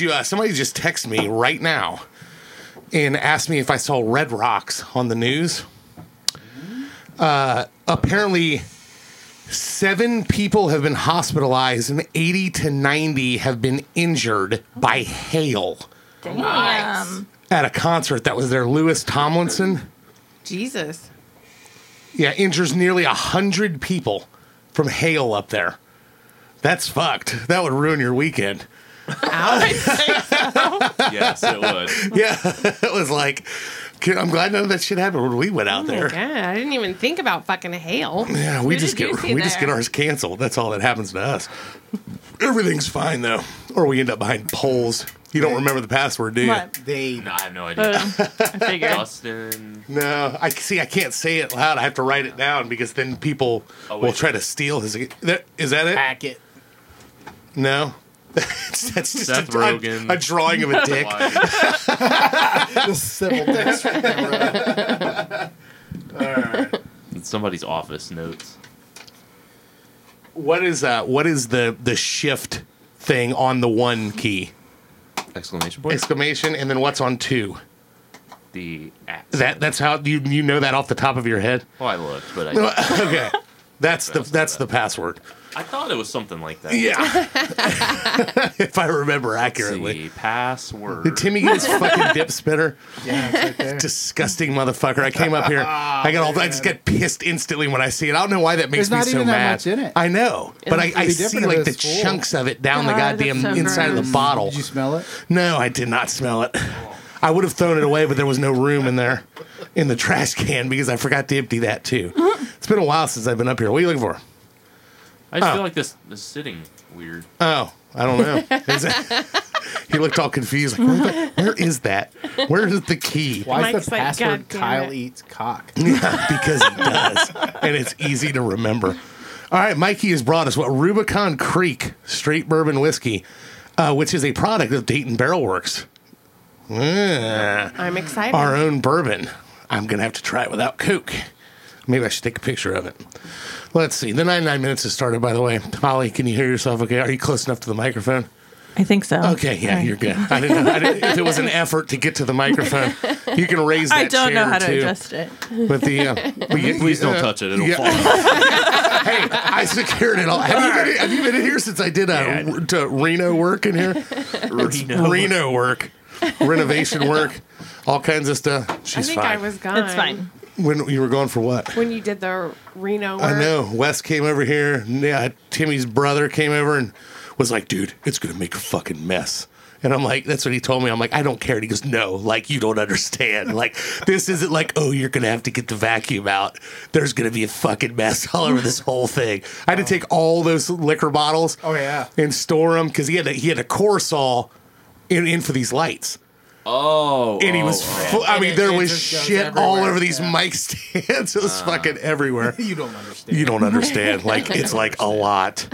you? Uh, somebody just text me right now and asked me if I saw red rocks on the news. Uh, apparently, seven people have been hospitalized and 80 to 90 have been injured by hail Damn. at a concert that was there. Louis Tomlinson, Jesus. yeah, injures nearly 100 people from hail up there. That's fucked. That would ruin your weekend. Yes, it would. Yeah, it was like, I'm glad none of that shit happened when we went out Oh there. God, I didn't even think about fucking hail. Yeah, we Who just get see we just get ours canceled. That's all that happens to us. Everything's fine though, or we end up behind poles. You don't remember the password, do you? What? They No, I have no idea. Uh, I figured. Dustin. No, I see. I can't say it loud. I have to write it down because then people Oh, will try to steal his. That, is that it? hack it. No, that's just Seth a, Rogen. a, a drawing of a dick. Why- The civil dicks. It's somebody's office notes. What is uh? What is the the shift thing on the one key? Exclamation point. Exclamation, and then what's on two? the at. That that's how you you know that off the top of your head. Oh I looked, but I, okay, that's the that's the password. I thought it was something like that. Yeah, if I remember Let's accurately. see. Password. Did Timmy gets fucking dip spitter? Yeah, it's right there. Disgusting motherfucker! I came up here. Oh, I got all. I just get pissed instantly when I see it. I don't know why that makes There's not me so even that mad. much in it. I know, but I, It'd I see like the full. chunks of it down the goddamn so inside of the bottle. Did you smell it? No, I did not smell it. I would have thrown it away, but there was no room in there in the trash can because I forgot to empty that too. It's been a while since I've been up here. What are you looking for? I just Oh. feel like this this is sitting weird. Oh, I don't know. Is it- he looked all confused. Like, where, the- where is that? Where is the key? Why is Mike's the like, password "God Kyle eats cock? Yeah, because it does, and it's easy to remember. All right, Mikey has brought us what Rubicon Creek Straight Bourbon Whiskey, uh, which is a product of Dayton Barrel Works. Yeah. I'm excited. our own bourbon. I'm gonna have to try it without Coke. Maybe I should take a picture of it. Let's see. The 99 minutes has started, by the way. Holly, can you hear yourself okay? Are you close enough to the microphone? I think so. Okay, yeah, you're good. I didn't know I didn't, if it was an effort to get to the microphone. You can raise that I don't know how to too. adjust it. But the, uh, we get, Please don't uh, touch it; it'll yeah. fall. Hey, I secured it all. Have you been, have you been in here since I did uh, Yeah. to Reno work in here? Reno. Reno work, renovation work, all kinds of stuff. I She's think fine. I was gone. It's fine. When you were going for what? When you did the Reno work. I know. Wes came over here. Yeah, Timmy's brother came over and was like, dude, it's going to make a fucking mess. And I'm like, that's what he told me. I'm like, I don't care. And he goes, no, like, you don't understand. Like, this isn't like, oh, you're going to have to get the vacuum out. There's going to be a fucking mess all over this whole thing. I had to take all those liquor bottles Oh yeah. and store them because he had a, he had a core saw in, in for these lights. Oh, And he was, oh. fu- I mean, it- there it was just goes shit all over these Yeah. mic stands. It was fucking everywhere. You don't understand. You don't understand. Like it's like a lot.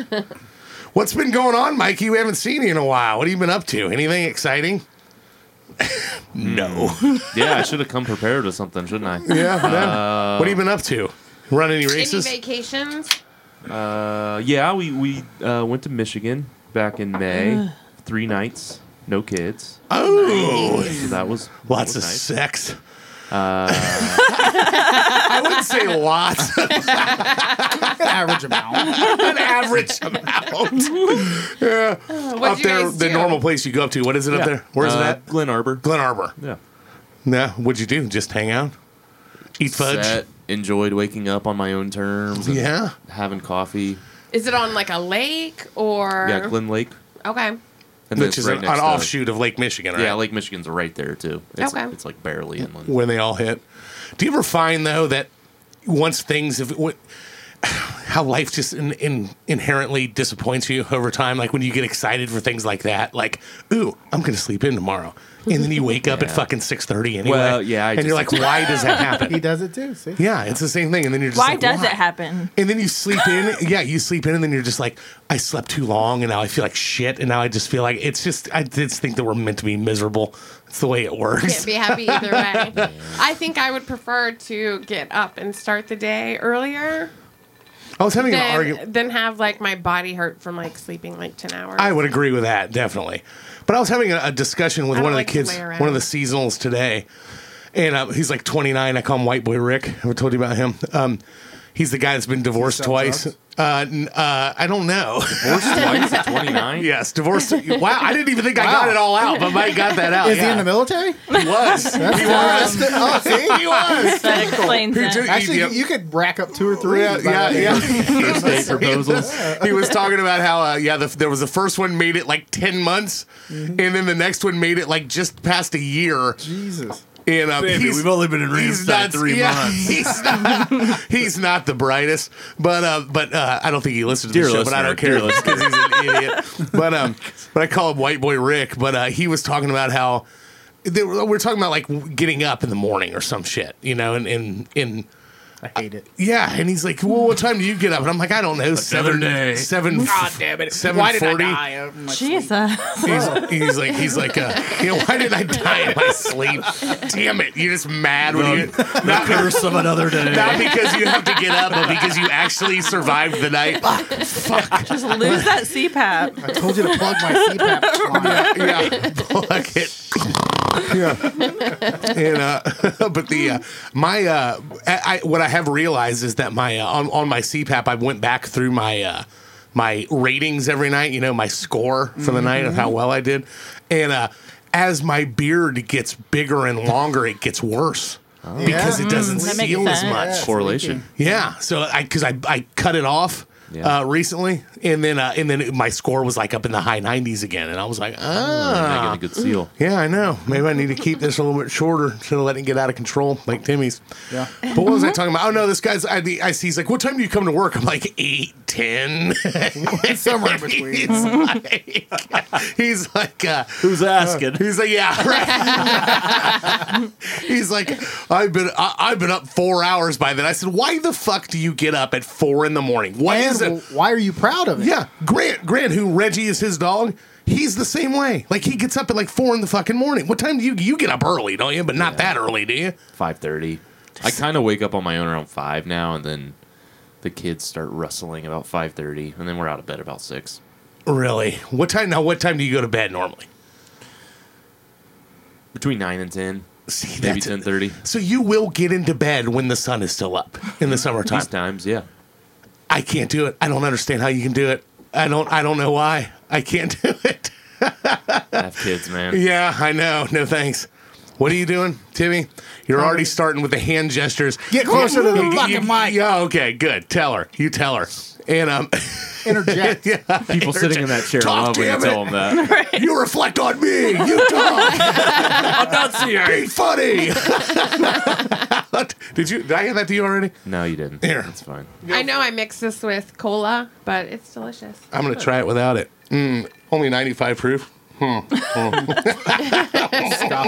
What's been going on, Mikey? We haven't seen you in a while. What have you been up to? Anything exciting? no. yeah, I should have come prepared with something, shouldn't I? Yeah. no. what have you been up to? Run any races? Any vacations? Uh, yeah, we we uh, went to Michigan back in May. Three nights, no kids. Oh, So that was lots that of nice. sex. I wouldn't say lots. An average amount. An average amount. yeah. What'd up you there, guys the do? normal place you go up to. What is it up Yeah. there? Where's uh, it at? Glen Arbor. Glen Arbor. Yeah. No. What'd you do? Just hang out? Eat fudge? Set, enjoyed waking up on my own terms. and Yeah. Having coffee. Is it on like a lake or? Yeah, Glen Lake. Okay. And Which is right an, an to- offshoot of Lake Michigan, right? Yeah, Lake Michigan's right there too. It's, Okay. it's like barely inland. when they all hit. Do you ever find though that once things have, what, how life just in, in, inherently disappoints you over time. Like when you get excited for things like that, like, ooh, I'm going to sleep in tomorrow. And then you wake up at fucking 6.30 anyway. Well, yeah, I and you're like, why does that happen? He does it too. See? yeah, it's the same thing. And then you're just Why like, does it happen? And then you sleep in. Yeah, you sleep in, and then you're just like, I slept too long, and now I feel like shit, and now I just feel like it's just. I just think that we're meant to be miserable. It's the way it works. Can't be happy either way. I think I would prefer to get up and start the day earlier I was having an argument. than, than have like my body hurt from like sleeping like 10 hours. I would agree with that definitely. But I was having a, a discussion with one don't of the kids, one of the seasonals today, and uh, he's like 29. I call him White Boy Rick. Have I told you about him? Um, he's the guy that's been divorced twice. Uh, n- uh, I don't know. Divorced twice at 29? yes, divorced. wow, I didn't even think I got it all out, but Mike got that out. Is he yeah. in the military? He was. he was. oh, see? He was. That explains He it. just- Actually, Yep. you could rack up two or three. Yeah, yeah, yeah. First date proposals. he was talking about how uh, yeah the, there was the first one made it like 10 months and then the next one made it like just past a year Jesus. And um, Baby, we've only been in Randstad three yeah, months. he's not he's not the brightest but uh, but uh, I don't think he listens to the show but I don't care because he's an idiot but um but I call him white boy Rick but uh, he was talking about how they were, we're talking about like getting up in the morning or some shit you know and and and I hate it. yeah, and he's like, "Well, what time do you get up?" And I'm like, "I don't know, seven, day. seven, God damn it. seven Why did I forty." die? of my sleep? Jesus. He's, he's like, he's like, uh, you know, why did I die in my sleep? Damn it! You're just mad when you The curse of another day. not because you have to get up, but because you actually survived the night. Fuck. Just lose that CPAP. I told you to plug my CPAP line. Yeah, plug it. Yeah, and uh, but the uh, my uh, I, I, what I have realized is that my uh, on on my CPAP I went back through my uh, my ratings every night. You know, my score for the night of how well I did, and uh, as my beard gets bigger and longer, it gets worse. Because it doesn't That makes seal as much. Yeah. Correlation. Yeah, so I because I I cut it off Yeah. uh, recently, and then uh, and then my score was like up in the high 90s again, and I was like, Not ah, getting a good seal. yeah, I know. Maybe I need to keep this a little bit shorter instead of letting it get out of control like Timmy's. Yeah. But what was I talking about? Oh no, this guy's. I, I see. He's like, "What time do you come to work?" I'm like, eight, ten. Somewhere in between. he's like, he's like, uh, Who's asking? He's like, yeah, right. He's like, I've been, I, I've been up four hours by then. I said, why the fuck do you get up at four in the morning? Why is And it? why are you proud of it? Yeah, Grant, Grant, who Reggie is his dog. He's the same way. Like he gets up at like four in the fucking morning. What time do you you get up early, don't you? But not that early, do you? 5.30. I kind of wake up on my own around 5 now, and then the kids start rustling about 5.30, and then we're out of bed about 6. Really? What time? Now, what time do you go to bed normally? Between 9 and 10. See, Maybe 10.30. So you will get into bed when the sun is still up in the summertime. These times, yeah. I can't do it. I don't understand how you can do it. I don't. I don't know why. I can't do it. I have kids, man. Yeah, I know. No thanks. What are you doing, Timmy? You're um, already starting with the hand gestures. Get closer to the You- fucking you- mic. Yeah, okay, good. Tell her. You tell her. And um, Interject. yeah, People sitting in that chair Talk, love when you damn tell it. them that. you reflect on me. You talk. I'm not seeing Be funny. did you? Did I hand that to you already? No, you didn't. Here. That's fine. I know I mixed this with cola, but it's delicious. I'm gonna try it without it. Mm, only 95 proof. Scoff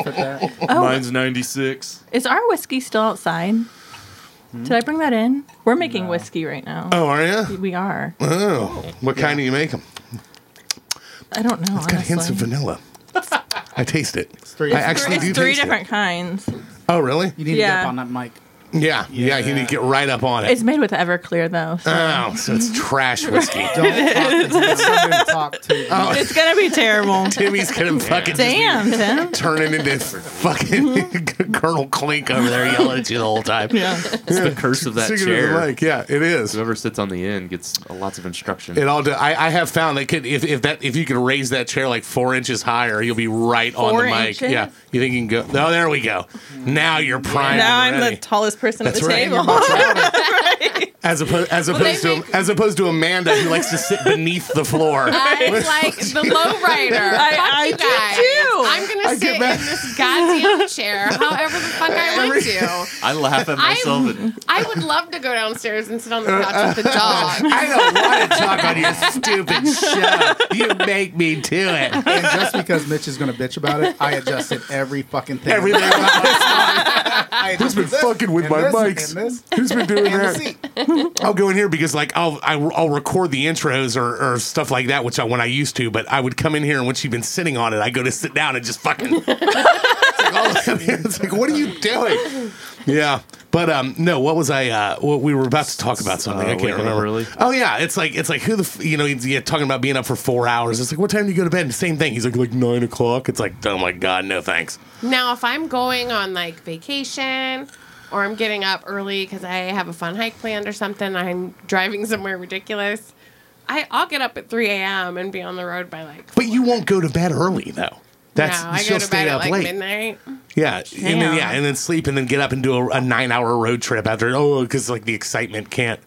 at that. Mine's 96. Is our whiskey still outside? Did I bring that in? We're making whiskey right now. Oh, are you? We are. Oh, what kind do you make them? I don't know. It's got hints of vanilla. I taste it. three- I actually It's do three taste different it. kinds. Oh, really? You need to get up on that mic. Yeah, yeah. You need to get right up on it. It's made with Everclear though. So. oh, so it's trash whiskey. Don't talk to, don't talk to Oh. It's gonna be terrible. Timmy's gonna fucking just be Damn, Tim. turning into fucking Colonel Klink over there yelling at you the whole time. Yeah. It's the curse of that Singing to the chair. mic. Yeah, it is. Whoever sits on the end gets lots of instruction. It all. Do, I, I have found that could, if, if that if you could raise that chair like four inches higher, you'll be right on Four the mic. inches? Yeah, you think you can go? Oh, there we go. Now you're primed. Now and I'm the ready. Table. person That's at the right. table. You're much louder. As opposed as opposed they to make- as opposed to Amanda who likes to sit beneath the floor. I like the lowrider. I- I you do too. I'm gonna I sit in this goddamn chair, however the fuck I want to. I laugh at myself. I, and I would love to go downstairs and sit on the couch with the dog. I don't want to talk on your stupid show. You make me do it. And just because Mitch is going to bitch about it, I adjusted every fucking thing. Everything about I Who's been this, fucking with my this, mics? Who's been doing that? I'll go in here because like I'll I, I'll record the intros or, or stuff like that, which I when I used to. But I would come in here and when she'd been sitting on it, I go to sit down and just fucking. it's, like, all the way in. It's like, what are you doing? Yeah, but um, no. What was I? Uh, what we were about to talk about something. Uh, I can't waking remember. early? Oh yeah, it's like it's like who the f- you know he's yeah, talking about being up for four hours. It's like what time do you go to bed? Same thing. He's like like nine o'clock. It's like oh my god, no thanks. Now, if I'm going on like vacation or I'm getting up early because I have a fun hike planned or something, I'm driving somewhere ridiculous. I, I'll get up at 3 a.m. and be on the road by like. But you won't go to bed early though. That's no, I she'll go to stay bed at up like late. midnight. Yeah, and then yeah, and then sleep, and then get up and do a, a nine-hour road trip after. Oh, because like the excitement can't,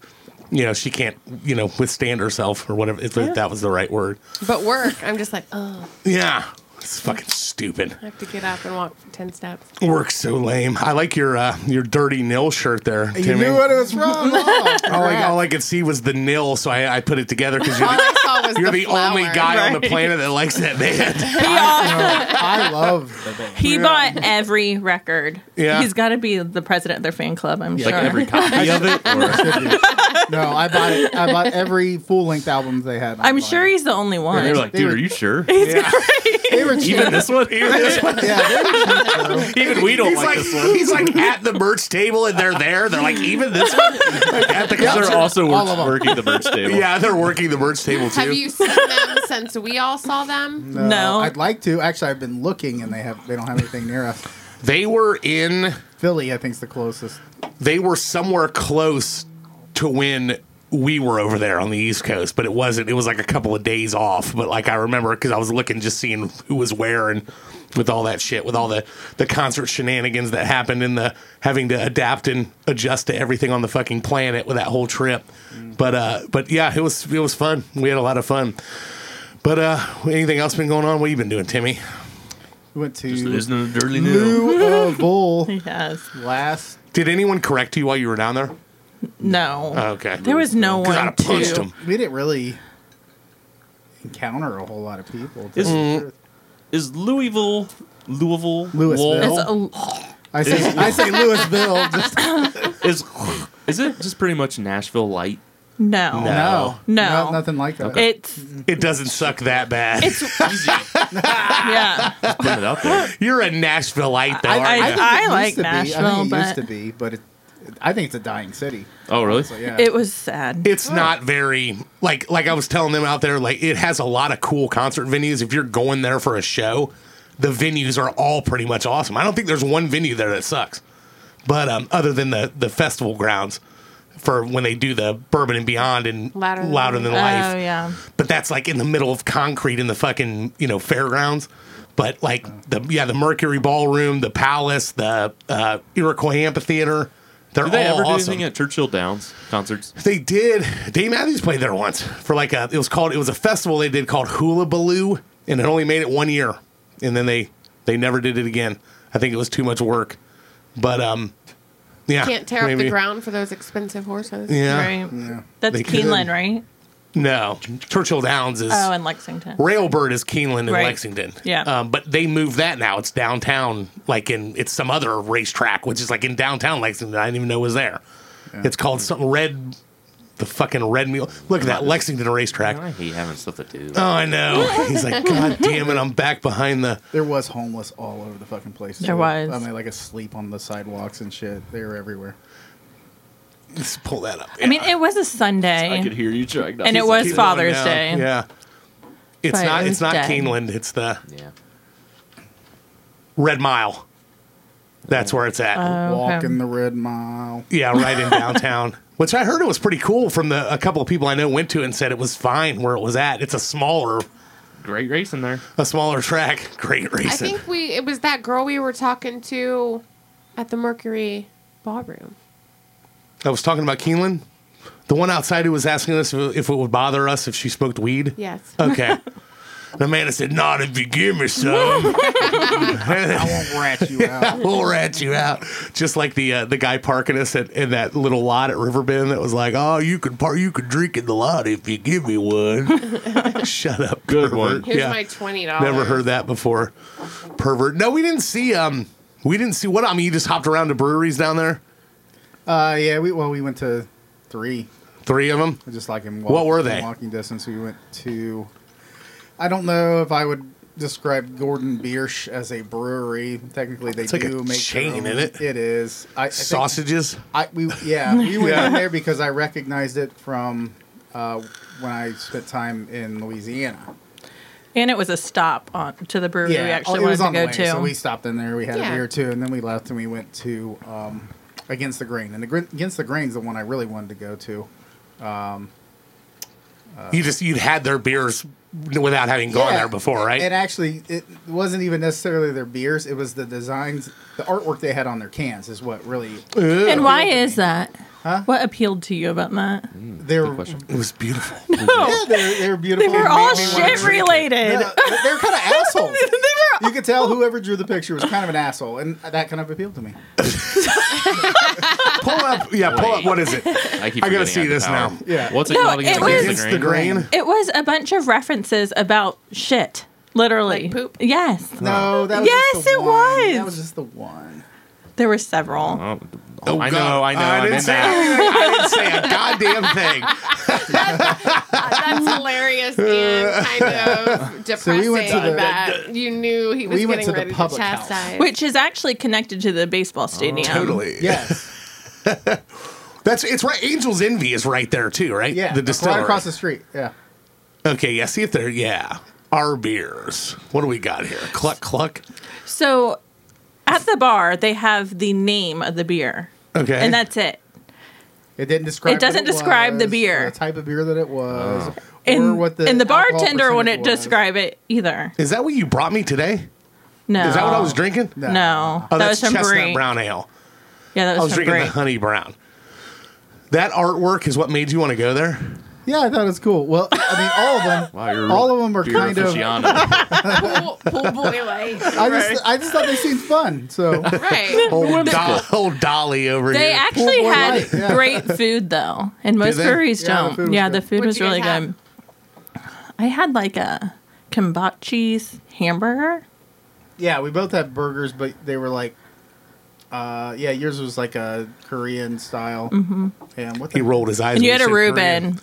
you know, she can't, you know, withstand herself or whatever. If that was the right word. But work, I'm just like, oh, Yeah, it's fucking stupid. I have to get up and walk 10 steps. Work's so lame. I like your uh, your dirty nil shirt there, Timmy. You Timmy. knew what it was from. Oh, all, I, all I could see was the nil, so I, I put it together because you're the, I saw was you're the, the only flower. guy on the planet that likes that band. I love the band. He bought every record. Yeah. He's got to be the president of their fan club, I'm sure. like every copy of it. No, I bought it. I bought every full length album they had. I'm sure he's the only one. and they're like, They dude, were- are you sure? they were cheap. Even this one? Yeah, they were cheap, bro. Even we don't He's like, like, this one. he's like at the merch table and they're there. They're like, even this one? Like, at the They're also All work, of 'em. working the merch table. Yeah, they're working the merch table too. Have you seen them since we all saw them? No. I'd like to. Actually, I've been looking, and they have. They don't have anything near us. They were in. Philly, I think, is the closest. They were somewhere close to when we were over there on the East Coast, but it wasn't. It was like a couple of days off. But like I remember because I was looking, just seeing who was where and with all that shit, with all the the concert shenanigans that happened in the having to adapt and adjust to everything on the fucking planet with that whole trip. But uh, but yeah, it was it was fun. We had a lot of fun. But uh, anything else been going on? What you been doing, Timmy? We went to Isn't it a dirty new? Louisville Yes. last. Did anyone correct you while you were down there? No. Oh, okay. There was no Because I'd one punched to. him. We didn't really encounter a whole lot of people. Is- tell you the truth. Is Louisville, Louisville, Louisville. It's a, I say I say Louisville. Just is is it just pretty much Nashville light? no. no, No. nothing like that. It's It doesn't suck that bad. it's easy. yeah. Putting it out there. You're a Nashvilleite, though, I, aren't I, you? think I like to be. I Nashville, think it but- used to be, but it, I think it's a dying city. Oh, really? So yeah, It was sad. it's not very like like I was telling them out there. Like it has a lot of cool concert venues. If you're going there for a show, the venues are all pretty much awesome. I don't think there's one venue there that sucks. But um, other than the the festival grounds for when they do the Bourbon and Beyond and Louder Louder, Than than, Oh Life, yeah. but that's like in the middle of concrete in the fucking you know fairgrounds. But like the yeah the Mercury Ballroom, the Palace, the uh, Iroquois Amphitheater, they're Did they all ever do awesome. anything at Churchill Downs concerts? They did. Dave Matthews played there once for like a. It was called. It was a festival they did called Hullabaloo, and it only made it one year, and then they they never did it again. I think it was too much work. But um, yeah, Can't tear up the ground for those expensive horses. Yeah, Right. yeah. That's They could. Keeneland, right? No, Churchill Downs is. Oh, in Lexington. Railbird is Keeneland in Right. Lexington. Yeah. Um, but they moved that now. It's downtown, like in it's some other racetrack, which is like in downtown Lexington. I didn't even know was there. It's called something red, the fucking red mule. Look at that Lexington racetrack. I hate having stuff to do. Oh, I know. He's like, God damn it! I'm back behind the. There was homeless all over the fucking place. There too. was. I mean, like asleep on the sidewalks and shit. They were everywhere. Let's pull that up. I mean, it was a Sunday. I could hear you trying And it was Father's going Day. Yeah. It's But not. it It's not dead. Keeneland. It's the Yeah. Red Mile. That's where it's at. Oh, okay. Walking the red mile. yeah, right in downtown. Which I heard it was pretty cool from the a couple of people I know went to and said it was fine where it was at. It's a smaller Great racing there. a smaller track. Great racing. I racing. think we it was that girl we were talking to at the Mercury Ballroom. I was talking about Keeneland. The one outside who was asking us if, if it would bother us if she smoked weed. Yes. Okay. And Amanda said, "Not if you give me some." I won't rat you out. we'll rat you out. Just like the uh, the guy parking us at, in that little lot at Riverbend that was like, "Oh, you can park, you can drink in the lot if you give me one." Shut up, Good pervert. one. Here's Yeah. my twenty dollars. Never heard that before. Pervert. No, we didn't see. Um, we didn't see what. I mean, you just hopped around to breweries down there. Uh, yeah, we well, we went to three, Three of them. just like in What were walking- they? Walking distance. We went to. I don't know if I would describe Gordon Biersch as a brewery. Technically, they It's like do a make chain, in it? It is. I, I Sausages. I we yeah we went in there because I recognized it from uh, when I spent time in Louisiana. And it was a stop on to the brewery we actually oh, it was wanted on to the go way, to. So we stopped in there. We had Yeah. a beer too, and then we left and we went to um, Against the Grain. And the Against the Grain's the one I really wanted to go to. Um, uh, you just you'd had their beers without having gone Yeah, there before, right? And actually, it wasn't even necessarily their beers. It was the designs, the artwork they had on their cans is what really. and why is that? Huh? What appealed to you about that? Mm, they're, question. it was beautiful. yeah, they're, they're They were It all made me wanna shit drink it. related. Yeah, they're kind of assholes. they were You could tell whoever drew the picture was kind of an asshole, and that kind of appealed to me. pull up, yeah, pull up. What is it? I keep I gotta forgetting see have the this power. now. Yeah. What's it No, called again? it was- Against the grain. It was a bunch of references about shit. Literally. Like poop? Yes. No, that was Yes, just the it one. was. That was just the one. There were several. Oh, oh, Oh, I God. know, I know. I I'm didn't in say that. anything. I didn't say a goddamn thing. That's hilarious and kind of depressing. So we went to the- that you knew he was we went getting to the ready to public house. chastise. Which is actually connected to the baseball oh. stadium. Totally. Yes. That's it's right. Angel's Envy is right there too, right? Yeah. The distillery. Right across the street. Yeah. Okay, yeah. See if they're yeah. Our beers. What do we got here? Cluck cluck. So at the bar, they have the name of the beer. Okay. And that's it. It didn't describe. It doesn't what describe the beer. the type of beer that it was, oh. or And, what the and the bartender wouldn't was. describe it either. is that what you brought me today? No. Is that what I was drinking? No. No. Oh, that that's was chestnut Brie. brown ale. Yeah, that was. I was, was drinking Brie. the honey brown. That artwork is what made you want to go there. Yeah, I thought it was cool. Well, I mean, all of them. Wow, you're all of them are kind of. aficionado. pool, pool boy light. I just, I just thought they seemed fun. So right. Old, Do- old Dolly over here. They here. actually Pool Boy had Light, yeah. great food though, and most they? breweries Yeah, the don't. food was yeah, good. the food What'd was you guys really have? good. I had like a kimbap cheese hamburger. yeah, we both had burgers, but they were like, uh, yeah, yours was like a Korean style. Mm-hmm. And what the He rolled his eyes. And you had a he. Reuben.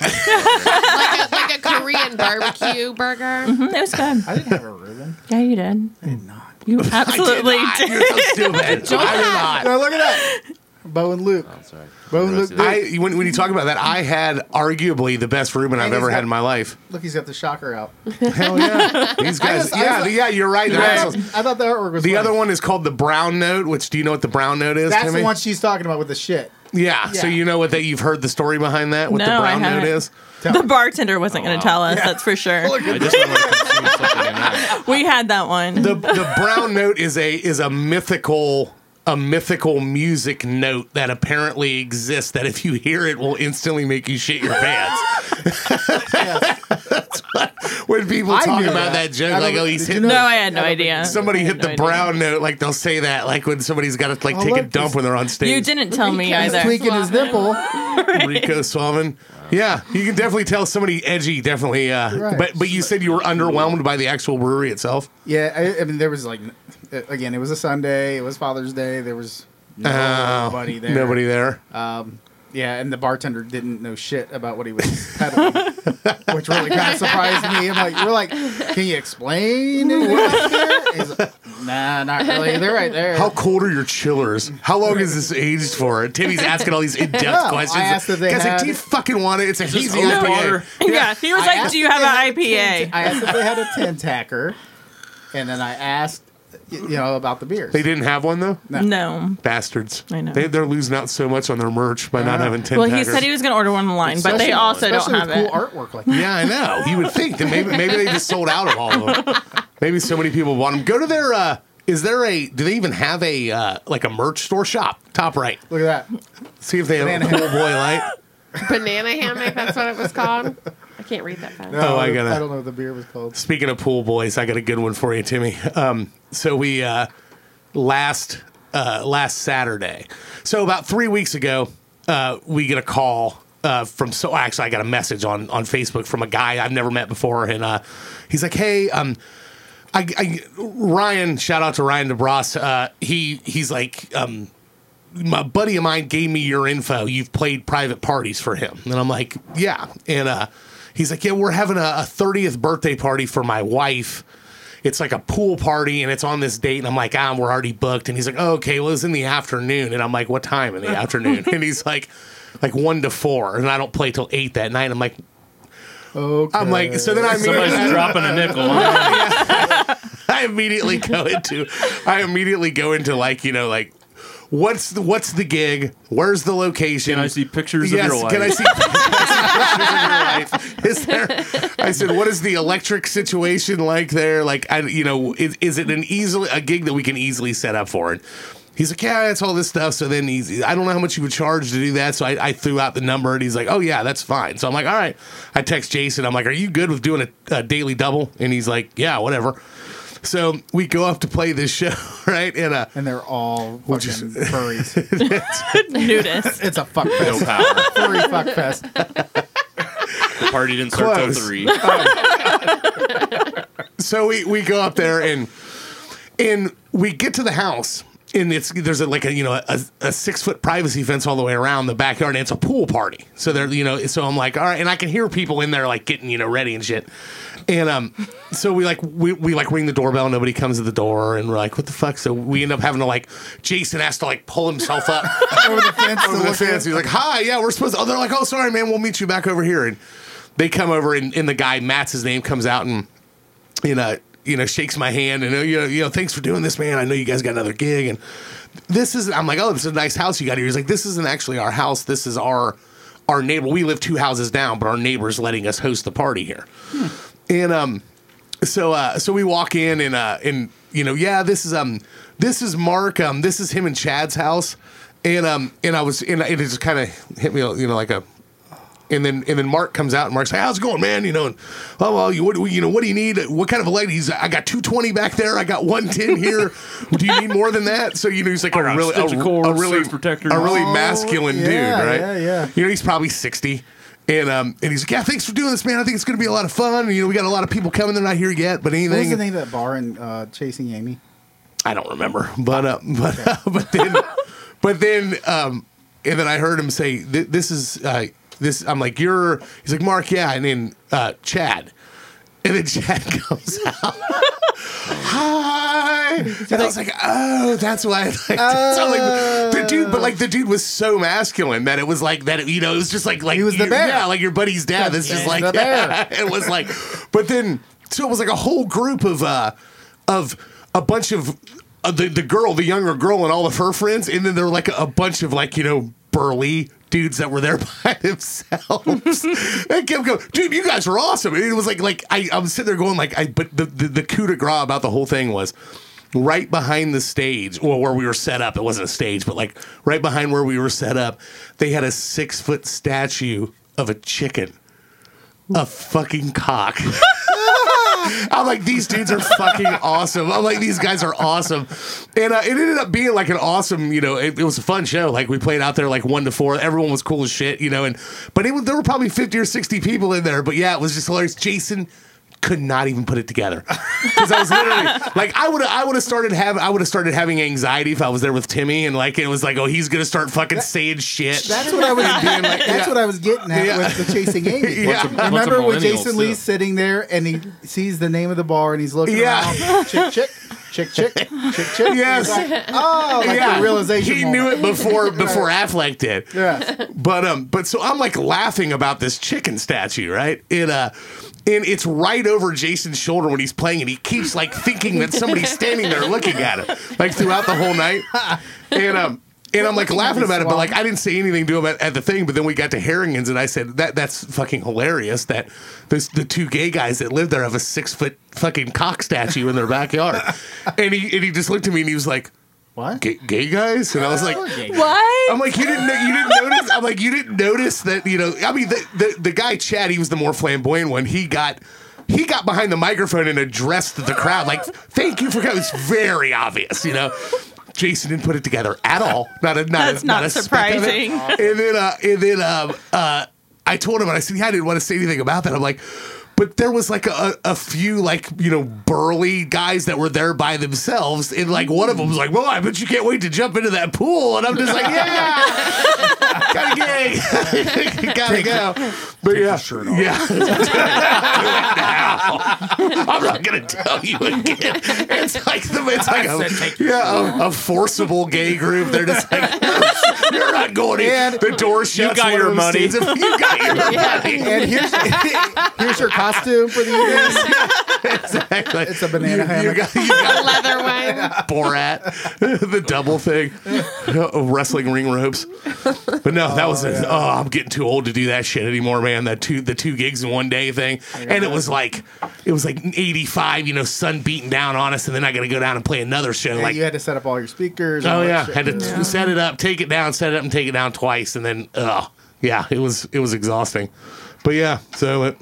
like, a, like a Korean barbecue burger. Mm, It was good. I didn't have a Reuben. Yeah, you did. I did not. You absolutely I did. did. You're so stupid. I did not. No, look at that. Bo and Luke. Oh, sorry. Bo and Luke. Roasted. I when, when you talk about that, I had arguably the best Reuben I've ever he's had in my life. Look, he's got the shocker out. Hell yeah, these guys. just- yeah, just- yeah, you're right. they're I thought the artwork was The funny. other one is called the Brown Note. Which do you know what the Brown Note is? That's Timmy? the one she's talking about with the shit. Yeah, So you know what that you've heard the story behind that? What No, the I Brown Note haven't. is? The bartender wasn't going to oh, tell us. That's for sure. I just want to consume something in that. We had that one. The the Brown Note is a is a mythical a mythical music note that apparently exists that if you hear it will instantly make you shit your pants. When people I talk about that, that. joke, like oh he's did you hitting know- no, I had no idea. somebody hit had the idea. brown note like they'll say that like when somebody's got to like Oh, take a dump when they're on stage. You didn't tell me He's He's either. tweaking his nipple. Rico Swamin. Yeah, you can definitely tell somebody edgy. Definitely, uh, Right. but but you said you were underwhelmed by the actual brewery itself. Yeah, I, I mean, there was like, Uh, again, it was a Sunday. It was Father's Day. There was Oh, nobody there. Nobody there. Um, yeah, and the bartender didn't know shit about what he was peddling, which really kind of surprised me. I'm like, you're like, can you explain it? He's like, nah, not really. They're right there. How cold are your chillers? How long is this aged for? And Timmy's asking all these in-depth No, I asked if they Guys, like, do you fucking want it? It's a hazy oat IPA. water? Yeah, he was I like, "Do you have an IPA?" 10 I asked if they had a tin tacker, and then I asked, y- you know, about the beers. They didn't have one though. No. Bastards. I know. They, they're losing out so much on their merch by not having ten. Well, he said he was going to order one online, but they Especially- also don't have with it. cool artwork like that. Yeah, I know. You would think that maybe maybe they just sold out of all of them. Maybe so many people want them. Go to their. uh Is there a? Do they even have a uh like a merch store shop? Top right. Look at that. See if they have a cool boy light. banana hammock. That's what it was called. I can't read that fast. Oh, I gotta- I don't know what the beer was called. Speaking of pool boys, I got a good one for you, Timmy. Um, so we uh, last uh, last Saturday, so about three weeks ago, uh, we get a call uh, from. So actually, I got a message on on Facebook from a guy I've never met before, and uh, he's like, "Hey, um." I, I, Ryan, shout out to Ryan DeBras. Uh, he he's like, um, my buddy of mine gave me your info. You've played private parties for him. And I'm like, yeah. And uh, he's like, yeah, we're having a, a 30th birthday party for my wife. It's like a pool party and it's on this date. And I'm like, ah, we're already booked. And he's like, oh, okay, well, it's in the afternoon. And I'm like, what time in the afternoon? And he's like, like one to four. And I don't play till eight that night. I'm like, Okay. I'm like, so then I Somebody's immediately, dropping a nickel. huh? I immediately go into, I immediately go into like, you know, like, what's the, what's the gig? Where's the location? Can I see pictures Yes, of your wife? can I see, Is there? I said, what is the electric situation like there? Like, I, you know, is, is it an easily a gig that we can easily set up for? And he's like, yeah, it's all this stuff. So then he's, I don't know how much you would charge to do that. So I, I threw out the number, and he's like, oh yeah, that's fine. So I'm like, all right. I text Jason. I'm like, are you good with doing a, a daily double? And he's like, yeah, whatever. So we go up to play this show, right? And uh, and they're all fucking is- furries. Nudist. It's a fuck No fest. power. Furry fuck fest. The party didn't start till Close. three. so we, we go up there and and we get to the house and it's there's a, like a you know a, a six foot privacy fence all the way around the backyard and it's a pool party so they're you know so I'm like all right and I can hear people in there like getting you know ready and shit and um so we like we, we like ring the doorbell nobody comes to the door and we're like what the fuck so we end up having to like Jason has to like pull himself up Over the fence. over the fence. He's like, "Hi, yeah, we're supposed." To, oh, they're like, "Oh, sorry, man, we'll meet you back over here." And they come over, and, and the guy Matt's his name comes out and you know, you know, shakes my hand and you know, you know, thanks for doing this, man. I know you guys got another gig, and this is. I'm like, oh, this is a nice house you got here. He's like, this isn't actually our house. This is our our neighbor. We live two houses down, but our neighbor's letting us host the party here. And um, so uh, so we walk in and uh, and you know, yeah, this is um, this is Mark. Um, this is him and Chad's house, and um, and I was and it just kind of hit me, you know, like a and then and then Mark comes out and Mark's like, "How's it going, man?" You know, and oh well, you what do you know? What do you need? What kind of a light? He's I got two twenty back there. I got one ten here. do you need more than that? So you know, he's like a really a, cord, a really surge protectors. a really Oh, masculine yeah, dude, right? yeah, yeah. You know, he's probably sixty. And um and he's like, yeah, thanks for doing this, man. I think it's gonna be a lot of fun. You know, we got a lot of people coming. They're not here yet, but What was the name of that bar in uh, Chasing Amy? I don't remember, but uh, but but then but then um and then I heard him say this is uh this I'm like you're he's like Mark yeah and then uh Chad. And then Chad comes out. Hi! And I was like oh that's why I like so like the dude but like the dude was so masculine that it was like that it, you know it was just like like He was the bear. yeah like your buddy's dad this just like the bear. it was like but then so it was like a whole group of uh of a bunch of uh, the the girl, the younger girl, and all of her friends, and then there were like a, bunch of like you know burly dudes that were there by themselves. and kept going, dude, you guys were awesome. And it was like like I, I was sitting there going like I, but the the, the coup de grace about the whole thing was. Right behind the stage, well, where we were set up, it wasn't a stage, but like right behind where we were set up, they had a six foot statue of a chicken, a fucking cock. I'm like, these dudes are fucking awesome. I'm like, these guys are awesome. And uh, it ended up being like an awesome, you know, it, it was a fun show. Like we played out there like one to four. Everyone was cool as shit, you know. And but it was there were probably 50 or 60 people in there. But yeah, it was just hilarious. Jason could not even put it together because I was literally like I would I would have started having I would have started having anxiety if I was there with Timmy and like it was like oh he's gonna start fucking saying shit. That's what I was being like, That's yeah. what I was getting at Yeah. with the Chasing Amy. Yeah. Bunch of- bunch Remember when Jason too. Lee's sitting there and he sees the name of the bar and he's looking Yeah. around, chick, chick, chick, chick, chick, chick. Yes. Like, oh, like yeah, a realization. He moment. knew it before before Affleck did. Yeah. But um, but so I'm like laughing about this chicken statue, right? It uh, and it's right over Jason's shoulder when he's playing, and he keeps like thinking that somebody's standing there looking at him, like throughout the whole night. And um, and I'm like laughing about it, but like I didn't say anything to him at, at the thing. But then we got to Harrington's, and I said that that's fucking hilarious that this the two gay guys that live there have a six foot fucking cock statue in their backyard. and he and he just looked at me and he was like. What? gay, gay guys, and I was like. What? I'm like, you didn't know, you didn't notice. I'm like, you didn't notice that, you know. I mean, the, the the guy Chad, he was the more flamboyant one. He got he got behind the microphone and addressed the crowd like, "Thank you for coming." It's very obvious, you know. Jason didn't put it together at all. Not a not That's a, not a speck of it. surprising. And then uh, and then um, uh, I told him, and I said, yeah, I didn't want to say anything about that. I'm like. But there was like a, a few like you know burly guys that were there by themselves, and like one of them was like, "Well, I bet you can't wait to jump into that pool," and I'm just like, "Yeah, gotta gay, gotta go." But yeah, sure enough. yeah. I'm not gonna tell you again. It's like the it's like a, yeah, a, a forceable gay group. They're just like, you're, you're not going in. The door shuts. you got your money. You got your money. And here's here's your costume for the evening. Exactly. It's a banana you, hammock. You got, you got Leather one. Borat, the double thing, Oh, wrestling ring ropes. But no, that oh, was a, oh, I'm getting too old to do that shit anymore, man. That two the two gigs in one day thing, and it was like it was like 85, you know, sun beating down on us, and then I got to go down and play another show. And like, you had to set up all your speakers. oh yeah, had to set it up, take it down, set it up, and take it down twice, and then oh yeah, it was it was exhausting. But yeah, so it.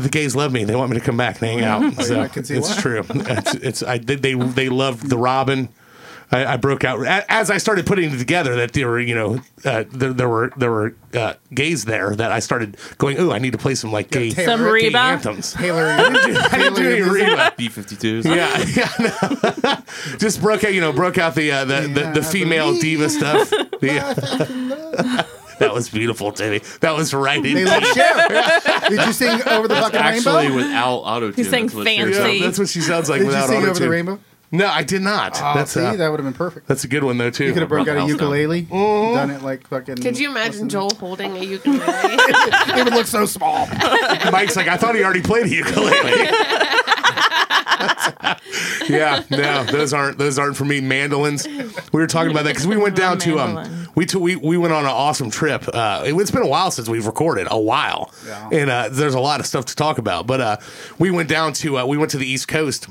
But the gays love me. They want me to come back and hang out. So I can see it's why. true. It's, it's I they they, they loved the Robin. I, I broke out as I started putting it together that there were you know uh, there, there were there were uh, gays there that I started going. Oh, I need to play some like gay, Taylor- Some gay Reba? anthems. Taylor, I didn't do any Reba. B-52s. Yeah, yeah, no. just broke out. You know, broke out the uh, the, the the female diva stuff. The- that was beautiful, Timmy. That was right in. They love Cher. Did you sing over the fucking Actually, rainbow? without auto tune. He sang fancy. Yeah, that's what she sounds like without auto. Did you without sing over the auto-tune. rainbow? No, I did not. Oh, that's see, uh, that would have been perfect. that's a good one though too. You could have broke out a House down. ukulele, Mm-hmm. done it like fucking. Could you imagine Joel holding a ukulele? It would look so small. Mike's like, I thought he already played a ukulele. yeah, no, those aren't those aren't for me. Mandolins. We were talking about that because we went down to um, Mandolin. We took we we went on an awesome trip. Uh, it, has been a while since we've recorded, a while, Yeah. and uh, there's a lot of stuff to talk about. But uh, we went down to uh, we went to the East Coast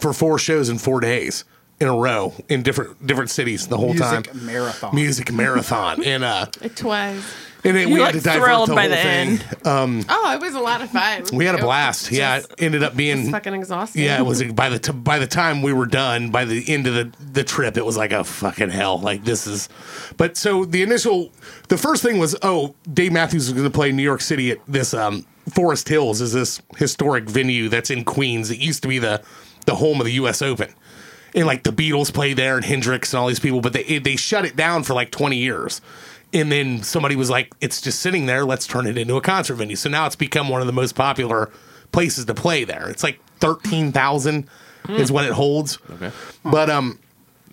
for four shows in four days in a row in different different cities the whole time. Music time. marathon. Music marathon, and uh, it was. And then You we had to looked thrilled the by whole the thing. end. Oh, it was a lot of fun. We had a It blast. Yeah, just- it ended up being fucking exhausting. Yeah, it was by the t- by the time we were done, by the end of the the trip, it was like a fucking hell. Like this is, but so the initial, the first thing was, oh, Dave Matthews was going to play New York City at this um, Forest Hills, is this historic venue that's in Queens. It used to be the the home of the U.S. Open, and like the Beatles played there and Hendrix and all these people, but they they shut it down for like twenty years. And then somebody was like, "It's just sitting there. Let's turn it into a concert venue." So now it's become one of the most popular places to play there. It's like thirteen thousand is what it holds. Okay. But um,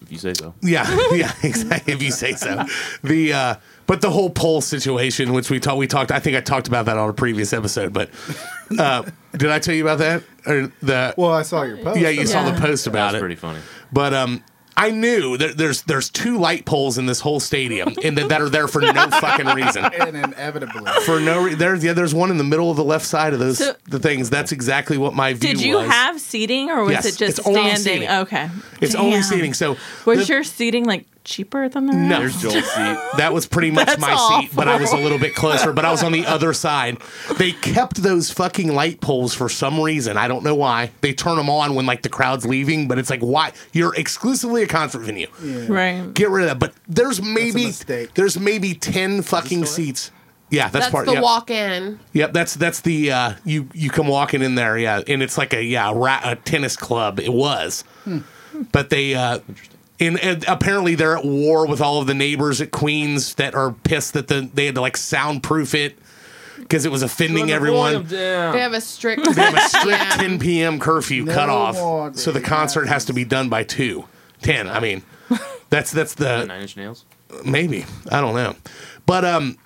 If you say so. yeah, yeah, exactly. If you say so. The uh, but the whole poll situation, which we talked, we talked. I think I talked about that on a previous episode. But uh, did I tell you about that? Or the Well, I saw your post. yeah, you saw the post about That's it. pretty funny. But um, I knew that there's there's two light poles in this whole stadium, and that, that are there for no fucking reason. And inevitably. For no reason, there's yeah, there's one in the middle of the left side of those So- the things. That's exactly what my view was. Did you was. have seating or was Yes, it just it's standing? seating. Okay. It's only seating. So Was the- your seating like cheaper than the No. rest? There's Joel's seat. That was pretty much That's my seat, but I was a little bit closer. But I was on the other side. They kept those fucking light poles for some reason. I don't know why. They turn them on when like the crowd's leaving, but it's like why you're exclusively a concert venue. Right. Get rid of that. But there's maybe there's maybe ten fucking seats. Yeah, that's, That's part. the yep. walk-in. Yep, that's that's the uh, you you come walking in there, yeah, and it's like a yeah a, ra- a tennis club. It was, but they uh, and, and apparently they're at war with all of the neighbors at Queens that are pissed that the they had to like soundproof it because it was offending everyone. They have a strict. They have a strict 10 p.m. curfew No cutoff, more so the concert has to be done by two. 10. I mean, that's that's the Nine Inch Nails. maybe I don't know, but um,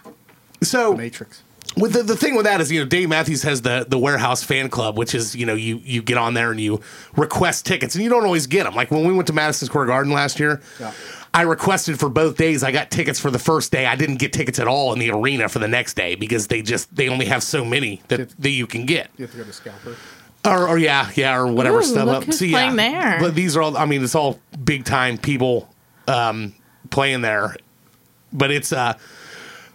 so Matrix. With the, the thing with that is you know Dave Matthews has the the warehouse fan club which is you know you you get on there and you request tickets and you don't always get them like when we went to Madison Square Garden last year Yeah. I requested for both days I got tickets for the first day I didn't get tickets at all in the arena for the next day because they just they only have so many that, Did- that you can get You have to go to Scalper. or, or yeah, yeah, or whatever Ooh, stuff. look up. who's So, yeah. there. But these are all. I mean, it's all big time people um, playing there. But it's uh,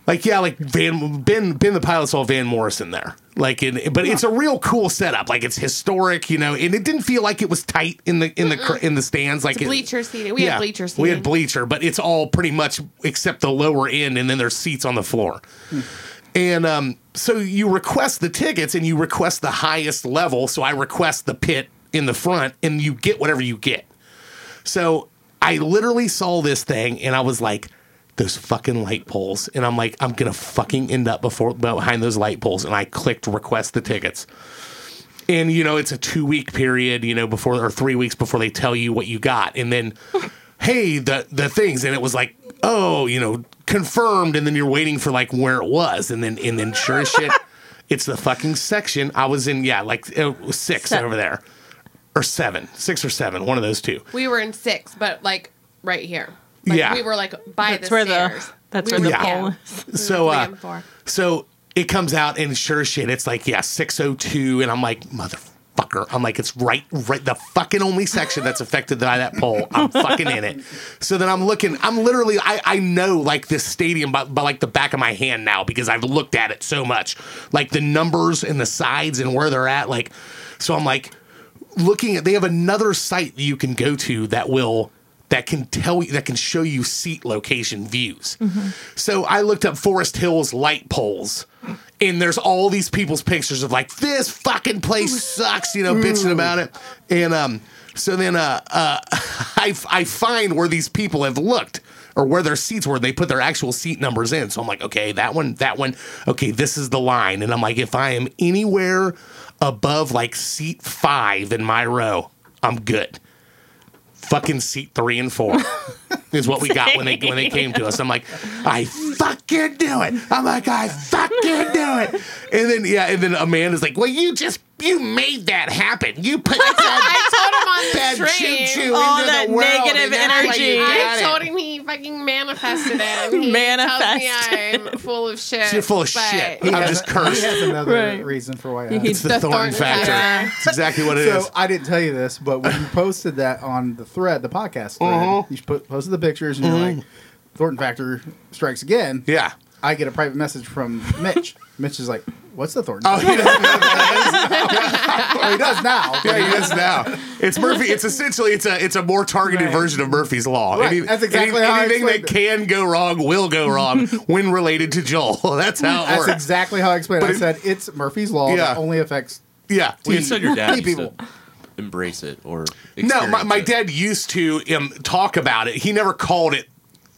like yeah, like Van Ben Ben the pilot saw Van Morrison there. Like in, but it's a real cool setup. Like it's historic, you know, and it didn't feel like it was tight in the in the in the stands. Like It's it- bleacher seating. We had bleacher We had bleacher, but it's all pretty much except the lower end, and then there's seats on the floor. And um, so you request the tickets and you request the highest level. So I request the pit in the front and you get whatever you get. So I literally saw this thing and I was like, those fucking light poles. And I'm like, I'm going to fucking end up before behind those light poles. And I clicked request the tickets. And, you know, it's a two week period, you know, before or three weeks before they tell you what you got. And then, hey, the, the things. And it was like, oh, you know, confirmed. And then you're waiting for like where it was. And then, and then sure as shit, it's the fucking section. I was in, yeah, like it was six Seven. over there or seven, six or seven, one of those two. We were in six, but like right here. Like, Yeah. We were like by That's the where stairs. the that's We where the Yeah. pole is. So, uh. So it comes out and sure shit, it's like, yeah, 602. And I'm like, motherfucker. I'm like, it's right, right, the fucking only section that's affected by that pole. I'm fucking in it. So then I'm looking, I'm literally, I, I know like this stadium by, by like the back of my hand now because I've looked at it so much. Like the numbers and the sides and where they're at. Like, so I'm like, looking at they have another site that you can go to that will that can tell you that can show you seat location views. So I looked up Forest Hills light poles. And there's all these people's pictures of like this fucking place sucks, you know, bitching about it. And um, so then uh, uh, I I find where these people have looked or where their seats were. They put their actual seat numbers in. So I'm like, okay, that one, that one. Okay, this is the line. And I'm like, if I am anywhere above like seat five in my row, I'm good. Fucking seat three and four is what we got when they when they came to us. I'm like, I fucking do it. I'm like, I fucking do it. And then yeah, and then Amanda's like, well, you just you made that happen. You put that I told him on bad the train. choo choo All into that the world. negative and that's why you energy. got I it. told him he fucking manifested it. He Manifested. tells me I'm full of shit. You're full of but shit. He I'm has just a- cursed. He has another Right. reason for why. I He- asked. The, The thorn, thorn factor. factor. It's exactly what it is. So I didn't tell you this, but when you posted that on the thread, the podcast thread, Uh-huh. you put, posted the pictures, and you're like, "Thornton Factor strikes again." yeah. I get a private message from Mitch. Mitch is like, "What's the Thornton?" Oh, he doesn't know what it is. Well, he does now. Yeah, he does now. It's Murphy. It's essentially it's a it's a more targeted Right. version of Murphy's law. Right. That's exactly how I anything that explained can go wrong will go wrong when related to Joel. That's how it That's works. exactly how I explained. it. But I said it's Murphy's law Yeah. that only affects. yeah. You said your dad used people. to embrace it or No, my, my it. dad used to um, talk about it. He never called it,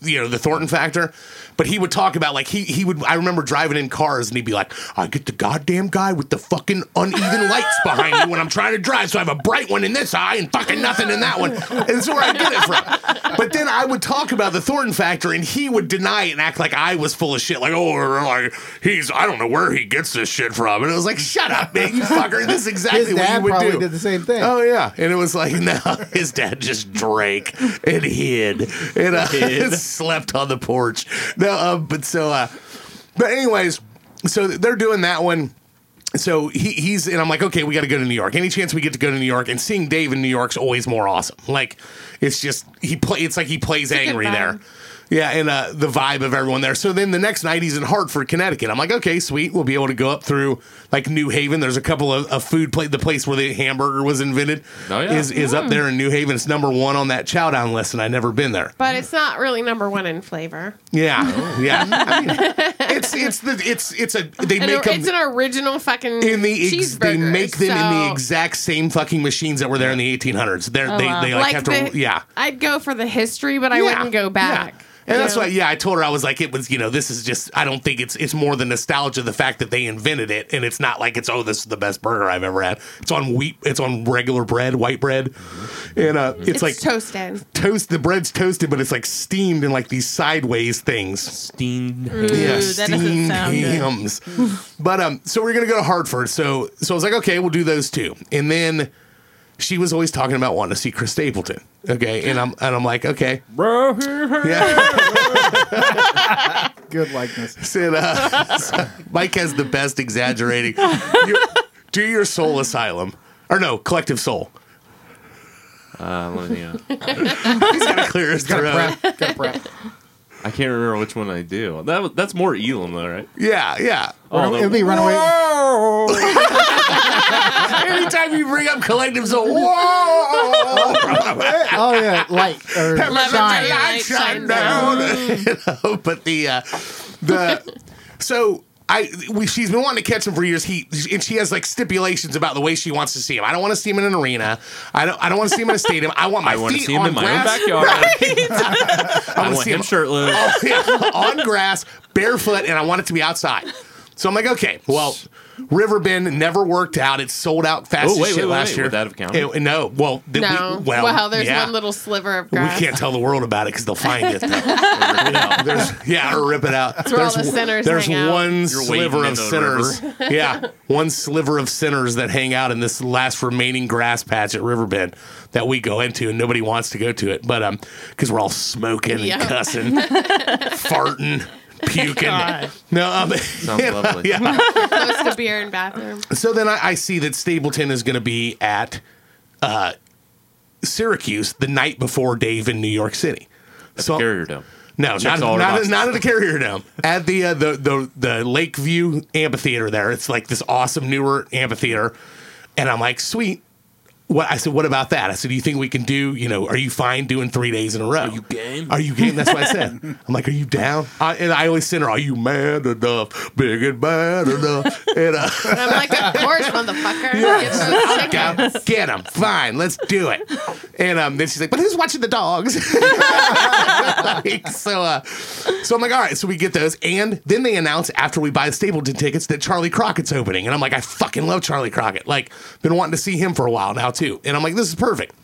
you know, the Thornton factor, but he would talk about like he he would. I remember driving in cars and he'd be like, "I get the goddamn guy with the fucking uneven lights behind me when I'm trying to drive, so I have a bright one in this eye and fucking nothing in that one." And that's where I get it from. But then I would talk about the Thornton factor, and he would deny it and act like I was full of shit. Like, oh, like he's I don't know where he gets this shit from. And it was like, shut up, man, you fucker. This is exactly His what you dad would probably do. did the same thing. Oh yeah, and it was like no, his dad just drank and hid and uh, slept on the porch. No, uh, but so, uh, but anyways, so they're doing that one. So he, he's and I'm like, okay, we got to go to New York. Any chance we get to go to New York and seeing Dave in New York's always more awesome. Like it's just he play. It's like he plays good angry there. Yeah, and uh, the vibe of everyone there. So then the next night he's in Hartford, Connecticut. I'm like, okay, sweet. We'll be able to go up through like New Haven. There's a couple of, of food place, the place where the hamburger was invented. Oh, yeah. is is up there in New Haven. It's number one on that chow down list, and I've never been there. But it's not really number one in flavor. Yeah, yeah. I mean, it's it's the it's it's a they And make 'em- it's an original fucking in the ex- they make them in the exact same fucking machines that were there in the 1800s. They're, they wow. they like, like have to the, yeah. I'd go for the history, but I Yeah, wouldn't go back. yeah. And that's why, yeah, I told her I was like, it was, you know, this is just. I don't think it's it's more the nostalgia, the fact that they invented it, and it's not like it's oh, this is the best burger I've ever had. It's on wheat, it's on regular bread, white bread, and uh, it's, It's like toasted. toast. The bread's toasted, but it's like steamed in like these sideways things. Steamed Ooh, Yeah, steamed sound good. hams. but um, so we're gonna go to Hartford. So so I was like, okay, we'll do those two. And then she was always talking about wanting to see Chris Stapleton. Okay, and I'm and I'm like, okay, bro, yeah. Good likeness. Said, uh, Mike has the best exaggerating. You- do your soul asylum. or no, Collective Soul. Uh, let me, uh, He's got to clear his Gotta prep. Gotta prep. I can't remember which one I do. That was- that's more Elam though, right? Yeah, yeah. Oh, It'll be Runaway. Anytime you bring up Collective Soul, whoa! Oh yeah, light or Leverage shine. your light shine down. you know, but the uh, the so I we, she's been wanting to catch him for years. He and she has like stipulations about the way she wants to see him. I don't want to see him in an arena. I don't. I don't want to see him in a stadium. I want my I want to feet see him on in my own backyard. I I want to see him him shirtless. Yeah, on grass, barefoot, and I want it to be outside. So I'm like, okay, well, Riverbend never worked out. It sold out fast Oh, as shit wait, wait, last wait. year. Would that have counted? It- no, well, th- No. we- well, well, there's yeah. one little sliver of grass. We can't tell the world about it because they'll find it. though. There's- yeah, or rip it out. where all there's the sinners there's hang one You're sliver of sinners. yeah, one sliver of sinners that hang out in this last remaining grass patch at Riverbend that we go into, and nobody wants to go to it, but um, because we're all smoking Yeah. and cussing, farting. Puking. No, um, Sounds lovely. yeah. Close to beer and bathroom. So then I, I see that Stapleton is going to be at uh, Syracuse the night before Dave in New York City. so Carrier Dome. no, Checks not, all our not, boxes. not at the Carrier Dome. At the, uh, the the the Lakeview Amphitheater there. It's like this awesome newer amphitheater. And I'm like, sweet. What I said, what about that? I said, do you think we can do, you know, are you fine doing three days in a row? Are you game? Are you game? That's what I said. I'm like, are you down? I, and I always send her, are you mad enough? Big and bad enough? And uh, And I'm like, of course, motherfucker. Get those. Go, get him. Fine, let's do it. And um, then she's like, but who's watching the dogs? Like, so, uh, so I'm like, all right. So we get those, and then they announce after we buy the Stapleton tickets that Charlie Crockett's opening, and I'm like, I fucking love Charlie Crockett. Like, been wanting to see him for a while now too, and I'm like, this is perfect.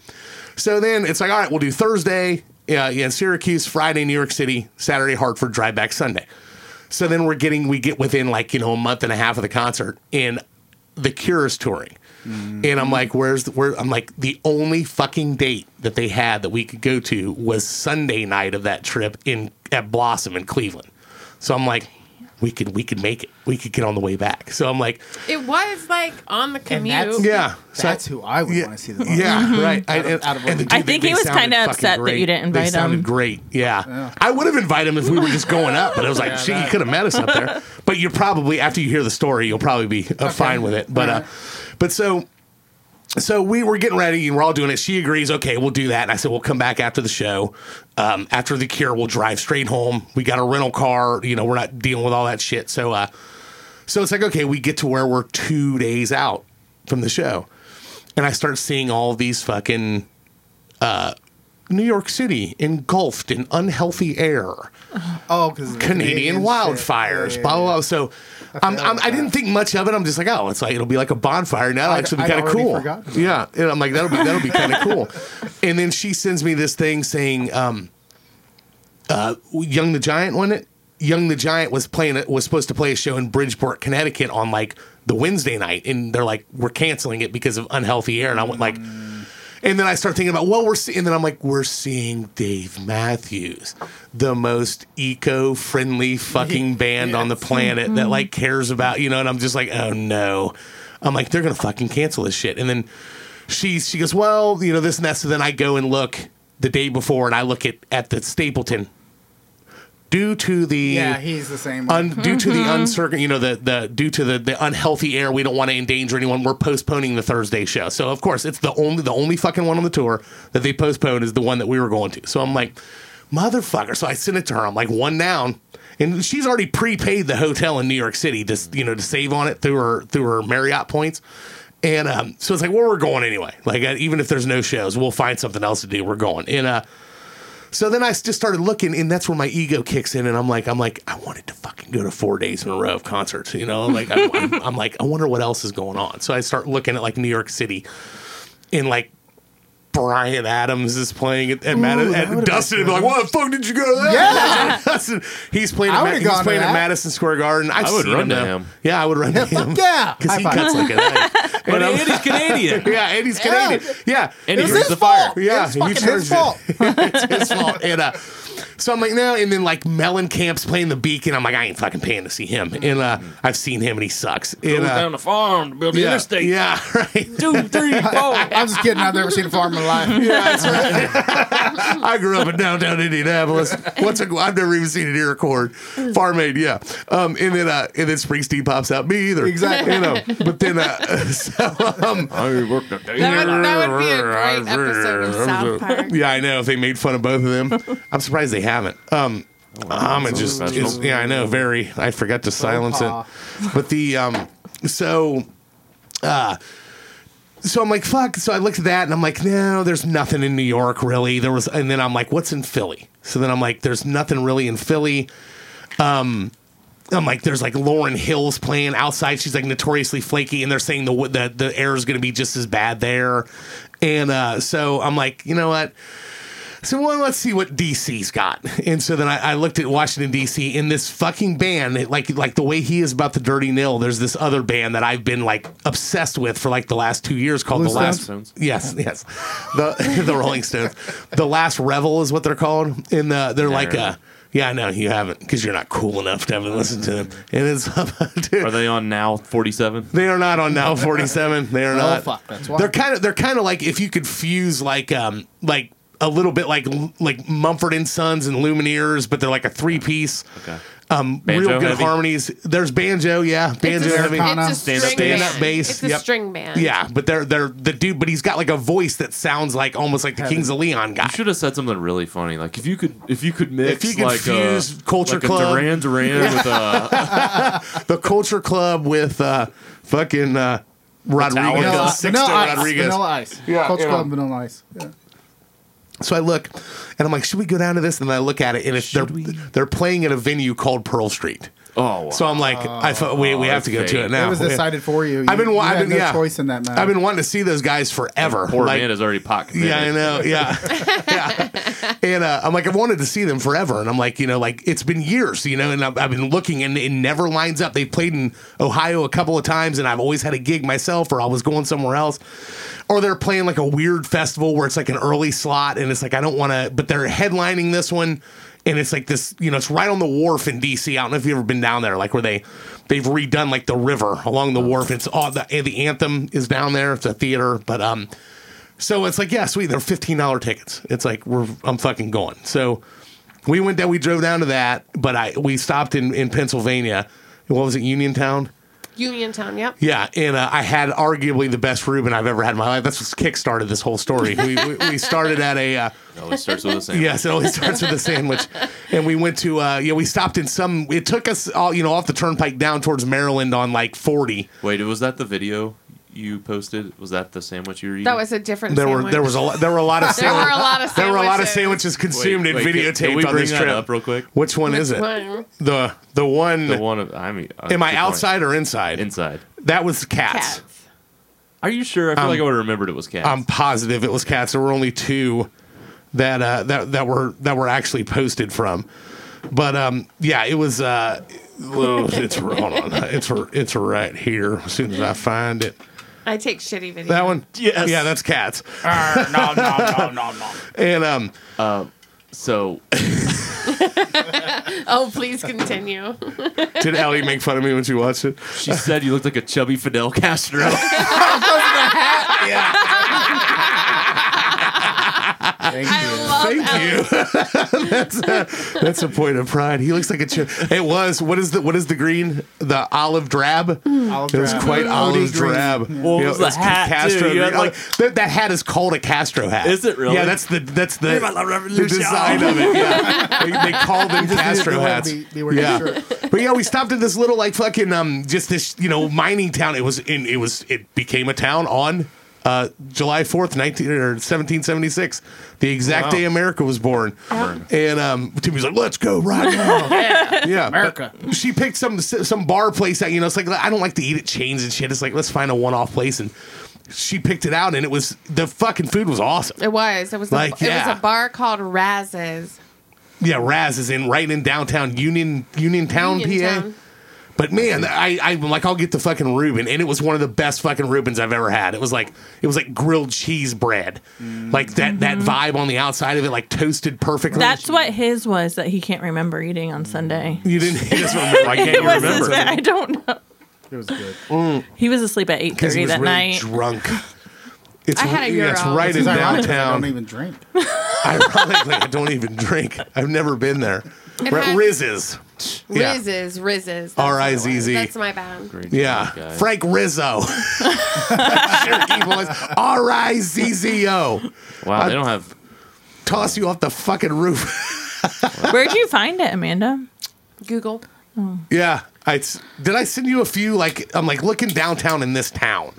So then it's like, all right, we'll do Thursday, uh, yeah, in Syracuse, Friday, New York City, Saturday, Hartford, drive back Sunday. So then we're getting, we get within like, you know, a month and a half of the concert, and The Cure is touring. And I'm like, where's the, where? I'm like, the only fucking date that they had that we could go to was Sunday night of that trip in at Blossom in Cleveland. So I'm like, we could we could make it. We could get on the way back. So I'm like, It was like on the And commute. that's, yeah. So that's who I would yeah, want to see the most. yeah, right. I, and- out of and the what- I think they- he was kinda fucking upset that you didn't invite They invite sounded him. great. Yeah. I would have invited him if we were just going up, but it was like, shit, you could have met us up there. But you're probably after you hear the story, you'll probably be uh, fine with it. But uh, but so. So we were getting ready and we're all doing it. She agrees, okay, we'll do that. And I said, we'll come back after the show. Um, after the cure, we'll drive straight home. We got a rental car. You know, we're not dealing with all that shit. So, uh, so it's like, okay, we get to where we're two days out from the show. And I start seeing all these fucking uh, New York City engulfed in unhealthy air, Oh, because Canadian wildfires, blah, blah, blah. So I'm, I'm, I didn't think much of it. I'm just like, oh, it's like, it'll be like a bonfire. Now, I'd- actually be kind of cool. Yeah. And I'm like, that'll be, that'll be kind of cool. And then she sends me this thing saying, um, uh, Young the Giant, wasn't it? Young the Giant was playing it was supposed to play a show in Bridgeport, Connecticut on like the Wednesday night, and they're like, we're canceling it because of unhealthy air. And I went like, and then I start thinking about, well, we're see- and then I'm like, we're seeing Dave Matthews, the most eco-friendly fucking band on the planet that mm-hmm. like cares about, you know. And I'm just like, oh no, I'm like, they're gonna fucking cancel this shit. And then she she goes, well, you know, this and that. So then I go and look the day before, and I look at at the Stapleton. Due to the Yeah, he's the same. un, due to the uncertain, you know, the the due to the the unhealthy air, we don't want to endanger anyone. We're postponing the Thursday show. So of course, it's the only the only fucking one on the tour that they postponed is the one that we were going to. So I'm like, motherfucker. So I sent it to her. I'm like, one down. And she's already prepaid the hotel in New York City to you know to save on it through her through her Marriott points. And um, so it's like, well, we're going anyway. Like, uh, even if there's no shows, we'll find something else to do. We're going. And uh, so then I just started looking, and that's where my ego kicks in, and I'm like, I'm like, I wanted to fucking go to four days in a row of concerts, you know? Like, I'm, I'm, I'm like, I wonder what else is going on. So I start looking at like New York City, in like. Bryan Adams is playing at, at Madison. that And Dustin would be like, "What the fuck did you go to that?" Yeah. Dustin, he's playing. I At, Ma- would've he's gone to playing at. Madison Square Garden. I've I would run him, to now. him. Yeah, I would run to him. yeah. because he five. cuts like a knife. But Andy's Canadian. Yeah, and he's Canadian. Yeah, And he It was brings his the fire. Yeah, it was fucking his fault. it's his fault. And uh, So I'm like, no. And then like Mellencamp's playing the Beacon. I'm like, I ain't fucking paying to see him. And uh, I've seen him and he sucks. And, uh, down the farm to build the yeah, interstate. yeah, right. Two, three, four. I'm just kidding. I've never seen a farm in my life. Yeah, that's right. I grew up in downtown Indianapolis. What's a, I've never even seen an ear cord. Farm aid, yeah. Um, and then uh, and then Springsteen pops out. Me either. Exactly. You know. But then uh, so um, I worked a day. That would, that would be a great episode of South Park. yeah, I know. If they made fun of both of them, I'm surprised they haven't. Um, just professional. is, yeah, I know. Very. I forgot to silence paw. it. But the um, so uh, so I'm like, fuck. So I looked at that and I'm like, no, there's nothing in New York really. There was, and then I'm like, what's in Philly? So then I'm like, there's nothing really in Philly. Um, I'm like, there's like Lauryn Hill's playing outside. She's like notoriously flaky, and they're saying the the the air is going to be just as bad there. And uh, so I'm like, you know what? So well, let's see what DC's got. And so then I, I looked at Washington DC in this fucking band, like like the way he is about the Dirty Nil. There's this other band that I've been like obsessed with for like the last two years called Blue the Last. Stones? Yes, yes, the the Rolling Stones. The Last Revel is what they're called. In the they're like Never. uh yeah, no, you haven't because you're not cool enough to have listened to them. And it's dude, Are they on now 47? they are not on now 47. They are Oh not. fuck, that's why. They're kind of they're kind of like if you could fuse like um like a little bit like like Mumford and Sons and Lumineers, but they're like a three piece. Okay. Um, Banjo real good heavy? harmonies. There's banjo, yeah, banjo it's a, heavy. It's a Stand-up string bass. Stand-up bass, It's a yep. string band. Yeah, but they're they're the dude, but he's got like a voice that sounds like almost like the Heavy. Kings of Leon guy. You should have said something really funny. Like if you could, if you could mix, If you could like fuse a, Culture like Club. a Duran Duran with a The Culture Club with uh, fucking uh, Rodriguez, Vanilla, Sixto vanilla ice. Rodriguez. Vanilla ice. Yeah, Coach you know. Club Vanilla Ice. Yeah. So I look, and I'm like, should we go down to this? And I look at it, and it's, they're they're playing at a venue called Pearl Street. Oh. Wow. So I'm like, I thought we, we have to go to it now. It was decided for you. I've been, You- wa- you I've had been, no yeah, choice in that matter. I've been wanting to see those guys forever. Poor Like, man is already pocket. Yeah, I know. Yeah, yeah. And uh, I'm like, I've wanted to see them forever, and I'm like, you know, like it's been years, you know, and I've, I've been looking, and it never lines up. They've played in Ohio a couple of times, and I've always had a gig myself, or I was going somewhere else, or they're playing like a weird festival where it's like an early slot, and it's like I don't want to, but they're headlining this one. And it's like this, you know, it's right on the wharf in DC. I don't know if you've ever been down there, like where they they've redone like the river along the wharf. It's all the the anthem is down there. It's a theater, but um, so it's like, yeah, sweet. They're fifteen dollar tickets. It's like we're I'm fucking going. So we went down. We drove down to that, but I we stopped in in Pennsylvania. What was it, Uniontown? Uniontown, yep. Yeah, and uh, I had arguably the best Reuben I've ever had in my life. That's what kick-started this whole story. We, we, we started at a uh, It always starts with a sandwich. yes, it always starts with a sandwich, and we went to uh, yeah, we stopped in some. It took us all you know off the turnpike down towards Maryland on like forty. Wait, was that the video you posted? Was that the sandwich you were eating? That was a different There were sandwich. there was a lot, there were a lot of There were a sandwiches. lot of There were a lot of sandwiches. sandwiches consumed Wait, and wait, can- videotaped can we on bring this that trip. up real quick? Which one is it? one? The the one. The one of I mean, uh, am I good point. outside or inside? Inside. that was cats. Cats. Are you sure? I feel Um, like I would have remembered it was cats. I'm positive it was cats. There were only two that uh, that that were that were actually posted from. But um, yeah, it was. Uh, well, it's hold on. It's it's right here. As soon as I find it, I take shitty videos. that one. Yes. Yeah, that's cats. Uh, no, no, no, no, no. And um, so Oh, please continue. did Ellie make fun of me when she watched it? she said you looked like a chubby Fidel Castro. Thank I you. love Thank you. that's a, that's a point of pride. He looks like a. Ch- it was. What is the what is the green? The olive drab. Olive It was drab. quite OD olive green. drab. Well, it You was know, the hat, too. Castro. You had, like- that, that hat is called a Castro hat. Is it really? Yeah, that's the that's the, Viva la the design of it. Yeah, they, they called them Just Castro be- hats. Be, be wearing Yeah. a shirt. But yeah, we stopped at this little like fucking um just this you know mining town. It was in it was it became a town on uh July fourth, nineteen or seventeen seventy six, the exact Wow. day America was born. And um Timmy's like, let's go right now. yeah, America. but She picked some some bar place that you know. It's like I don't like to eat at chains and shit. It's like let's find a one off place and. She picked it out, and it was the fucking food was awesome. It was. It was. Like, a, It was a bar called Raz's. Yeah, Raz is in right in downtown Union Uniontown, PA. Uniontown. But man, I I'm like I'll get the fucking Reuben, and it was one of the best fucking Reubens I've ever had. It was like it was like grilled cheese bread, like that that mm-hmm. vibe on the outside of it, like toasted perfectly. That's what his was that he can't remember eating on Sunday. you didn't. He doesn't remember. Why can't It you was his remember? bad- I don't know. It was good. Mm. He was asleep at eight because he thirty was that really night. drunk. It's, I had a yeah, it's gyro. right in It's ironic that I downtown. don't even drink. Ironically, I don't even drink. I've never been there. It R- had- Riz's. Yeah. Rizzes, Rizzes. that's R-I-Z-Z. what it was. That's my bad. Great Yeah, job. Frank Rizzo. Cherokee boys. R I Z Z O. Wow, they don't have. Toss you off the fucking roof. Where'd you find it, Amanda? Google. yeah. I, did I send you a few? Like, I'm like looking downtown in this town.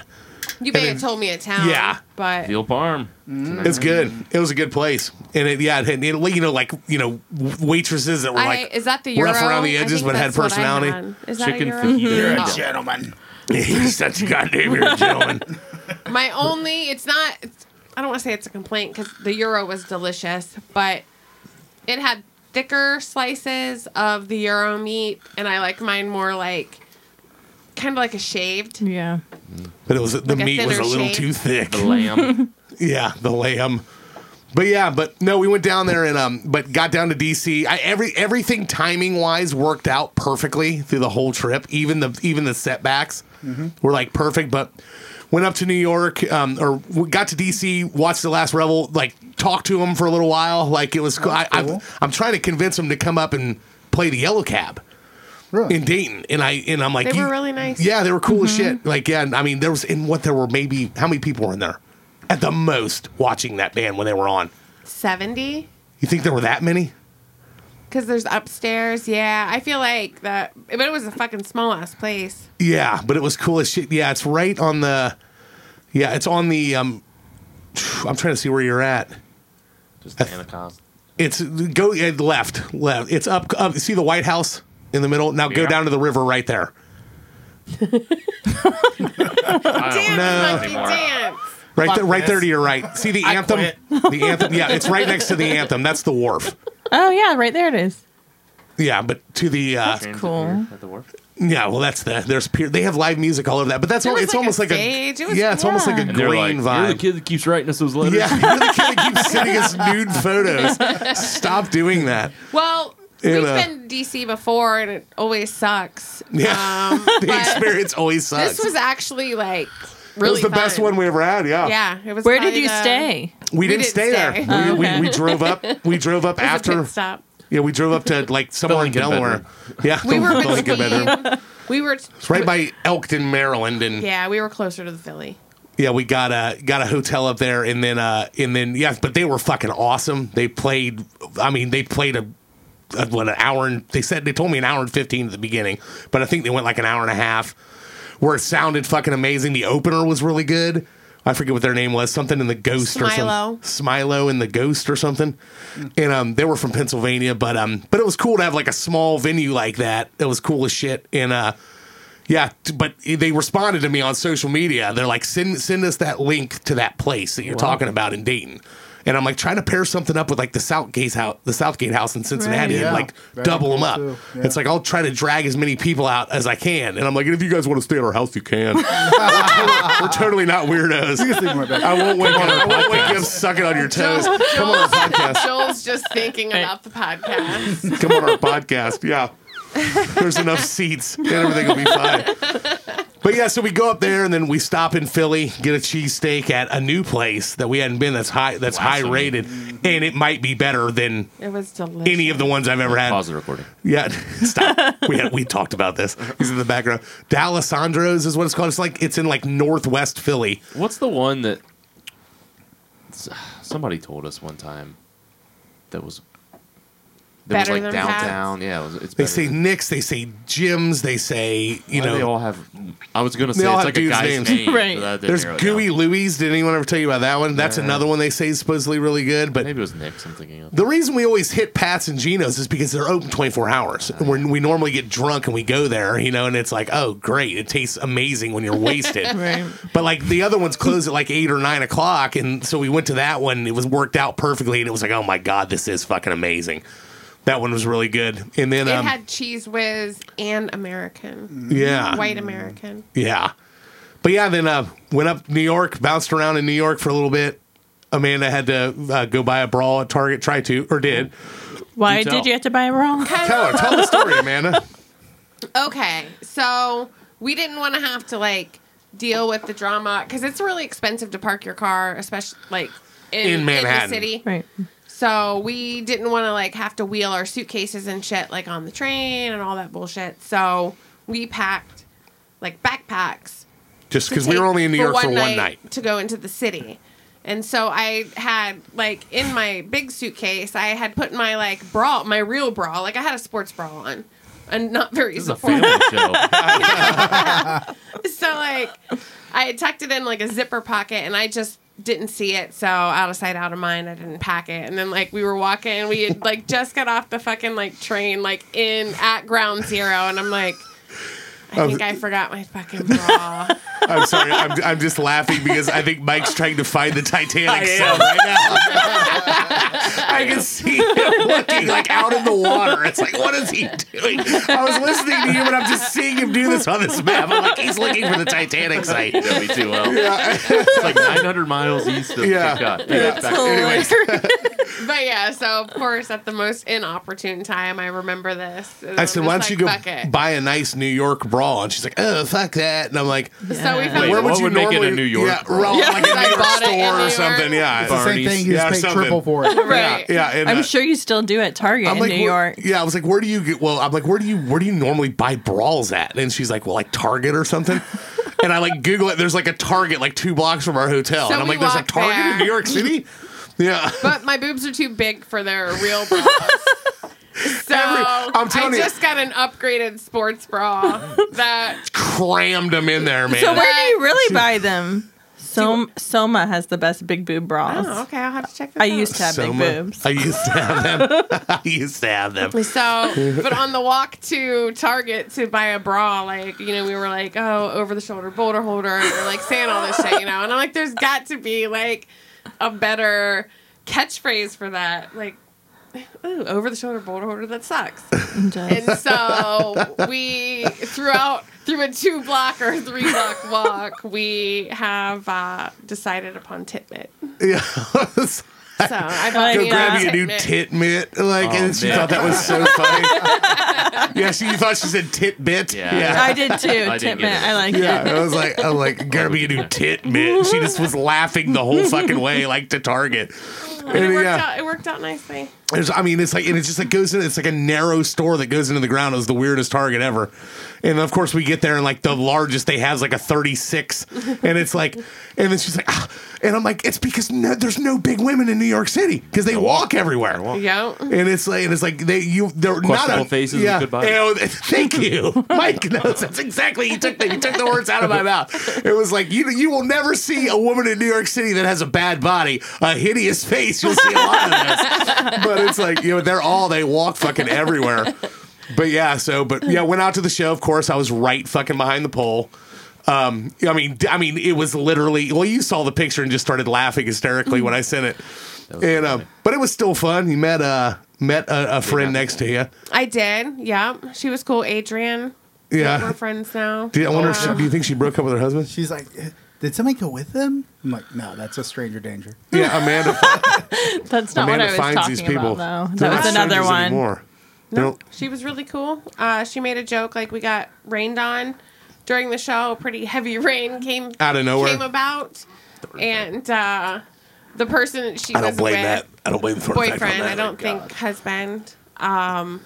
You may then- have told me a town. Yeah. But Veal Parm. Mm. It's good. It was a good place. And it, yeah, it had, it, you know, like, you know, waitresses that were I, like is that the gyro? rough around the I edges think but had that's what I personality. had. Is that Chicken a gyro? fajita. Mm-hmm. You're a Oh. gentleman. He's such a goddamn you're a gentleman. My only, it's not, it's, I don't want to say it's a complaint because the gyro was delicious, but it had thicker slices of the gyro meat, and I like mine more like, kind of like a shaved. Yeah. But it was the Like a meat was a thinner little shade? too thick. The lamb. Yeah, the lamb. But yeah, but no, we went down there and um, but got down to DC. I, every everything timing wise worked out perfectly through the whole trip. Even the even the setbacks were like perfect. But went up to New York, um, or we got to DC, watched the Last Revel, like talked to him for a little while. Like it was. cool. I, cool. I've, I'm trying to convince him to come up and play the Yellow Cab Really? in Dayton, and I and I'm like, They you- were really nice. yeah, they were cool as shit. Like, yeah, I mean, there was in what there were maybe how many people were in there at the most watching that band when they were on. 70? You think there were that many? Because there's upstairs. Yeah, I feel like that, but it was a fucking small ass place. Yeah, but it was cool as shit. Yeah, it's right on the. Yeah, it's on the. um I'm trying to see where you're at. Just Anacostia. It's go yeah, left, left. It's up, up. See the White House in the middle. Now go Yeah. down to the river right there. Dance, No. monkey, dance. Right Fuck there, right there this. to your right. See the I anthem. quit. The anthem. Yeah, it's right next to the anthem. That's the wharf. Oh yeah, right there it is. Yeah, but to the uh, Transit cool. here At the wharf. Yeah, well, that's the there's pier. They have live music all over that, but that's There all, was it's like a almost like stage. a It was- yeah, it's almost like a yeah. And they're like, green vibe. You're the kid that keeps writing us those letters. Yeah, you're the kid that keeps sending us nude photos. Stop doing that. Well, And, we've uh, been DC before, and it always sucks. Yeah, Um, the experience always sucks. This was actually like it really was the best one we ever had. Yeah, Yeah, it was. Where did you the- stay? We didn't didn't stay there. stay. We, Oh, we, okay. we drove up. We drove up It was a after. pit stop. Yeah, we drove up to like somewhere in Delaware. Yeah, We the- were the Lincoln bedroom. between. We were. It's right by Elkton, Maryland, and Yeah, we were closer to the Philly. Yeah, we got a got a hotel up there, and then uh, and then yeah, but they were fucking awesome. They played. I mean, they played a, a what an hour and they said they told me an hour and fifteen at the beginning, but I think they went like an hour and a half, where it sounded fucking amazing. The opener was really good. I forget what their name was, something in the Ghost or Smilo. something. Smilo in the Ghost or something. And um, they were from Pennsylvania, but um, but it was cool to have like a small venue like that. It was cool as shit. And uh, yeah, but they responded to me on social media. They're like, send send us that link to that place that you're talking about in Dayton. And I'm like trying to pair something up with like the Southgate house, the Southgate house in Cincinnati, Right. and like that'd be double them up. Yeah. It's like I'll try to drag as many people out as I can. And I'm like, if you guys want to stay at our house, you can. we're, totally, not weirdos. You can sleep in my bed. I won't wake up. I won't wake you up sucking on your toes. Come on our podcast. Joel's just thinking about the podcast. Come on our podcast. Yeah. There's enough seats and everything will be fine. But yeah, so we go up there and then we stop in Philly, get a cheesesteak at a new place that we hadn't been that's high that's high Blasphemy. rated. And it might be better than It was delicious. any of the ones I've ever had. Pause the recording. Yeah, stop. we had, we talked about this. He's in the background. D'Alessandro's is what it's called. It's like it's in like northwest Philly. What's the one that somebody told us one time that was that Better was like than downtown? Yeah, it was, it's They better say than- Nick's, they say Jim's, they say you Why know they all have. I was gonna say it's like a dudes' guy's names. name. Right. but There's Gooey. Louie's. Did anyone ever tell you about that one? That's Yeah. another one they say is supposedly really good. But Maybe it was Nick's. I'm thinking of. the reason we always hit Pat's and Geno's is because they're open 24 hours. We're, we normally get drunk and we go there, you know, and it's like, oh, great. It tastes amazing when you're wasted. Right. But like the other ones close at like eight or nine o'clock. And so we went to that one. It was worked out perfectly. And it was like, oh my God, this is fucking amazing. That one was really good. And then It um, had Cheez Whiz and American, yeah, white American. yeah. But yeah, then uh, went up New York, bounced around in New York for a little bit. Amanda had to uh, go buy a bra at Target, try to, or did. Why You did you have to buy a bra? Tell her, tell the story, Amanda. Okay, so we didn't want to have to like deal with the drama because it's really expensive to park your car, especially like in, In Manhattan. the city. Right. So we didn't want to like have to wheel our suitcases and shit like on the train and all that bullshit. So we packed like backpacks Just because we were only in New York for one night. to go into the city. And so I had like in my big suitcase, I had put my like bra, my real bra, like I had a sports bra on, and not very This is a supportive. family show. so like I had tucked it in like a zipper pocket and I just didn't see it so out of sight out of mind i didn't pack it. And then like we were walking we had like just got off the fucking like train like in at ground zero and i'm like i think i forgot my fucking bra I'm sorry. I'm, I'm just laughing because I think Mike's trying to find the Titanic song right now. I can see him looking like out in the water. It's like, what is he doing? I was listening to you, but I'm just seeing him do this on this map. I'm like, he's looking for the Titanic site. You know me too well. It's like 900 miles east of Yeah. Cape Cod. Yeah. Back- Anyways, but yeah so of course at the most inopportune time i remember this And I I'm said, just why don't you go "Fuck it." buy a nice New York bra? And she's like, oh, fuck that. And I'm like, so we found Wait, where would what you would make it a normally New York Yeah, bra? well, like a I New York bought it in store New or York. something. Yeah. It's the same Barney's. thing. You Yeah, just pay something. triple for it. right Yeah, and, I'm uh, sure you still do at Target I'm in like, New where- York. Yeah, I was like, where do you get? Well, I'm like, where do you where do you normally buy bras at? And she's like, well, like Target or something. and I like Google it. There's like a Target like two blocks from our hotel, So and I'm we like, there's a walked Target in. New York City. Yeah, but my boobs are too big for their real bras. So Every- I'm telling I you- just got an upgraded sports bra that crammed them in there, man. So where do you really buy them? Som- Soma has the best big boob bras. Oh, okay, I'll have to check this I out. used to have Soma. big boobs. I used to have them. I used to have them. So, but on the walk to Target to buy a bra, like, you know, we were like, oh, over the shoulder boulder holder, and we're like saying all this shit, you know, and I'm like, there's got to be like a better catchphrase for that. Like, ooh, over the shoulder boulder holder, that sucks. And so we throughout through a two block or three block walk, we have uh, decided upon titmit. Yeah. So I bought Go Go me grab you a new Titmit. tit mitt. Like, Oh, and she man. thought that was so funny. yeah, she thought she said tit bit. Yeah. I did too. I didn't Tip get man. it. I like Yeah, it. I was like, I'm like, gotta be a new tit mitt. She just was laughing the whole fucking way, like to Target. And it And, worked yeah. out. It worked out nicely. There's, I mean, it's like, and it just like goes in. It's like a narrow store that goes into the ground. It was the weirdest Target ever. And of course, we get there and like the largest they have is like a 36, and it's like, and then she's like, ah. and I'm like, it's because no, there's no big women in New York City because they walk everywhere. Yeah. And it's like, and it's like they you they're not Questionable a, faces Yeah, good bodies. you know, thank you, Mike. knows that's exactly you took the you took the words out of my mouth. It was like you you will never see a woman in New York City that has a bad body, a hideous face. You'll see a lot of this, but it's like you know they're all they walk fucking everywhere. But yeah, so but yeah, went out to the show. Of course, I was right fucking behind the pole. Um, I mean, I mean, it was literally. Well, you saw the picture and just started laughing hysterically when I sent it. And um, but it was still fun. You met uh met a, a friend next to you. I did. Yeah. She was cool. Adrian. Yeah. We're friends now. Do you, I wonder if she, Um, do you think she broke up with her husband? She's like, "Eh, did somebody go with them? I'm like, no, that's a stranger danger. Yeah, Amanda. That's not Amanda what I was finds talking these people. about, though. They're That not was another strangers one. Anymore. No, don't- she was really cool. Uh, she made a joke like we got rained on during the show. Pretty heavy rain came Out of nowhere. came about, and uh, the person that she I don't was blame with, that. I don't blame the thorn effect on boyfriend, that. I don't think husband, um,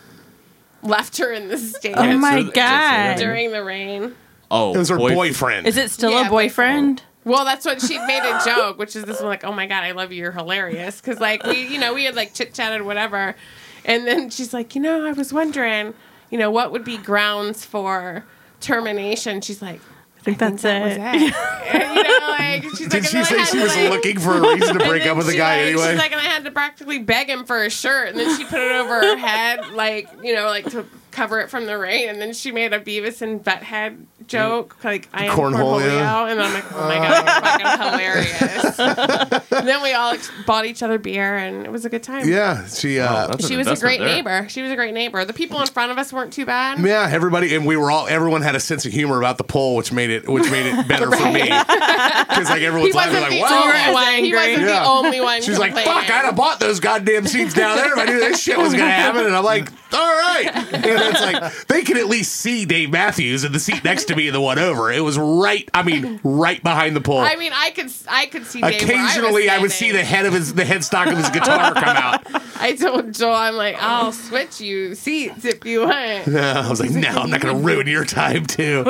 left her in the stand Oh my so- god! during the rain. Oh, It was her boy- boyfriend. Is it still Yeah, a boyfriend? Well, that's what she made a joke, which is this one like, oh my god, I love you, you're hilarious. Because like we, you know, we had like chit chatted whatever, and then she's like, you know, I was wondering, you know, what would be grounds for termination? She's like. I think that's that was it. it. you know, like she's Did like, she and then I say had she to, was like- looking for a reason to and break then up with the she, guy like, anyway? She's like, and I had to practically beg him for a shirt, and then she put it over her head, like you know, like to cover it from the rain, and then she made a Beavis and Butthead joke, like I am Cornhole, cornholio, yeah. and I'm like, oh my god, you're fucking hilarious. and then we all ex- bought each other beer, and it was a good time. Yeah, she. Uh, That's an She was a great there. neighbor. She was a great neighbor. The people in front of us weren't too bad. Yeah, everybody, and we were all. Everyone had a sense of humor about the pole, which made it, which made it better for me. Because like everyone's laughing, like, the, wow. he wasn't Yeah. the only one. She's like, "Fuck! I'd have bought those goddamn seats down there if I knew that shit was gonna happen." And I'm like, "All right." And it's like they could at least see Dave Matthews in the seat next to me, and the one over. It was right. I mean, right behind the pole. I mean, I could, I could see. Dave Occasionally, I, was would see the head of his, the headstock of his guitar come out. I told Joel, I'm like, I'll switch you seats if you want. I was like, no, I'm not going to ruin your time too.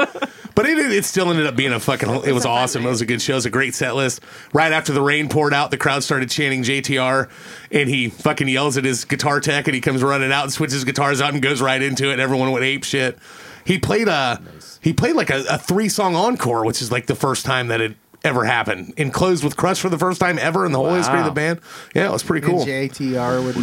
But it, it still ended up being a fucking. It was awesome. It was a good show. It was a great set list. Right after the rain poured out, the crowd started chanting JTR, and he fucking yells at his guitar tech, and he comes running out and switches guitars out and goes right into it. And everyone went ape shit. He played a he played like a, a three song encore, which is like the first time that it ever happened, and closed with Crush for the first time ever in the whole history of the band. Yeah, it was pretty cool. JTR would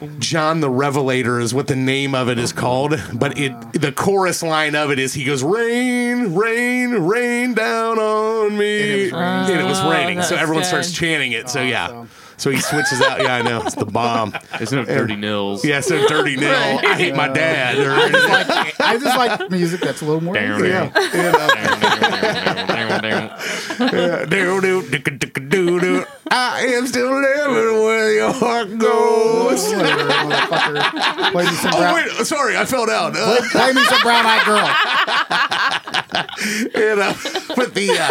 mean. John the Revelator is what the name of it is called, but it the chorus line of it is he goes rain, rain, rain down on me, And it was raining. And it was raining. so everyone good. starts chanting it. So yeah, Awesome. So he switches out. Yeah, I know it's the bomb. Isn't it Dirty Nils? Yeah, so dirty nil. I hate my dad. Or, Like, I just like music that's a little more. Down, yeah. I am still living where your heart goes. Motherfucker. Play me some Oh brown, wait, sorry, I fell down. Uh, play, play me some brown eyed girl. you know, but the uh,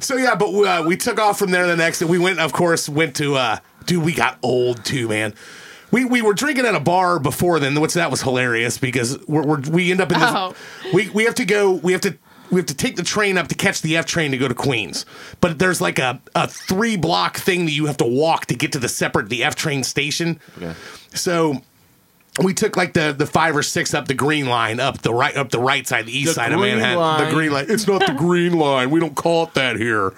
so yeah, but uh, we took off from there the next. We went, of course, went to uh, dude. We got old too, man. We, we were drinking at a bar before then, which that was hilarious because we're, we're we end up in this. Oh. We we have to go. We have to. We have to take the train up to catch the F train to go to Queens, but there's like a, a three block thing that you have to walk to get to the separate the F train station. Okay. So we took like the the five or six up the green line, up the right up the right side, the east The side of Manhattan. line. The green line. It's not the green line. We don't call it that here.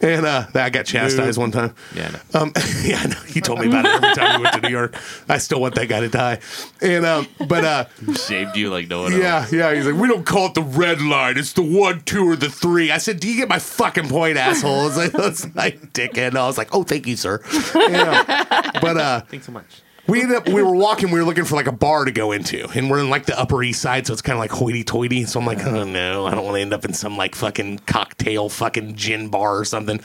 And uh, I got chastised one time. Yeah, I know. Um, yeah, I know. He told me about it every time we went to New York. I still want that guy to die. And um, but uh, Shaved you like no one yeah, else. yeah. He's like, we don't call it the red line. It's the one, two, or the three. I said, do you get my fucking point, asshole? It's like, it's like dickhead. And I was like, oh, thank you, sir. Yeah. But uh, Thanks so much. We ended up we were walking we were looking for like a bar to go into and we're in like the upper east side so it's kind of like hoity-toity so i'm like oh no i don't want to end up in some like fucking cocktail fucking gin bar or something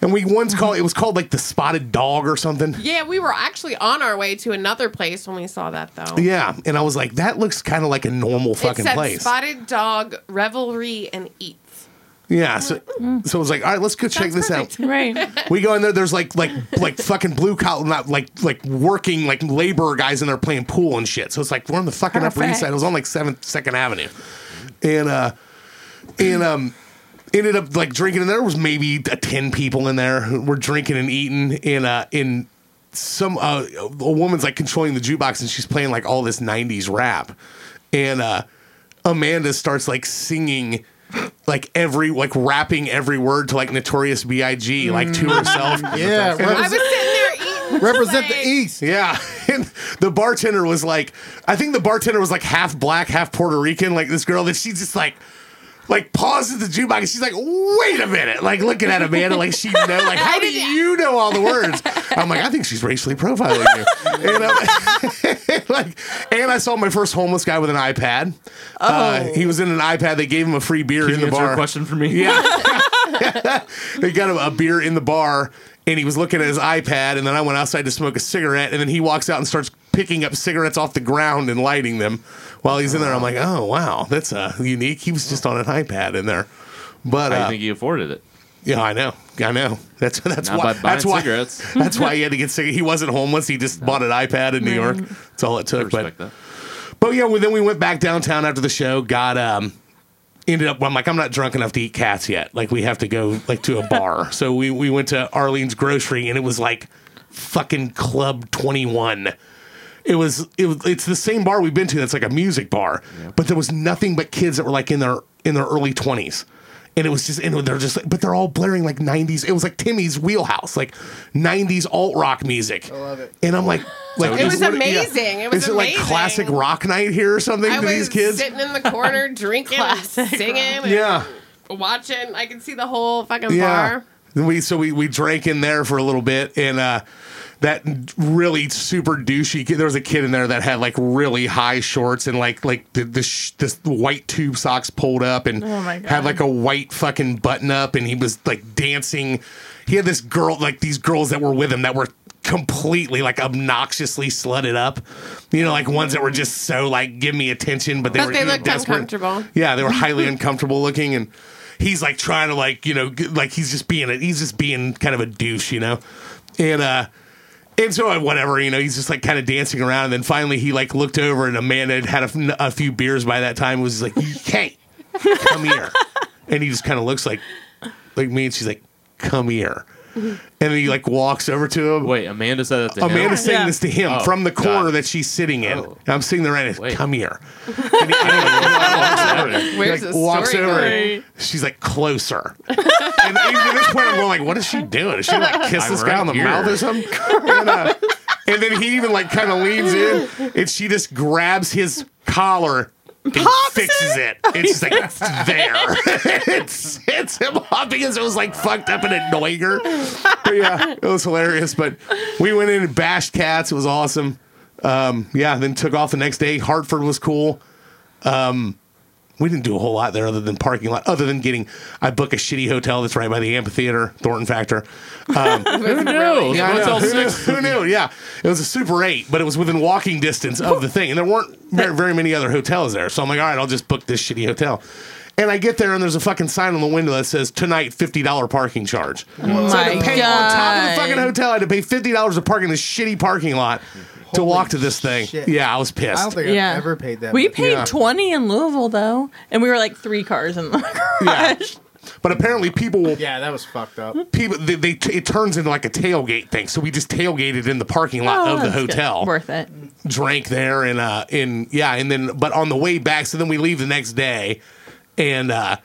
and we once called it was called like the spotted dog or something Yeah, we were actually on our way to another place when we saw that though. yeah and i was like that looks kind of like a normal it fucking said place Spotted Dog Revelry and Eats. Yeah so so it was like all right let's go check this out. Right. we go in there. There's like like like fucking blue collar, not like like working like labor guys in there playing pool and shit. So it's like we're on the fucking Upper East Side. It was on like Seventh Second Avenue, and uh, and um, ended up like drinking. And there was maybe uh, ten people in there. who We're drinking and eating in uh in some uh, a woman's like controlling the jukebox and she's playing like all this '90s rap, and uh, Amanda starts like singing like every like rapping every word to like Notorious B.I.G. like to mm. herself. Yeah, I was represent, sitting there eating. represent the East. Yeah. And the bartender was like, I think the bartender was like half black, half Puerto Rican, like this girl that she's just like, like pauses the jukebox. and She's like, wait a minute. Like looking at Amanda, like she know, like, how do you know all the words? I'm like, I think she's racially profiling you. And, like, and I saw my first homeless guy with an iPad. Uh, he was in an iPad. They gave him a free beer in the bar. a question for me. Yeah. they got him a beer in the bar and he was looking at his iPad and then I went outside to smoke a cigarette and then he walks out and starts picking up cigarettes off the ground and lighting them while he's in there. I'm like, oh wow, that's uh, unique. He was just on an iPad in there. But I uh, think he afforded it. yeah, I know, I know. That's that's Not why by that's why cigarettes. that's why he had to get cigarettes. He wasn't homeless. He just bought an iPad in New York. That's all it I took. But that. but yeah, well, then we went back downtown after the show. Got um, ended up. I'm like, I'm not drunk enough to eat cats yet. Like we have to go like to a bar. so we we went to Arlene's Grocery, and it was like fucking Club Twenty One. It was it was it's the same bar we've been to. That's like a music bar, but there was nothing but kids that were like in their in their early twenties. And it was just, and they're just, but they're all blaring like '90s. It was like Timmy's wheelhouse, like '90s alt rock music. I love it. And I'm like, like It was what- amazing. It was is it like classic rock night here or something I to was these kids? sitting in the corner drinking, and Classic singing, and Yeah. watching. I could see the whole fucking Yeah. bar. we so we we drank in there for a little bit, and uh, that really super douchey. Kid, there was a kid in there that had like really high shorts and like like the the, sh- the white tube socks pulled up and Oh had like a white fucking button up, and he was like dancing. He had this girl, like these girls that were with him that were completely like obnoxiously slutted up. You know, like ones that were just so like give me attention, but they But were they looked desperate. uncomfortable. Yeah, they were highly uncomfortable looking, and he's like trying to like you know like he's just being a, he's just being kind of a douche, you know, and uh. And so whatever, you know, he's just like kind of dancing around, and then finally he like looked over, and Amanda had had a few beers by that time. Was like, "Hey, come here," and he just kind of looks like like me, and she's like, "Come here," and then he like walks over to him. Wait, Amanda said that to him. Amanda's saying Yeah. this to him Oh, from the corner it. that she's sitting in. Oh. I'm sitting there right. and, Wait. Come here. And he, and he walks over. Where's like, the walks story over. and She's like closer. and even at this point, I'm going like, "What is she doing? Is she like kiss I'm this guy right on the here. mouth or something?" And, uh, and then he even like kind of leans in, and she just grabs his collar. And fixes it. It's just like it's there. it's it's him because it was like fucked up and annoying her. But yeah, it was hilarious. But we went in and bashed cats. It was awesome. Um, yeah, then took off the next day. Hartford was cool. Um, we didn't do a whole lot there other than parking lot, other than getting I book a shitty hotel that's right by the amphitheater, Thornton Factor. Um, Who knows? yeah, I know. Who, knew, six. who knew? Yeah, it was a Super Eight, but it was within walking distance of the thing, and there weren't very, very many other hotels there. So I'm like, all right, I'll just book this shitty hotel. And I get there, and there's a fucking sign on the window that says tonight fifty dollar parking charge. so I had to pay on top of the fucking hotel. I had to pay fifty dollars to park in this shitty parking lot to walk to this thing. shit. Yeah, I was pissed. I don't think Yeah. I've ever paid that. We much. paid Yeah. 20 in Louisville though, and we were like three cars in the Yeah. garage. but apparently, people will Yeah, that was fucked up. people they, they it turns into like a tailgate thing. So we just tailgated in the parking lot Oh, of the that's good. hotel. Worth it. drank there and uh in yeah and then but on the way back so then we leave the next day and uh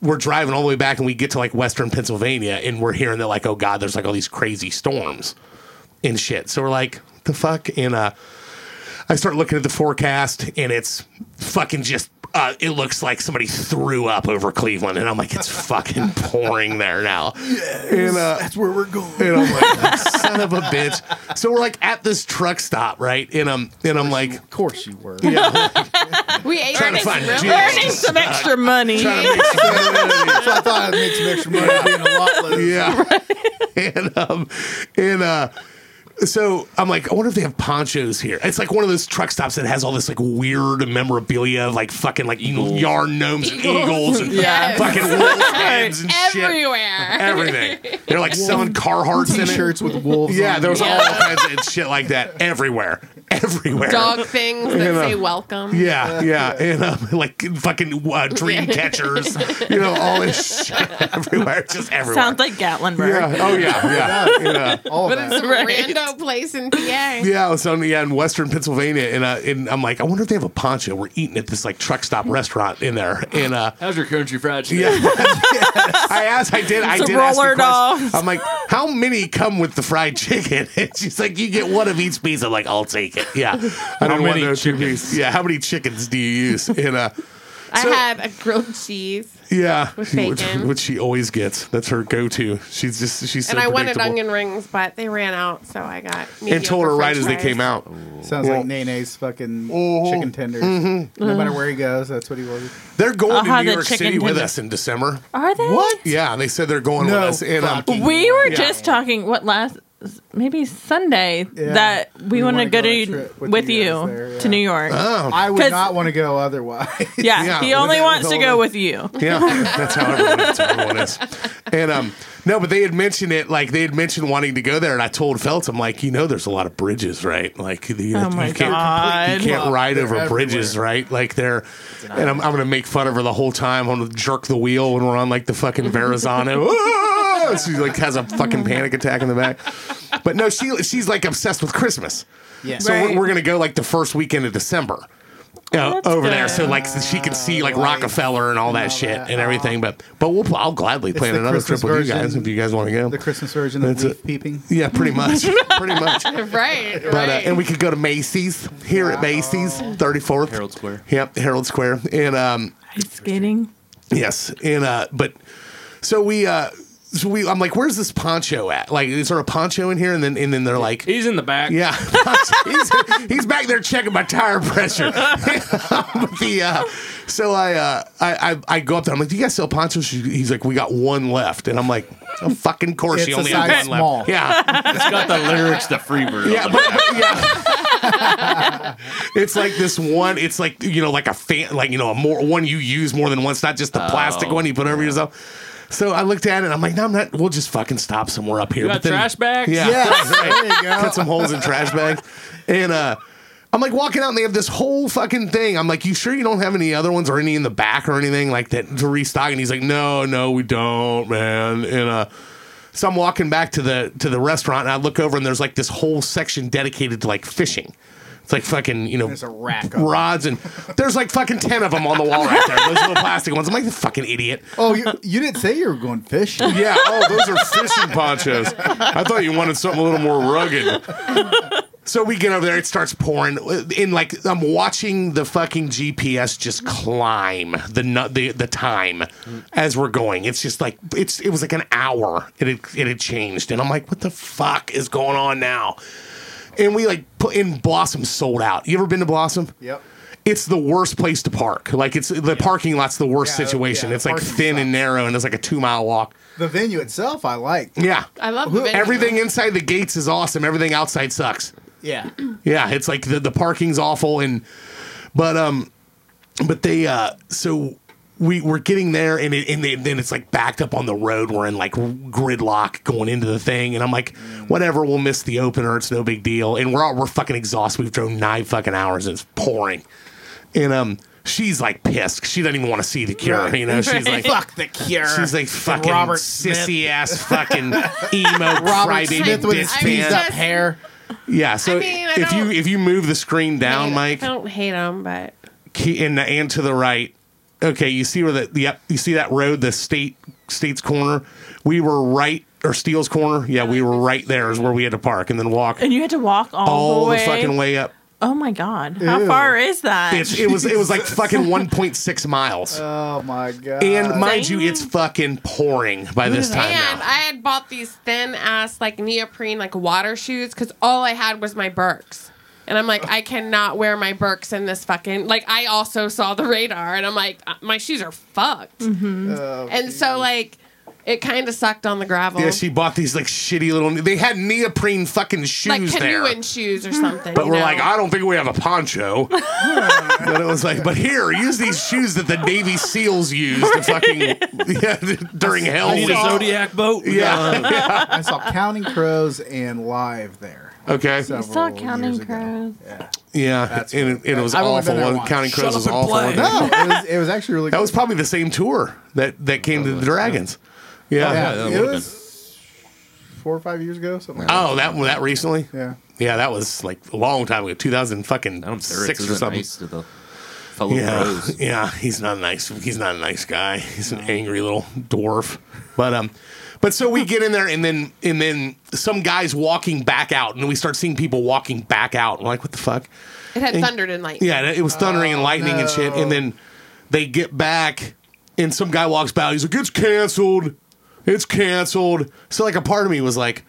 we're driving all the way back and we get to like western pennsylvania and we're hearing that like oh god there's like all these crazy storms and shit so we're like the fuck and uh i start looking at the forecast and it's fucking just uh, it looks like somebody threw up over Cleveland, and I'm like, it's fucking pouring there now. and uh, That's where we're going. and I'm like, son of a bitch. So we're like at this truck stop, right? And I'm and I'm like, Of course you were. yeah, We ate Trying to find Really? Earning some extra money. trying to make some- so I thought I'd make some extra money being a lot less. yeah. and um and uh so I'm like, I wonder if they have ponchos here. It's like one of those truck stops that has all this like weird memorabilia, of, like fucking like you know, yarn gnomes and eagles and Yes. fucking wolf heads and shit. Everywhere. Everything. They're like selling Carhartts in it. T-shirts with wolves. Yeah, on there was them. all kinds of shit like that everywhere. Everywhere. Dog things that You know. say welcome. Yeah, yeah, and um, like fucking uh, dream catchers, you know, all this shit everywhere, just everywhere. Sounds like Gatlinburg. yeah, oh yeah, yeah, yeah, all of But that. it's a Right. Rando place in PA. yeah. I was on yeah in Western Pennsylvania, and uh, and I'm like, I wonder if they have a poncho. We're eating at this like truck stop restaurant in there, and uh, How's your country fried chicken? yeah, I asked, I did, I It's a did ask a roller question. dog. I'm like, how many come with the fried chicken? And she's like, you get one of each piece. I'm like, I'll take it. Yeah, I don't want many no two chickens? piece. Yeah, how many chickens do you use? And uh, I So- had a grilled cheese, Yeah, With which, bacon. which she always gets. That's her go-to. She's just she's so and I wanted onion rings, but they ran out, so I got. and told her right french as they came out. Sounds Well- like Nene's fucking Mhm. chicken tenders. Mm-hmm. No matter where he goes, that's what he orders. They're going I'll to New York chicken City with us in December. Are they? What? Yeah, they said they're going No with us. And um, fucking- We were Yeah. just talking what last maybe Sunday Yeah. that we, We want to wanna go go on to trip with with, you you, guys there, to yeah. New York. oh, I would 'Cause- not want to go otherwise. yeah, Yeah, he with only that- wants with to all go the- with you. yeah, that's how everyone, that's how everyone is. And um, no, but they had mentioned it. Like they had mentioned wanting to go there, and I told Feltz, I'm like, you know, there's a lot of bridges, right? Like you, Oh my you can't, God. you can't ride They're over bridges, everywhere. right? Like they're, and I'm, I'm gonna make fun of her the whole time. I'm gonna jerk the wheel when we're on like the fucking Verrazano. She like has a fucking panic attack in the back. But no, she she's like obsessed with Christmas. Yeah. So Right. we're, we're gonna go like the first weekend of December. uh, That's over there, good. so like she can see like Right. Rockefeller and all that all shit that. and everything. But but we'll I'll gladly plan the another Christmas trip with you guys if you guys want to go. The Christmas version of That's leaf it. peeping. yeah, pretty much, pretty much. Right, But uh, right. and we could go to Macy's here at Macy's, thirty fourth Herald Square. Yep, Herald Square, and um, Ice skating. Yes, and uh, but so we uh, so we, I'm like, where's this poncho at? Like, is there a poncho in here? And then, and then they're like, He's in the back. yeah, he's, he's back there checking my tire pressure. But the uh, so I, uh, I I I go up there. I'm like, do you guys sell ponchos? He's like, we got one left, and I'm like, oh, fucking course, It's you a only have one small. left. Yeah, It's got the lyrics to Freebird. yeah, on but yeah. it's like this one. It's like you know, like a fan, like you know, a more one you use more than once, not just the plastic one you put over yourself. So I looked at it. and I'm like, no, I'm not. We'll just fucking stop somewhere up here. You got But then- trash bags? Yeah, Yes, right. there you go. Cut some holes in trash bags, and uh. I'm like walking out and they have this whole fucking thing. I'm like, you sure you don't have any other ones or any in the back or anything like that to restock? And he's like, no, no, we don't, man. And uh, so I'm walking back to the to the restaurant and I look over and there's like this whole section dedicated to like fishing. It's like fucking, you know, There's a rack of them. rods and there's like fucking 10 of them on the wall right there. Those little plastic ones. I'm like, the fucking idiot. Oh, you, you didn't say you were going fishing. Yeah. Oh, those are fishing ponchos. I thought you wanted something a little more rugged. So we get over there. It starts pouring. In like I'm watching the fucking GPS just climb the nu- the the time as we're going. It's just like it's it was like an hour. It had, it had changed, and I'm like, what the fuck is going on now? And we like put in Blossom sold out. You ever been to Blossom? Yep. It's the worst place to park. Like it's the parking lot's the worst Yeah, situation. yeah, it's like parking thin and narrow, and it's like a two mile walk. The venue itself, I like. Yeah. I love the venue. Everything inside the gates is awesome. Everything outside sucks. Yeah. Yeah, it's like the, the parking's awful and but um but they uh so we we're getting there and it, and they, then it's like backed up on the road. We're in like gridlock going into the thing and I'm like whatever, we'll miss the opener. It's no big deal. And we're all, we're fucking exhausted. We've drove 9 fucking hours and it's pouring. And um she's like pissed. She doesn't even want to see the cure, Right. you know. She's like Fuck the cure. She's like fucking Robert sissy ass fucking emo Robert crybaby Smith with his bitch I mean, teased up hair. Yeah, so I mean, I if you if you move the screen down, Hate- Mike, I don't hate them, but and and to the right. Okay, you see where the yep, you see that road, the state state's corner. We were right or Steele's corner. Yeah, we were right there is where we had to park and then walk And you had to walk all, all the the fucking way up. Oh my god! How Ew. far is that? It's, it was it was like fucking 1.6 miles. Oh my god. and mind you, it's fucking pouring by this time and now. I had bought these thin ass like neoprene like water shoes because all I had was my Birks. And I'm like, I cannot wear my Birks in this fucking. Like, I also saw the radar, and I'm like, uh, my shoes are fucked. Oh, And so, like, it kind of sucked on the gravel. Yeah, she bought these like shitty little. They had neoprene fucking shoes like there. canoeing shoes or something. But you we're know? like, I don't think we have a poncho. but it was like, but here, use these shoes that the Navy SEALs used to fucking yeah, during Hell I need a Zodiac boat. Yeah. I saw Counting Crows and Live there. Okay. I several saw Counting. Crows. Yeah. Yeah. That's and what- it, it was I've only awful. been there One- once. Counting Crows Shut was and awful. play. No, it was, it was actually really That was probably the same tour that that came to the Dragons. Yeah. yeah, that it would've was four or five years ago, something like that. Oh, that that recently? Yeah. Yeah, that was like a long time ago, 2000 fucking I'm sure six or something. nice to the fellow Yeah, pros. yeah, he's not nice. He's not a nice guy. He's an angry little dwarf. But um, but so we get in there, and then and then some guys walking back out, and we start seeing people walking back out. We're like, what the fuck? it had and- thundered and lightning. Yeah, it was thundering and oh, lightning and shit. And then they get back, and some guy walks by. He's like, it's canceled. It's canceled. So like a part of me was like.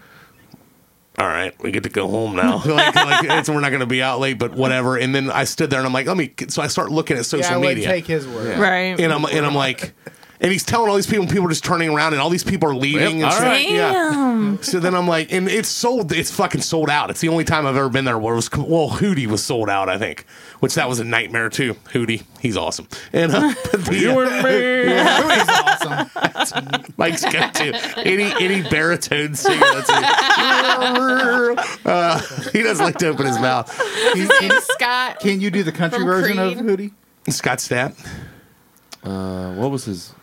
All right, we get to go home now. like, like it's, we're not going to be out late, but whatever. And then I stood there and I'm like, let me. So I start looking at social Yeah, I media take his word. Right. and I'm and I'm like, and he's telling all these people, and people are just turning around, and all these people are leaving. Yep, and all shit. right. Yeah. Damn. So then I'm like, and it's sold. It's fucking sold out. It's the only time I've ever been there where it was. Well, Hootie was sold out, I think, which that was a nightmare too. Hootie, he's awesome. And uh, but the, You and me. He's awesome. Mike's got to any any baritone singer. That's it. uh, he doesn't like to open his mouth. Can, Hey, can- Scott. can you do the country From version of Hootie? Scott Stapp. Uh, what was his?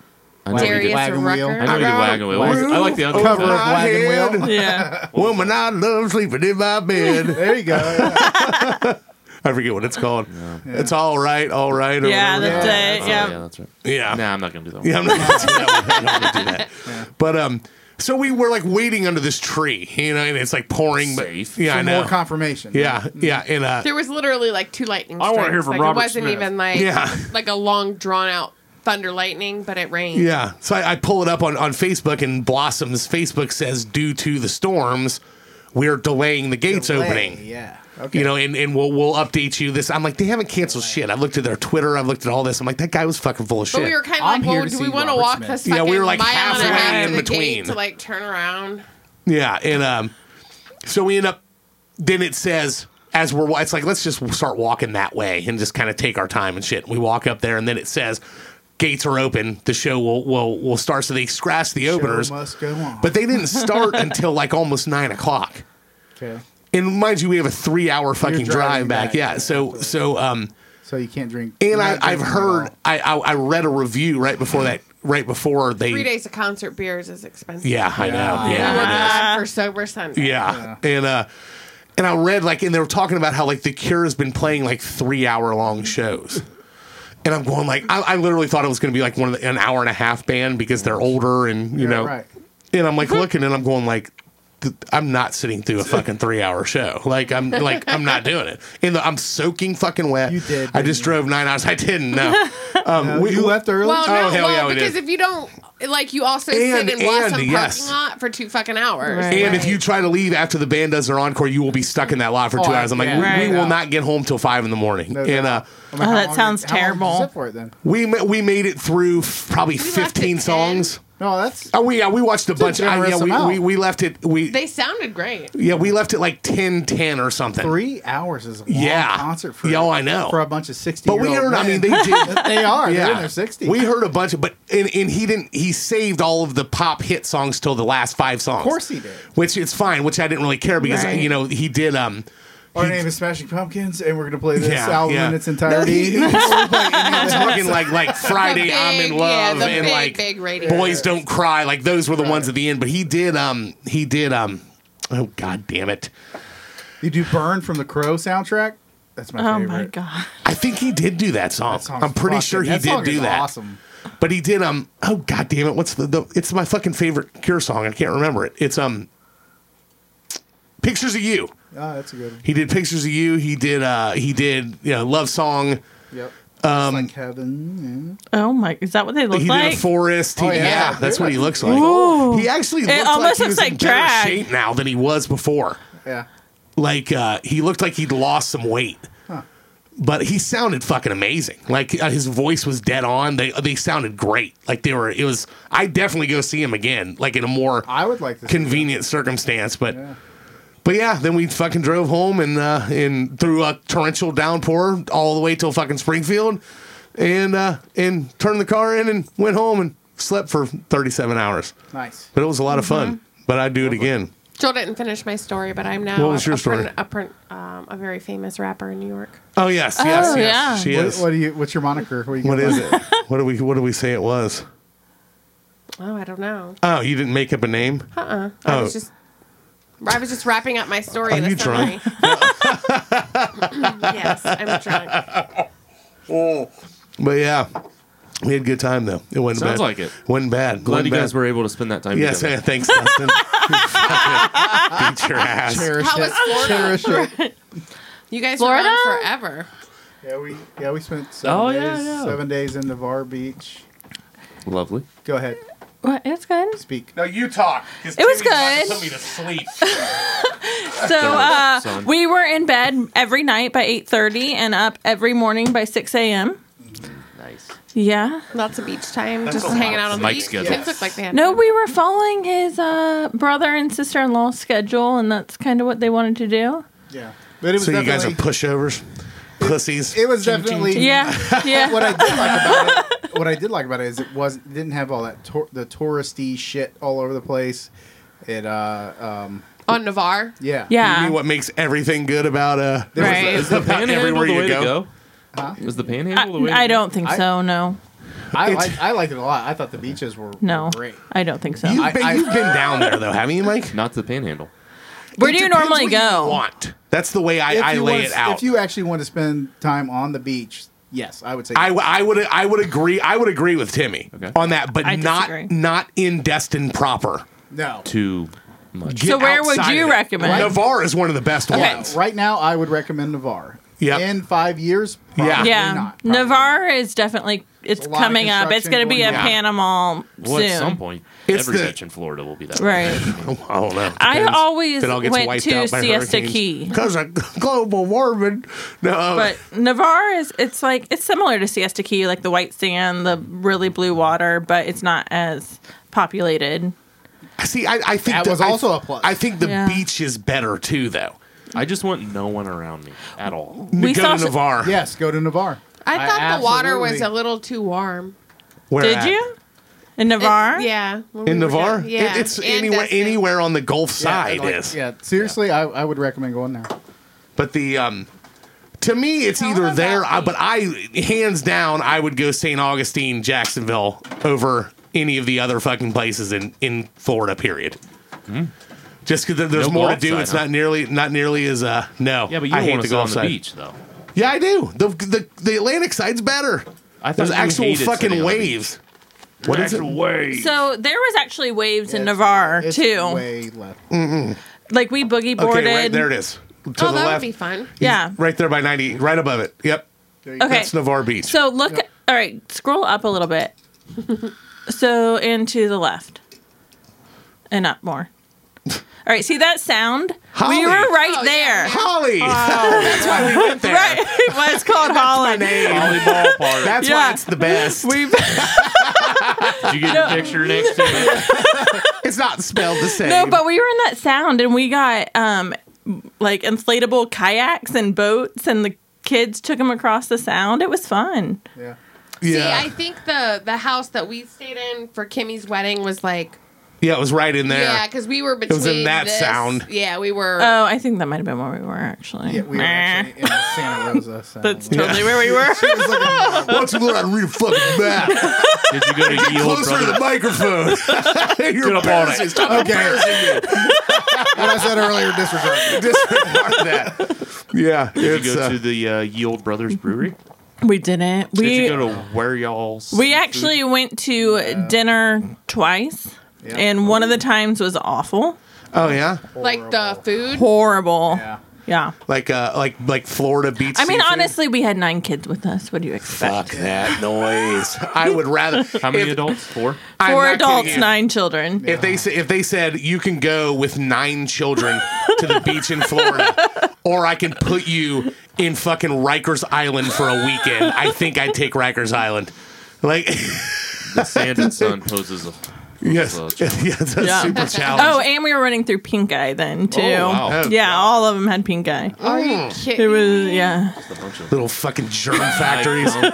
I know Darius did, Wagon Wheel. I know he did Wagon Wheel. What I like the other Cover one. of Wagon head. Wheel. Yeah. Woman, I love sleeping in my bed. There you go. I forget what it's called. It's all right, all right. Or Yeah, whatever. that's Yeah. it. Oh, Yeah. yeah, that's right. yeah. Nah, I'm not gonna do that. One. Yeah, I'm not gonna do that. one. I don't want to do that. But um, so we were like waiting under this tree, you know, and it's like pouring. But, Safe. yeah, I know. more confirmation. yeah, yeah, and uh, There was literally like two lightning I strikes. wanna hear from like, Robert It wasn't Smith. even like Yeah. like a long drawn out thunder lightning, but it rained. Yeah. So I, I pull it up on, on Facebook, and Blossoms Facebook says, due to the storms, we're delaying the gates Delay, opening. Yeah. Okay. You know, and, and we'll we'll update you this. I'm like, they haven't canceled shit. I've looked at their Twitter. I've looked at all this. I'm like, that guy was fucking full of shit. But we were kind of I'm like, here well, do we want to walk Smith. this Yeah, we were, like, mile and halfway half in to the between. gate to like turn around? Yeah, and um, so we end up. Then it says as we're, it's like let's just start walking that way and just kind of take our time and shit. We walk up there, and then it says gates are open. The show will will will start. So they scratch the Show openers, must go on. but they didn't start until like almost nine o'clock. okay. And mind you, we have a three-hour fucking drive back. back, Yeah, yeah, so so um, So you can't drink. and I, I've heard. I, I I read a review right before that right before they Three days of concert beers is expensive. yeah I know Yeah. We yeah were it is. glad for sober Sunday. Yeah. And uh and I read like and they were talking about how like the Cure has been playing like three hour long shows. And I'm going like I, I literally thought it was gonna be like one of the, an hour and a half band because they're older and you Yeah, know right. and I'm like looking and I'm going like th- I'm not sitting through a fucking three hour show. Like I'm like I'm not doing it. And the, I'm soaking fucking wet. You did, I just didn't drove nine hours. I didn't. No. Um, Uh, we, you left early. Well, Oh, no, hell well, yeah, we because did. if you don't, like, you also And- sit in Blossom and, parking lot for two fucking hours. Right. And if you try to leave after the band does their encore, you will be stuck in that lot for two Oh, hours. I'm like, yeah. we, Right. we will not get home till five in the morning. No and uh, doubt. I mean, Oh, that sounds did- how long did you terrible. sit for it then? we we made it through f- probably left at 15 10. Songs. No, that's Oh, we yeah, we watched a a bunch. I, generous yeah, we, amount. we we left it. We they sounded great. yeah, we left it like 10, 10 or something. three hours is a long Yeah. concert for Yeah, oh, I know. for a bunch of sixty. But we heard. I mean, they did. they are. Yeah, They're in their sixties. We heard a bunch of, but and, and he didn't. He saved all of the pop hit songs till the last five songs. Of course he did. Which it's fine. Which I didn't really care because Right. you know he did. Um, Our he- name is Smashing Pumpkins, and we're gonna play this Yeah, album yeah. in its No, entirety. he- I'm talking like like Friday The I'm in big- love yeah, the and big, like big radio Boys. Don't Cry. Like those were the ones at the end. But he did um he did um oh god damn it. you do "Burn" from the Crow soundtrack. That's my Oh favorite. my god. I think he did do that song. That song's I'm pretty fucking- sure he that did song do is that. Awesome. But he did um oh god damn it what's the, the it's my fucking favorite Cure song. I can't remember it. It's um Pictures of You. Oh, that's a good. One. He did Pictures of You. He did uh he did you know Love Song. Yep. Um, It's like heaven. Oh my, is that what they look he like? did a forest. He- Oh, yeah. yeah. that's what he looks like. Ooh. He actually looks almost like he looks like in better drag. shape now than he was before. Yeah. Yeah. Like uh, he looked like he'd lost some weight, but he sounded fucking amazing. Like uh, his voice was dead on. They they sounded great. Like they were. It was. I definitely go see him again. Like in a more I would like convenient circumstance, but. Yeah. But yeah, then we fucking drove home and uh, and through a torrential downpour all the way till fucking Springfield, and uh, and turned the car in and went home and slept for thirty seven hours. Nice. But it was a lot of fun. But I'd do it again. Joel didn't finish my story, but I'm now What was a, your a, story? print- a, print- um, a very famous rapper in New York. Oh yes, yes, Oh, yes. yeah. She is. what do you? What's your moniker? What, you what going is by? it? What do we what do we say it was? Oh, I don't know. Oh, you didn't make up a name? Uh-uh. I Oh. was just I was just wrapping up my story. Are in a you drunk? yes, I'm drunk. Oh. But yeah. We had a good time though. It wasn't Sounds bad. like it. Wasn't bad. Glad Wasn't you guys were able to spend that time Yes, together. yeah, thanks, Dustin. Beat your ass. Cherish How was it. Florida? Cherish it. You guys Florida? were gone forever. Yeah, we yeah we spent oh, seven Oh, days. yeah, yeah. Seven days in Navarre Beach. Lovely. Go ahead, What? It's good. speak. No, you talk. It was good. Put me to sleep. So uh, we were in bed every night by eight thirty and up every morning by six a.m. Nice. Yeah. Lots of beach time, just a hanging out on the Mike beach. schedule. Kids look like they had No, we were following his uh, brother and sister in law schedule, and that's kind of what they wanted to do. Yeah, but it was So you guys are pushovers, pussies. It was definitely Yeah, yeah. what I did like about it. What I did like about it is it was it didn't have all that tour, the touristy shit all over the place. It uh um on Navarre. yeah You yeah. mean what makes everything good about uh There was Right. the- Is the panhandle everywhere the you way go? to go? Huh? Is the panhandle the way I, to I don't think I- so. No, I It's- like I liked it a lot. I thought the beaches were, no, were great. I don't think so. You've I- been, I- you've been down there though, haven't you, Mike? Not the panhandle. Where It do you depends normally what you go? want. That's the way I, I lay want- it out. If you actually want to spend time on the beach, yes, I would say. I, w- I would I would agree I would agree with Timmy Okay. on that, but I not disagree. not in Destin proper. no. Too much. Get So where would you of it. recommend? Navarre is one of the best Okay. ones. Right now, I would recommend Navarre. Yep. in five years. Yeah. Probably yeah, not. Probably Navarre is definitely it's There's a lot of coming up. It's going to be a construction going Panama Well, soon. at some point, It's every the- beach in Florida will be that. way. Right. I don't know. I always If it all gets went wiped to out Siesta. Key. because of global warming. No, But Navarre is it's like it's similar to Siesta Key, like the white sand, the really blue water, but it's not as populated. see, I, I think That the- was I- also a plus. I think the Yeah. beach is better too, though. I just want no one around me at all. We Go saw to Navarre. Yes, go to Navarre. I thought the water was absolutely- a little too warm. Where Did at? you? In Navarre? Yeah. when in we were Navarre? young. Yeah. It- it's and anywhere Destin. anywhere on the Gulf side yeah, like- is. Yeah, seriously, I, I would recommend going there. But the um, to me, it's Tell either them there. about I, but I, hands down, I would go St. Augustine, Jacksonville over any of the other fucking places in in Florida. Period. Just because there's No more to Gulf do, side, it's huh? not nearly not nearly as uh no. Yeah, but you I hate want the to go on the side. beach though. Yeah, I do. The the, the Atlantic side's better. I thought There's you actual hated sitting fucking on the waves. What is it? Wave. So there was actually waves in Navarre it's too. Way left. Like we boogie boarded. Okay, right there it is. To Oh, the that would be fun. Yeah. Right there by 90, right above it. Yep. There you go. Okay. That's Navarre Beach. So look. All right, scroll up a little bit. so and to the left, and up more. All right, see that sound? Holly. We were right Oh, there. yeah. Holly. That's why we went there. Right, well, it's called Holland. volleyball park. That's Yeah. why it's the best. We've Did you get your picture next to it? It's not spelled the same. no, but we were in that sound, and we got um like inflatable kayaks and boats, and the kids took them across the sound. It was fun. Yeah. See, yeah, I think the the house that we stayed in for Kimmy's wedding was like yeah, it was right in there. yeah, because we were between. It was in that this- sound. Yeah, we were. Oh, I think that might have been where we were actually. Yeah, we were actually in Santa Rosa. So. That's totally where we were. Why don't you learn how to read a fucking map? Did you go to Ye Olde Closer to the Brothers? microphone. You're up on it. embarrassing. Stop Okay. embarrassing me. what I said earlier, disregard. Disregard that. Yeah, Did it's you go uh, to the uh, Ye Olde Brothers Brewery? We didn't. Did We you go to where y'all's? we actually went to dinner twice, Yeah. and one of the times was awful, oh yeah, like the food. horrible. Yeah. Yeah. like uh, like like Florida beach. I mean, seafood. honestly, we had nine kids with us. What do you expect? fuck that noise. I would rather. How many if- adults? Four. I'm Four not kidding adults, you. nine children. If they say, if they said you can go with nine children to the beach in Florida, or I can put you in fucking Rikers Island for a weekend, I think I'd take Rikers Island. Like, The Sand and Sun poses a. yes, yeah, it's a Yeah. super challenge. Oh, and we were running through pink eye then too. wow. Oh, Yeah, all of them had pink eye. Are you Mm. kidding? It was yeah. A bunch of little fucking germ factories.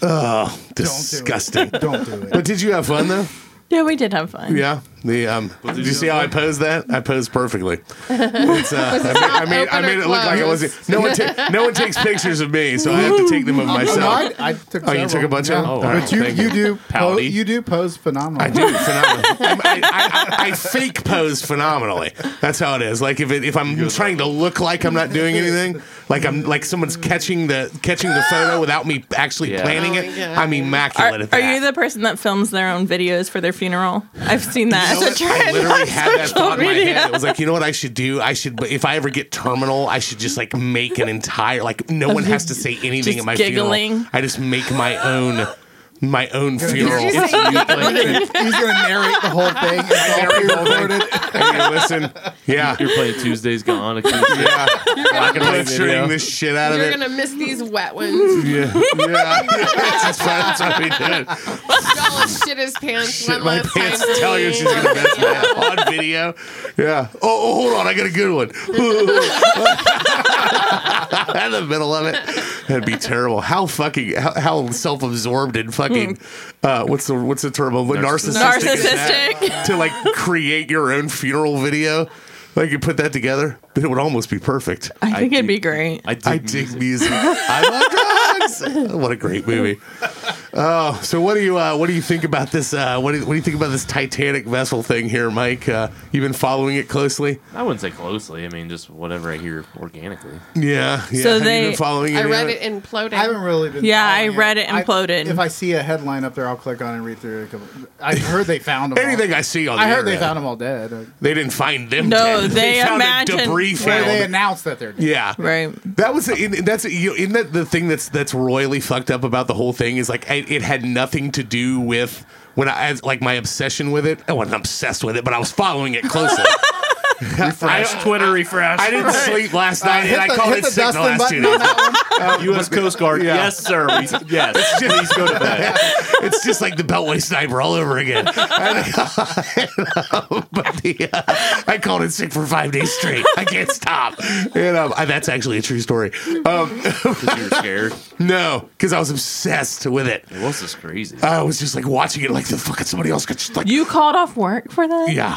Oh, disgusting. Don't do it. But did you have fun though? Yeah, we did have fun. Yeah. The um. Did did you you see how I fun? posed that? I posed perfectly. It's, uh, I made, I made, I made it look like it wasn't. No one, ta- no one takes pictures of me, so I have to take them of Oh, no, myself. I, I took Oh, you several. took a bunch of them? Yeah. Oh, but you, thank you you. do po- you do pose phenomenally. I do phenomenal. I'm- I, I, I, I fake pose phenomenally. That's how it is. Like if it, if I'm trying to look like I'm not doing anything, like I'm like someone's catching the catching the photo without me actually Yeah. planning Oh it, my God. I'm immaculate Are, at are you the person that films their own videos for their funeral? I've seen that You know as a what? I literally had that thought in my media. head. It was like, you know what I should do? I should, if I ever get terminal, I should just like make an entire, like no one has to say anything Just at my giggling. funeral. I just make my own, my own funeral. you say It's you, like, He's gonna narrate the whole thing. It's all narrate the whole pre-recorded. and you listen. Yeah. You're playing Tuesdays Gone. acoustic. Yeah. Black and white Butchering video. the shit out of it. You're gonna miss these wet ones. Yeah. Yeah. That's, that's what we did. Y'all shit his pants Shit one my last pants time. tell you she's gonna mess that on video. Yeah. Oh, oh, hold on, I got a good one. in the middle of it, that'd be terrible. How fucking how, how self-absorbed and fucking uh, what's the what's the term? What narcissistic, Narcissistic. Narcissistic. to like create your own funeral video. Like you put that together, it would almost be perfect. I think I it'd do- be great. I dig, I dig music. I love drugs. What a great movie. Oh, so what do you uh, what do you think about this? Uh, what do you, what do you think about this Titanic vessel thing here, Mike? Uh, you've been following it closely. I wouldn't say closely. I mean, just whatever I hear organically. Yeah, yeah. So Have you they- been following I read of it imploding. I haven't really been. Yeah, I read it I- imploded. if I see a headline up there, I'll click on it and read through it. I heard they found them. Anything all. I see on the I heard they internet. found them all dead. They didn't find them. No, dead. they found imagine- a debris Where they announced that they're dead. yeah, Right. That was in, that's you isn't that the thing that's that's royally fucked up about the whole thing is like it, had nothing to do with when I like my obsession with it. Oh, I wasn't obsessed with it, but I was following it closely. Refresh, Twitter refresh. I didn't sleep last night, hit and I called it the sick the Dustin last two days. that. U.S. Coast Guard. Yeah. Yes, sir. We, yes. Please go to bed. It's just like the Beltway sniper all over again. And, um, but the, uh, I called it sick for five days straight. I can't stop. And um, I- that's actually a true story. Um, Because you were scared. no, because I was obsessed with it. It was just crazy. I was just like watching it like the fucking somebody else could just like You called off work for that? yeah.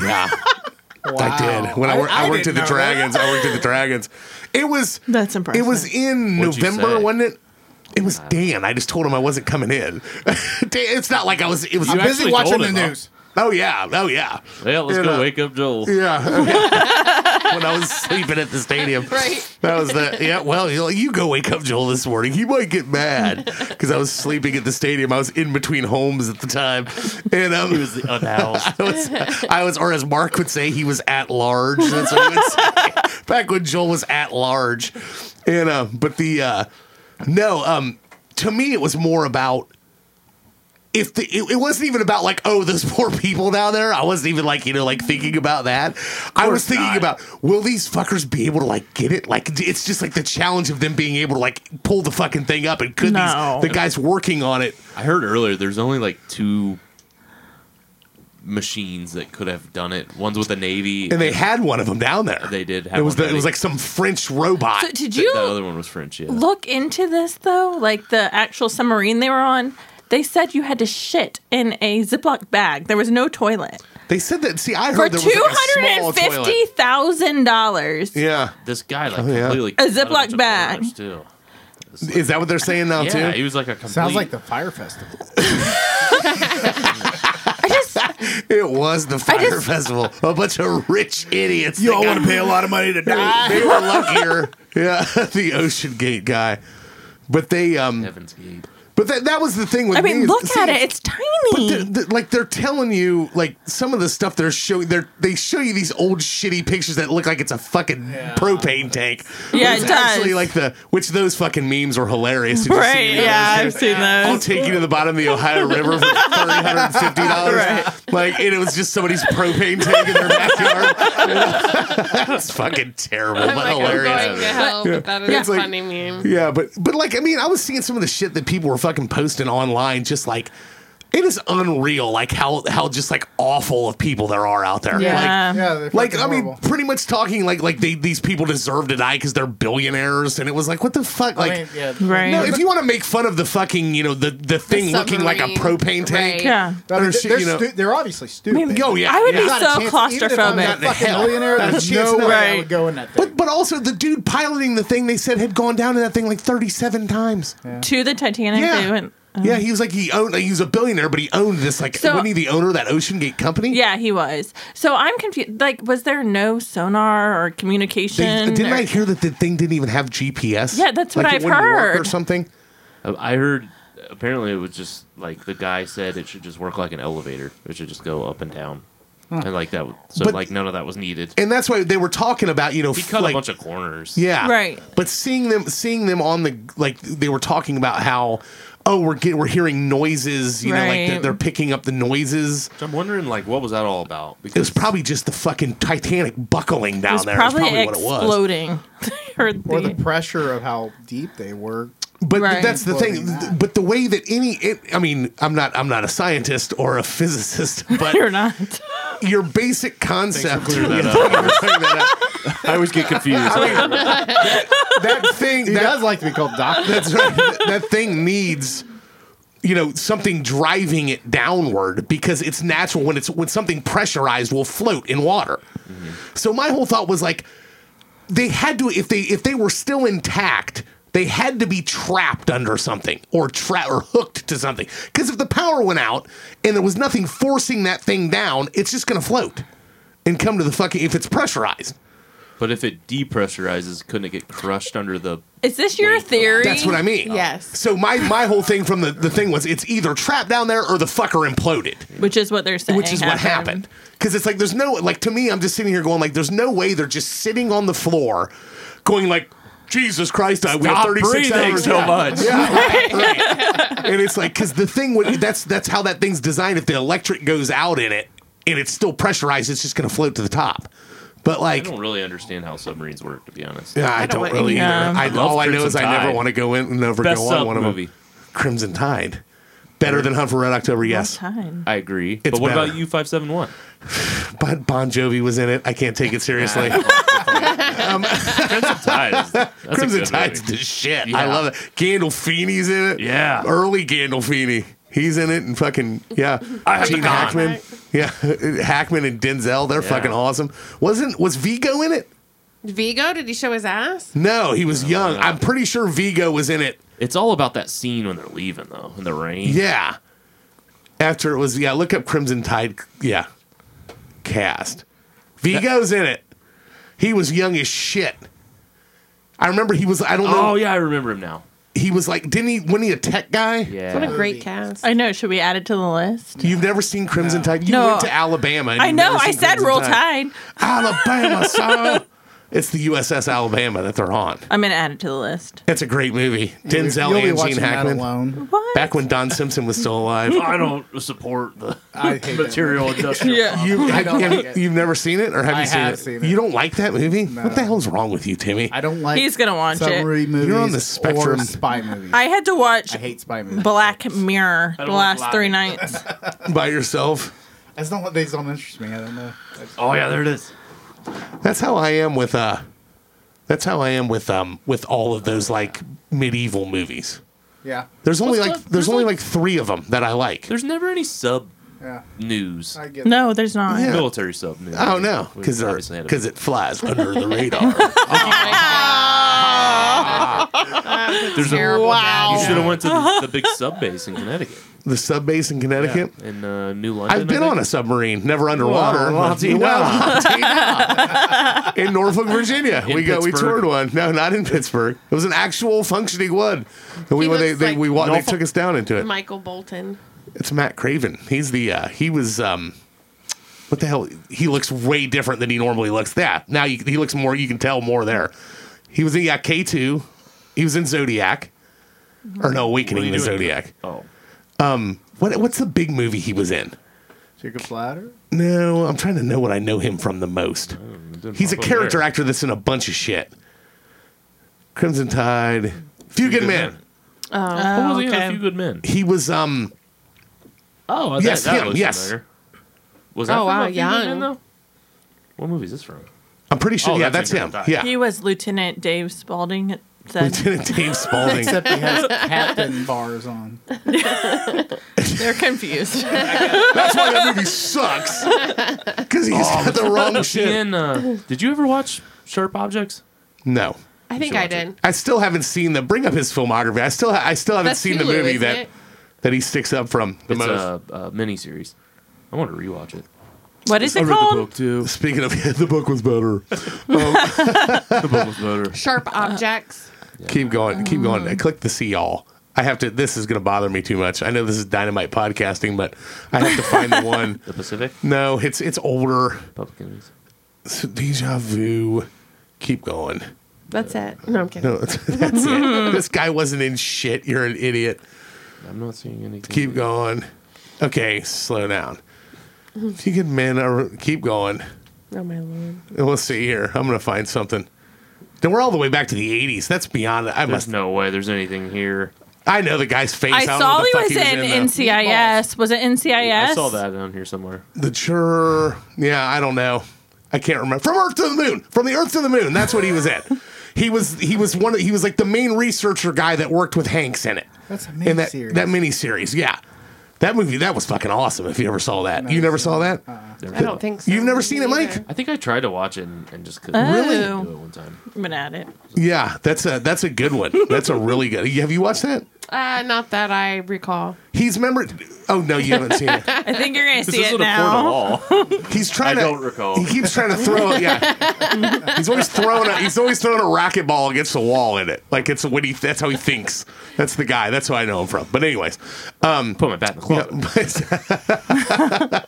Yeah. I did. When I, worked, I, worked at the know that. Dragons. I worked at the Dragons. It was That's impressive. It was in What'd November, say? wasn't it? It was Dan. I just told him I wasn't coming in. Dan, it's not like I was. It was. I'm busy watching told the him, news. Oh yeah. Oh yeah. Yeah, let's You go know. wake up Joel. Yeah. when I was sleeping at the stadium. Right. That was the yeah. Well, you, you go wake up Joel this morning. He might get mad because I was sleeping at the stadium. I was in between homes at the time, and um, He was the unhoused. I was, I was, or as Mark would say, he was at large. That's what he would say. Back when Joel was at large, and uh, but the uh, no, um, to me it was more about if the it, it wasn't even about like oh there's poor people down there. I wasn't even like you know like thinking about that. I was thinking not. about will these fuckers be able to like get it? Like it's just like the challenge of them being able to like pull the fucking thing up and could No. these the guys working on it I heard earlier there's only like two machines that could have done it. One's with the Navy, and they had one of them down there. They did have It was one the, it was like some French robot. So did the, you the other one was French. Yeah, look into this though? Like the actual submarine they were on? They said you had to shit in a Ziploc bag. There was no toilet. They said that. See, I For heard there two was like a hundred small and fifty toilet. thousand dollars. Yeah, this guy like Oh, yeah. completely A cut Ziploc bunch of bag. corners, Too. is that what they're saying now too? Yeah, too? he was like a complete. Sounds like the fire festival. I just It was the fire just- festival. A bunch of rich idiots. You all that want to pay a lot of money to die. They were luckier. yeah, the Ocean Gate guy. But they, um, Heaven's Gate. But that that was the thing with I mean, is- look see, at it. It's tiny. the- the- like they're telling you, like some of the stuff they're showing, they they show you these old shitty pictures that look like it's a fucking propane tank. Yeah, It's it does. Actually, like the which those fucking memes are hilarious. Did right? any Yeah. I've seen those. I'll take you to the bottom of the Ohio River for three hundred and fifty dollars. Right. Like, and it was just somebody's propane tank in their backyard. That's fucking terrible, I'm but like, I'm hilarious. going to hell, but that is It's a like- funny meme. Yeah, but but like I mean, I was seeing some of the shit that people were fucking posting online, just like it is unreal, like how how just like awful of people there are out there. Like, Yeah. Yeah, they're like I mean, pretty much talking like like they, these people deserve to die because they're billionaires, and it was like, what the fuck, like. I mean, yeah, Right. no, if you want to make fun of the fucking, you know, the, the thing looking like a submarine. propane tank, Right. Yeah. I mean, shit, they're, you know- stu- they're obviously stupid. Oh yeah, I would yeah. be Not a so chance- even if I'm claustrophobic. not fucking hell. millionaire, there's There's no no way I would go in that thing. But but also the dude piloting the thing they said had gone down in that thing like thirty seven times. To the Titanic, Yeah. they went. Yeah, he was like he owned. He was a billionaire, but he owned this like. So- wasn't he the owner of that Ocean Gate company? Yeah, he was. So I'm confused. Like, was there no sonar or They, communication? didn't or- I hear that the thing didn't even have GPS? Yeah, that's what Like, I've wouldn't work or heard. something. I I heard apparently it was just like the guy said it should just work like an elevator. It should just go up and down, and like that. So But- like none of that was needed. And that's why they were talking about you know He cut like, a bunch of corners. yeah Right. But seeing them seeing them on the like they were talking about how oh we're getting we're hearing noises you know like they're, they're picking up the noises. So I'm wondering like what was that all about? It was probably just the fucking Titanic buckling down It was there. probably, That's probably what it was. exploding. or or the, the pressure of how deep they were. But Right. that's the thing. That. But the way that any, it, I mean, I'm not, I'm not a scientist or a physicist, but you're not. your basic concept. clearing that up. thank you for clearing that up. I always get confused. That thing, He that, does like to be called doctor. that's right. That, that thing needs, you know, something driving it downward because it's natural when it's when something pressurized will float in water. Mm-hmm. So my whole thought was like, they had to if they if they were still intact. They had to be trapped under something or tra- or hooked to something. Because if the power went out and there was nothing forcing that thing down, it's just going to float and come to the fucking. If it's pressurized, But if it depressurizes, couldn't it get crushed under the? Is this your theory? that's what I mean. Yes. So my my whole thing from the the thing was it's either trapped down there or the fucker imploded. Which is what they're saying. which is what happened. Because it's like there's no like to me, I'm just sitting here going like there's no way they're just sitting on the floor, going like Jesus Christ, I we have 36 breathing hours. so Yeah. much. Yeah, right, right. and it's like because the thing would that's that's how that thing's designed. If the electric goes out in it and it's still pressurized, it's just going to float to the top. But like, I don't really understand how submarines work, to be honest. Yeah, I, don't don't, really any- either. Yeah. I, love all I know is Crimson I never want to go in and never Best go on sub one of movie. them. Crimson Tide, better than Hunt for Red October. Yes, I agree. It's but what better. about U five seven one? but Bon Jovi was in it. I can't take it seriously. Um, Crimson Tide. That's a Crimson good Tide's movie. the shit. I Yeah. love it. Gandolfini's in it. Yeah. Early Gandolfini. He's in it and fucking yeah. I have Gene the. Hackman. Yeah. Hackman and Denzel, they're Yeah. fucking awesome. Wasn't was Viggo in it? Viggo, did he show his ass? No, he was young. I'm pretty sure Viggo was in it. It's all about that scene when they're leaving, though, in the rain. Yeah. After it was yeah, look up Crimson Tide. Yeah. Cast. Viggo's in it. He was young as shit. I remember he was I don't know Oh yeah, I remember him now. he was like didn't he wasn't he a tech guy? Yeah. What a great cast. I know. Should we add it to the list? You've never seen Crimson Tide? You No. went to Alabama. and I you've know. never I seen said Crimson Roll Tide. Alabama, son. It's the USS Alabama that they're on. I'm gonna add it to the list. It's a great movie. Denzel You'll and watching Gene that Hackman. alone. What? Back when Don Simpson was still alive. I don't support the I hate that material industrial. Yeah. You, I don't have, like it. you've never seen it, or have I you seen, have it? seen it. You don't like that movie? What the No. hell's wrong with you, Timmy? I don't like. He's gonna watch it. submarine movies. You're on the Or spectrum. spy movies. I had to watch I hate spy movies. Black Mirror the don't last Black three Mirror. nights. By yourself? That's not what they don't interest me. I don't know. That's- Oh yeah, there it is. That's how I am with uh. That's how I am with um with all of those like medieval movies. yeah, There's only What's like that? there's There's only like- like three of them that I like. There's never any sub yeah. news, I get. No, there's not. Yeah. military sub news. Oh no, We because obviously had a- because it flies under the radar. There's a, Terrible Wow. You should have went to the, the big sub base in Connecticut, the sub base in Connecticut. in uh, New London. I've been I on a submarine, never underwater. Well, I'll Well, I'll you now. in Norfolk, Virginia, In we go we Pittsburgh? toured one. No, not in Pittsburgh. It was an actual functioning one. And we He went- they, looks they, like we wa- they Norfolk. took us down into it. Michael Bolton. It's Matt Craven. He's the uh, he was um what the hell? He looks way different than he normally looks. That now you, he looks more. You can tell more there. He was in yeah K two. He was in Zodiac, or no Awakening What are the? Zodiac. Oh, What what's the big movie he was in? Jacob's Ladder. No, I'm trying to know what I know him from the most. didn't He's a character there. actor that's in a bunch of shit. Crimson Tide, Few Good Good Men. Men. Oh, What was he in Few Good Men? He was um Oh, Yes, that, that him, yes. familiar. Was that Oh, from wow, A Few Good young. Men, though? What movie is this from? I'm pretty sure Oh, yeah that's that's, him. Yeah. He was Lieutenant Dave Spaulding. It said Lieutenant Dave Spaulding. Except he has captain bars on. they're confused. That's why that movie sucks. Because he's got the wrong Was shit. in, uh, did you ever watch Sharp Objects? No, I think I watch it. did. I still haven't seen the. Bring up his filmography. I still, I still haven't That's seen the movie that it? that he sticks up from the It's most. a, a miniseries. I want to rewatch it. What is I it read the called? book too. Speaking of, the book was better. Um, the book was better. Sharp uh, objects. Keep going. Keep going. I click the see all. I have to. This is going to bother me too much. I know this is dynamite podcasting, but I have to find the one. The Pacific. No, it's it's older. Public Enemies. It's Deja vu. Keep going. That's it. No, I'm kidding. No, that's it. This guy wasn't in shit. You're an idiot. I'm not seeing anything. Keep going. Okay, slow down. If you get men, or keep going. Oh my lord. And We'll see here. I'm gonna find something. Then we're all the way back to the 80s. That's beyond. I There's must. no way there's anything here. I know the guy's face. I don't know saw what he was fuck in. NCIS. Was it NCIS? I saw that down here somewhere. The juror. Yeah, I don't know. I can't remember. From Earth to the Moon. From the Earth to the Moon. That's what he was in. He was he was one of, he was like the main researcher guy that worked with Hanks in it. That's a in that miniseries. that miniseries. Yeah, That movie that was fucking awesome. If you ever saw that, you never saw that. I don't think so. You've never seen it, Mike? either. I think I tried to watch it and, and just couldn't Really? do it one time. I'm gonna add it. Yeah, that's a that's a good one. That's a really good. Have you watched that? Uh, not that I recall. He's remembered. Oh no, you haven't seen it. I think you're gonna This see it isn't a now. portal wall. He's trying I to. don't recall. He keeps trying to throw. Yeah, he's always throwing. A, he's always throwing a racquetball against the wall in it. Like it's what he. That's how he thinks. That's the guy. That's who I know him from. But anyways, um, Put my bat in the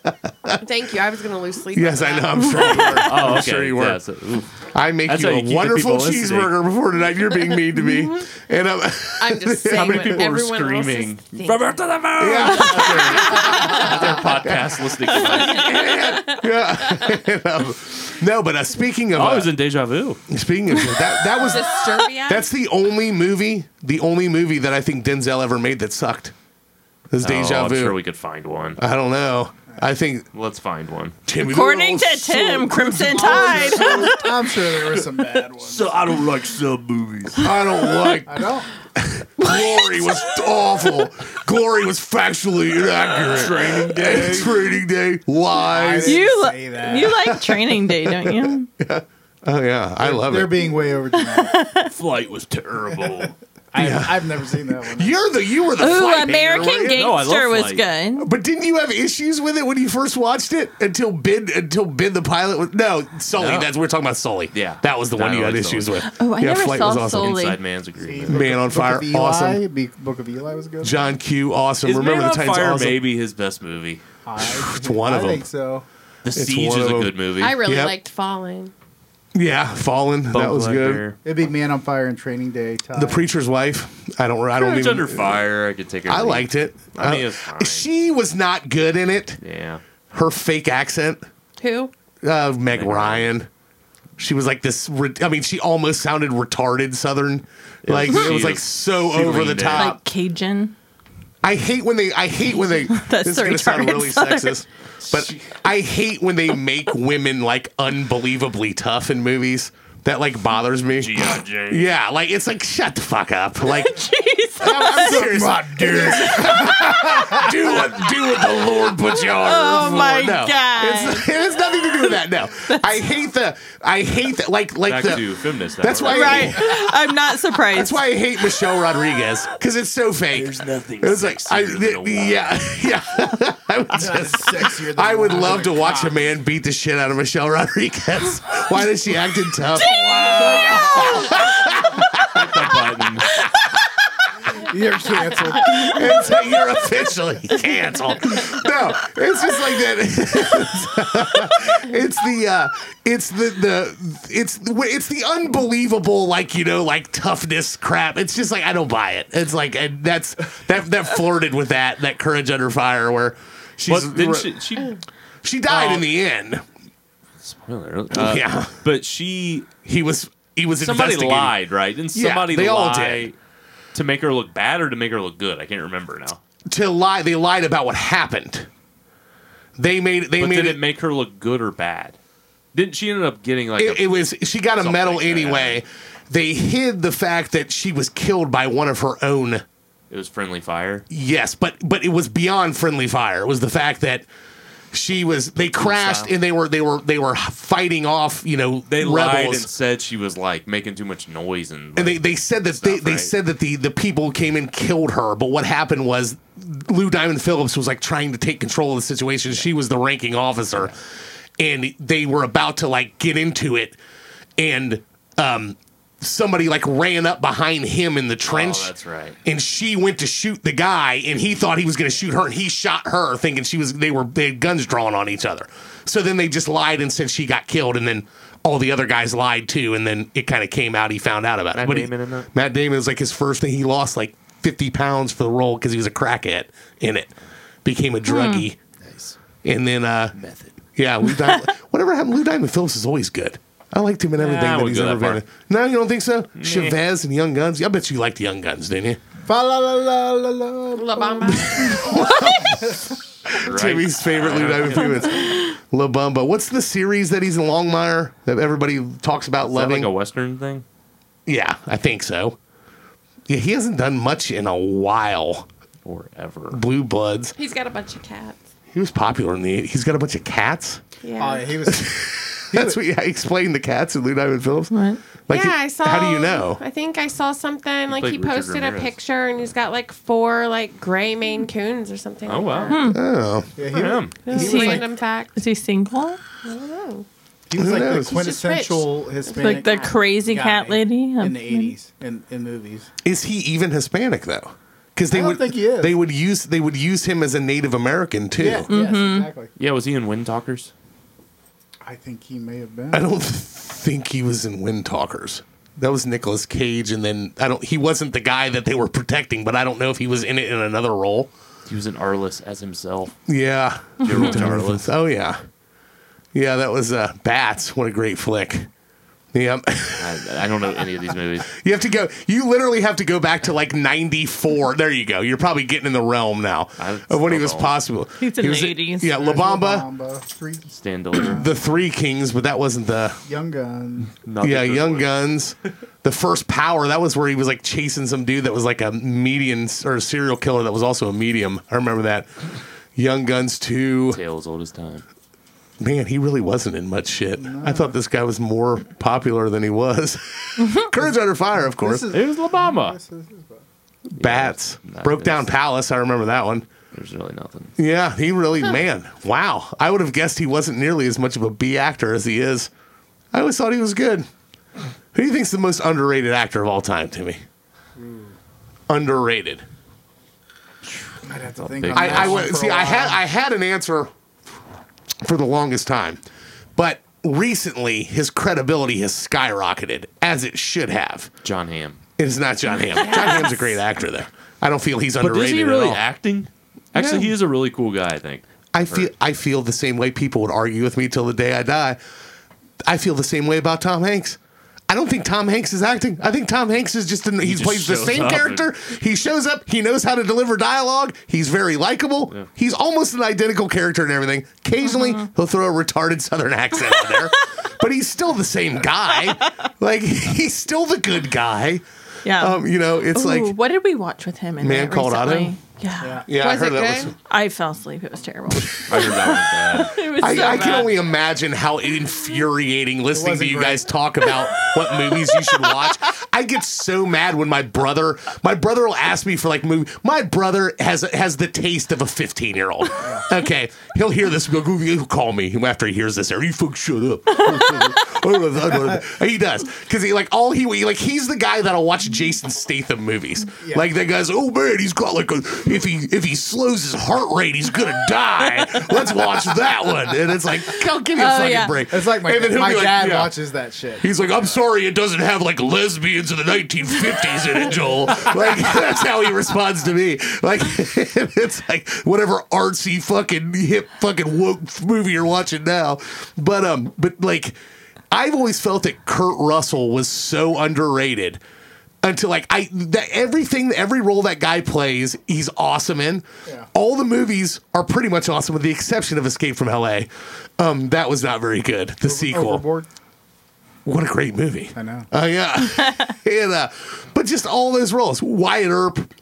closet. Thank you. I was going to lose sleep. yes, I know. I'm sure you were. Oh, okay. sure you were. Yeah, so- I make That's you how a you keep the wonderful people listening. cheeseburger before tonight. You're being mean to me, and I'm. I'm just saying How many what people were everyone else is screaming? thinking. From Earth to the moon. yeah, Their podcast listening. To yeah. And, um, no, but uh, speaking of, oh, I uh, was in Deja Vu. speaking of that, that was Disturbia? That's the only movie, the only movie that I think Denzel ever made that sucked. Is Deja oh, I'm Vu. sure we could find one. I don't know. I think Let's find one. Timmy. According to they're all so- Tim, Crimson Tide. I'm sure there were some bad ones. So I don't like sub movies. I don't like. I don't. Glory was awful. Glory was factually inaccurate. Training day. Training day. Lies. didn't you say that. you like Training Day, don't you? Oh yeah, I love it. They're it. being way over dramatic. Flight was terrible. I, I've never seen that one. You're the you were the Ooh, flight hater, American weren't? No, I love Gangster was Flight. good. But didn't you have issues with it when you first watched it until Ben until Ben the pilot was no Sully? No. That's we're talking about Sully. Yeah. that was the one I you had like issues Sully. with. Oh, I yeah, never Flight saw was awesome. Sully. Inside Man's Agreement. Man on Fire, of Eli, awesome. Book of Eli was good. John Q, awesome. Is Remember Man the on Titans, Fire awesome. maybe his best movie. I, It's one of them. I them. think so. The It's Siege is a good movie. I really Yep. liked Fallen. Yeah, Fallen. that was good. Collector. It'd be Man on Fire and Training Day. Tie. The Preacher's Wife. I don't. I don't Courage even. Under Fire. I could take her. I liked it. I mean, it's fine. she was not good in it. Yeah. Her fake accent. Who? Uh, Meg Ryan. She was like this. re- I mean, she almost sounded retarded Southern. Like it was like so over the leaned in. top. Like Cajun. I hate when they. I hate when they. That's this is gonna sound really Southern. sexist, but I hate when they make women like unbelievably tough in movies. That like bothers me. G.I. Yeah, like it's like shut the fuck up. Like Jesus. I'm serious. do what do what the Lord put you oh on. Oh earth my no. God. It's, it has nothing to do with that. No, I hate the. I hate that. Like like Back the. to feminist. That's why. Right. I'm not surprised. That's why I hate Michelle Rodriguez because it's so fake. There's nothing. It's like I, sexier than a yeah, yeah. I would just, sexier than I would a love to woman. watch a man beat the shit out of Michelle Rodriguez. Why does she acting tough? the button. You're canceled. It's like you're officially canceled. No, it's just like that. it's the uh, it's the the it's it's the unbelievable like you know like toughness crap. It's just like I don't buy it. It's like and that's that that flirted with that that courage under fire where she's But then she, she she died Oh. in the end. spoiler. Uh, Yeah. But she He was he was somebody lied, right? Didn't Yeah, somebody they all lie did. to make her look bad or to make her look good? I can't remember now. to lie. They lied about what happened. They made they But made did it. it make her look good or bad? Didn't she ended up getting like it, a, it was she got a medal like that. anyway. They hid the fact that she was killed by one of her own. It was friendly fire? Yes, but but it was beyond friendly fire. It was the fact that she was they crashed and they were they were they were fighting off you know They lied and said she was like making too much noise and, and they, they said that they, Stuff, they right. said that the, the people came and killed her, but what happened was Lou Diamond Phillips was like trying to take control of the situation. She was the ranking officer, and they were about to like get into it, and um, somebody like ran up behind him in the trench. Oh, that's right. And she went to shoot the guy, and he thought he was going to shoot her, and he shot her, thinking she was. They were they had guns drawn on each other. So then they just lied and said she got killed, and then all the other guys lied too, and then it kind of came out. He found out about it. Matt But he- Damon in that? Matt Damon was like his first thing. He lost like fifty pounds for the role because he was a crackhead in it. Became a druggie, nice and then uh, method. yeah, Lou Diamond. whatever happened, Lou Diamond Phillips is always good. I liked him in everything Nah, that wouldn't he's go ever that been. in. No, you don't think so? Chavez and Young Guns. I bet you liked Young Guns, didn't you? Fa la la la la la. La Bamba. Right? Timmy's favorite Lou Diamond Phillips. La Bamba. What's the series that he's in Longmire that everybody talks about Is that loving? like a western thing? yeah, I think so. Yeah, he hasn't done much in a while. forever. Blue Bloods. He's got a bunch of cats. He was popular in the. He's got a bunch of cats. Yeah. Oh, he was. That's what I explained the cats in Lou Diamond Phillips. What? Like, yeah, I saw. How do you know? I think I saw something like played he Richard posted a Ramirez. picture and he's got like four like gray Maine Coons or something. Oh, like wow. that. Oh, Yeah, he, Good for was, him. Just he- random fact. Is he single? I don't know. He was Who like knows? the He's just quintessential Hispanic. Like the crazy guy cat lady? in the '80s in, in movies. is he even Hispanic though? Because they I don't would think he is. they would use they would use him as a Native American too. Yeah, yes, mm-hmm. exactly. Yeah, was he in Windtalkers? I think he may have been. I don't think he was in Windtalkers. That was Nicolas Cage, and then I don't. He wasn't the guy that they were protecting, but I don't know if he was in it in another role. He was in Arliss as himself. Yeah, Gerald Arliss. Oh yeah, yeah. That was uh, Bats. What a great flick. Yeah, I, I don't know any of these movies. you have to go. You literally have to go back to like '94. There you go. You're probably getting in the realm now of when he was possible. He's in He was- the 80s. Yeah, La There's La Bamba, Bamba, Three Stan the Three Kings, but that wasn't the. Young Gun. Not yeah, Young one. Guns. The first Power. That was where he was like chasing some dude that was like a median or a serial killer that was also a medium. I remember that. Young Guns two. Tale as old as time. Man, he really wasn't in much shit. I thought this guy was more popular than he was. Courage Under Fire, of course. This is- It was La Bamba. this is- this is- Bats. That Broke Down Palace. I remember that one. There's really nothing. Yeah, he really, man, wow. I would have guessed he wasn't nearly as much of a B actor as he is. I always thought he was good. Who do you think's the most underrated actor of all time, Timmy? Hmm. Underrated. I'd have to think. big I, I one would for a see. I had. I had an answer for the longest time, but recently his credibility has skyrocketed as it should have. Jon Hamm. It is not Jon Hamm. Jon Hamm's a great actor, though. I don't feel he's underrated. But underrated is he really at all. acting? Actually, Yeah. he is a really cool guy, I think. I feel I feel the same way people would argue with me till the day I die. I feel the same way about Tom Hanks. I don't think Tom Hanks is acting. I think Tom Hanks is just an, he, just plays the same up character. He shows up. He knows how to deliver dialogue. He's very likable. Yeah. He's almost an identical character and everything. Occasionally, he'll throw a retarded Southern accent on there, but he's still the same guy. Like he's still the good guy. Yeah. Um, you know, it's Ooh, like what did we watch with him in Man Called recently? Otto? Yeah. Yeah. yeah, I Was heard it that good? was. I fell asleep. It was terrible. I heard that one bad. It was I, so I can bad. only imagine how infuriating listening to wasn't you great. guys talk about what movies you should watch. I get so mad when my brother, my brother will ask me for like movie. My brother has has the taste of a fifteen year old. Okay, he'll hear this. He'll, go- he'll call me after he hears this. Are You fuck shut up. he does because he like all he, he like he's the guy that'll watch Jason Statham movies. Yeah. Like that guy's oh man, he's got like a if he if he slows his heart rate, he's gonna die. Let's watch that one. And it's like, go give me a Oh, fucking yeah. break. It's like my, And then he'll my be like, dad yeah. watches that shit. He's like, I'm sorry, it doesn't have like lesbians in the 1950s in it, Joel. Like that's how he responds to me. Like it's like whatever artsy fucking hip fucking woke movie you're watching now. But um, but like I've always felt that Kurt Russell was so underrated until like I that everything every role that guy plays he's awesome in. Yeah. All the movies are pretty much awesome with the exception of Escape from LA. Um, that was not very good. The sequel. Overboard. What a great movie. I know. Oh yeah, and uh, but just all those roles. Wyatt Earp.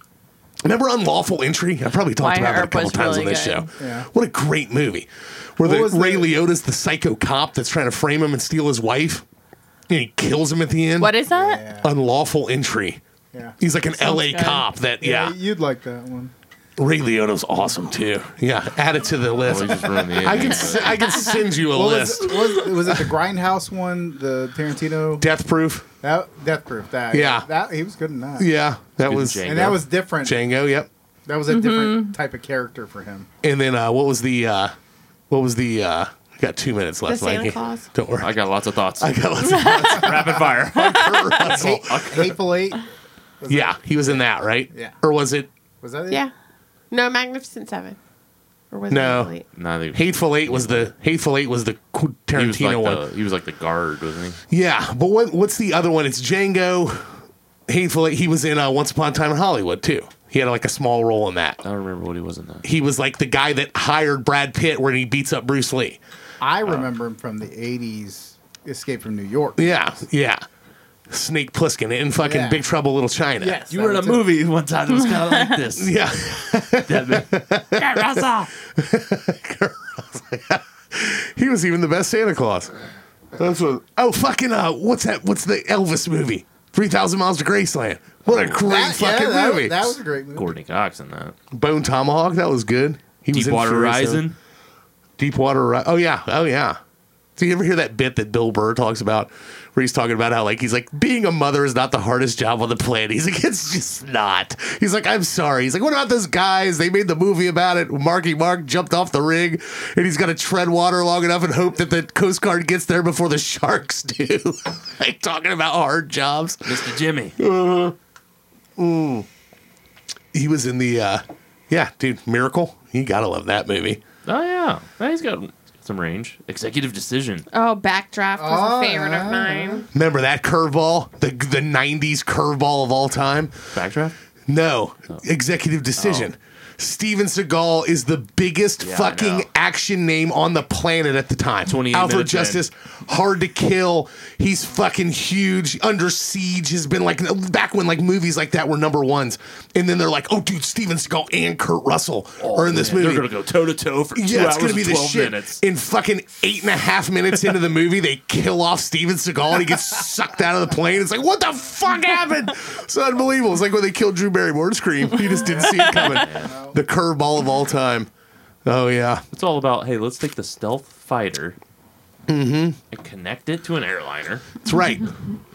Remember Unlawful Entry? I probably talked Wyatt about that a couple times really on this good. show. Yeah. What a great movie. Where What the Ray the- Liotta's the psycho cop that's trying to frame him and steal his wife, and he kills him at the end. What is that? Yeah. Unlawful Entry? Yeah. He's like an Sounds LA good. cop that yeah. You'd like that one. Ray Liotta's awesome too. Yeah, add it to the list. he just ruined the I ending. can s- I can send you a What was, list. was was it the Grindhouse one? The Tarantino. Death Proof. That Death Proof. That Yeah. That he was good in that. Yeah, that Good was Django. And that was different. Django. Yep. That was a different type of character for him. And then uh, what was the uh, what was the uh, I got two minutes left. The Santa Mikey. Claus? Don't worry. I got lots of thoughts. I got lots of Rapid fire. Kurt Russell. Hateful Eight. Yeah, he was in that, right? Yeah. Or was it Was that it? Yeah. No, Magnificent Seven. Or was No. it Elite? Nah, they- Hateful Eight? Was the Hateful Eight was the Qu- he was Tarantino like one? the he was like the guard, wasn't he? Yeah, but what what's the other one? It's Django. Hateful Eight. He was in uh, Once Upon a Time in Hollywood too. He had like a small role in that. I don't remember what he was in that. He was like the guy that hired Brad Pitt when he beats up Bruce Lee. I remember him from the '80s. Escape from New York. Yeah, yeah. Snake Plissken in fucking Yeah. Big Trouble Little China. Yes, You were in a was it. movie one time that was kind of like this. Yeah. He was even the best Santa Claus. That's what. Oh, fucking. Uh, what's that? What's the Elvis movie? Three Thousand Miles to Graceland. What a great That, yeah, fucking that, movie. that was a great movie. Courteney Cox in that. Bone Tomahawk. That was good. He was in Deepwater Furious Seven. Horizon. Deepwater. Oh yeah. Oh yeah. Do you ever hear that bit that Bill Burr talks about, where he's talking about how like he's like being a mother is not the hardest job on the planet. He's like it's just not. He's like I'm sorry. He's like what about those guys? They made the movie about it. Marky Mark jumped off the rig, and he's got to tread water long enough and hope that the Coast Guard gets there before the sharks do. like talking about hard jobs. Mr. Jimmy. He was in the, uh yeah, dude, Miracle. You gotta love that movie. Oh yeah, Yeah, he's got some range. Executive decision. Oh, Backdraft was Oh, a favorite yeah. of mine. Remember that curveball, the the '90s curveball of all time. Backdraft. No, oh. executive decision. Oh. Steven Seagal is the biggest Yeah, I fucking action name on the planet at the time. 28 Alfred minutes in. Justice, hard to kill. He's fucking huge. Under Siege has been like back when like movies like that were number ones, and then they're like, oh dude, Steven Seagal and Kurt Russell oh, are in this Man, movie. They're gonna go toe to toe for two Yeah, it's hours gonna be and the twelve shit. minutes. In fucking eight and a half minutes into the movie, they kill off Steven Seagal and he gets sucked out of the plane. It's like, what the fuck happened? It's unbelievable. It's like when they killed Drew Barrymore in Scream. You just didn't see it coming. The curveball of all time. Oh yeah. It's all about hey, let's take the stealth fighter and connect it to an airliner. That's right.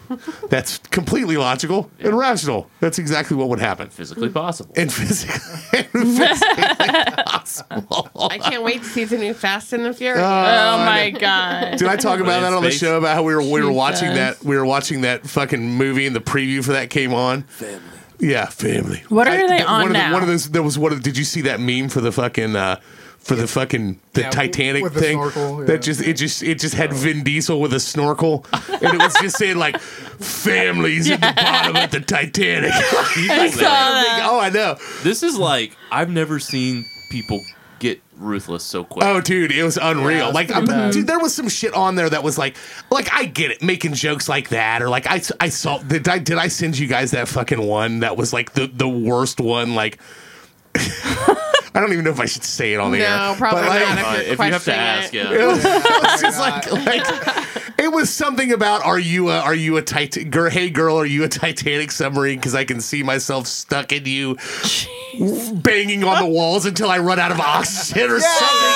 That's completely logical and rational. That's exactly what would happen. Physically possible. And physically, and physically possible. I can't wait to see the new Fast and the Furious. Oh my god. Did I talk about that on the show about how we were we were watching Jesus. that we were watching that fucking movie and the preview for that came on? Family. Yeah, family. What are they on one of the, now? One of those there was one of did you see that meme for the fucking uh for the fucking the Yeah, Titanic with the thing snorkel, yeah. that just it just it just had oh. Vin Diesel with a snorkel and it was just saying like families at the bottom of the Titanic. I saw that. oh, I know. This is like I've never seen people get ruthless so quick. Oh, dude, it was unreal. Yeah, like, it's pretty bad. dude, there was some shit on there that was like, like I get it, making jokes like that, or like I, I saw. Did I, did I send you guys that fucking one that was like the the worst one? Like, I don't even know if I should say it on the air. no, probably but, like, not. Uh, If, if you're you have to ask, it. yeah. It was, it was just like, like it was something about are you a are you a Titan girl hey girl are you a Titanic submarine because I can see myself stuck in you banging on the walls until I run out of oxygen or something.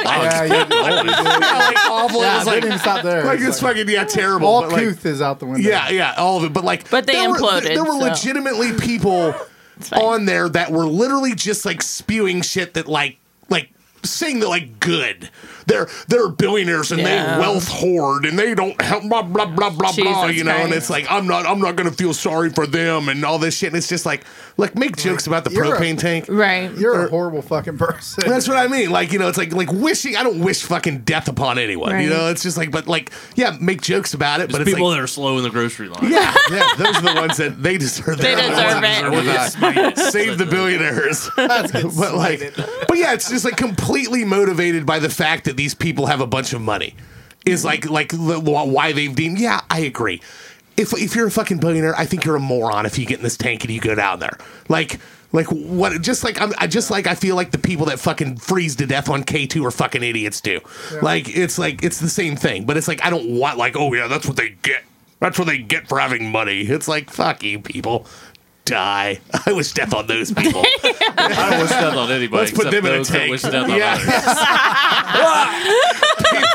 It Yeah, you- yeah, like awful. yeah, it was like didn't even stop there. like It's it's fucking yeah terrible. all but, like, is out the window. yeah, yeah, all of it. But like, But they there were- imploded, there were so. legitimately people fine. On there that were literally just like spewing shit that like like saying that like good. They're they're billionaires and Yeah. they wealth hoard and they don't help blah blah blah blah blah. You know, and it's like I'm not I'm not gonna feel sorry for them and all this shit. And it's just like like make jokes about the You're a- propane tank. Right. You're a horrible fucking person. That's what I mean. Like, you know, it's like like wishing I don't wish fucking death upon anyone. You know, it's just like but like yeah, make jokes about it, but There's it's people like that are slow in the grocery line. yeah, yeah, those are the ones that they deserve. They deserve it. deserve to Yes, die. mate. Save the billionaires. but like, but yeah, it's just like completely motivated by the fact that these people have a bunch of money. Is like like why they've deemed. Yeah, I agree. If if you're a fucking billionaire, I think you're a moron if you get in this tank and you go down there. Like. Like what? Just like I'm, I just like I feel like the people that fucking freeze to death on K two are fucking idiots too. Like it's like it's the same thing, but it's like I don't want like oh yeah that's what they get. That's what they get for having money. It's like fuck you people, die. I wish death on those people. I don't wish death on anybody. Let's put them in a tank. Wish death on Yeah.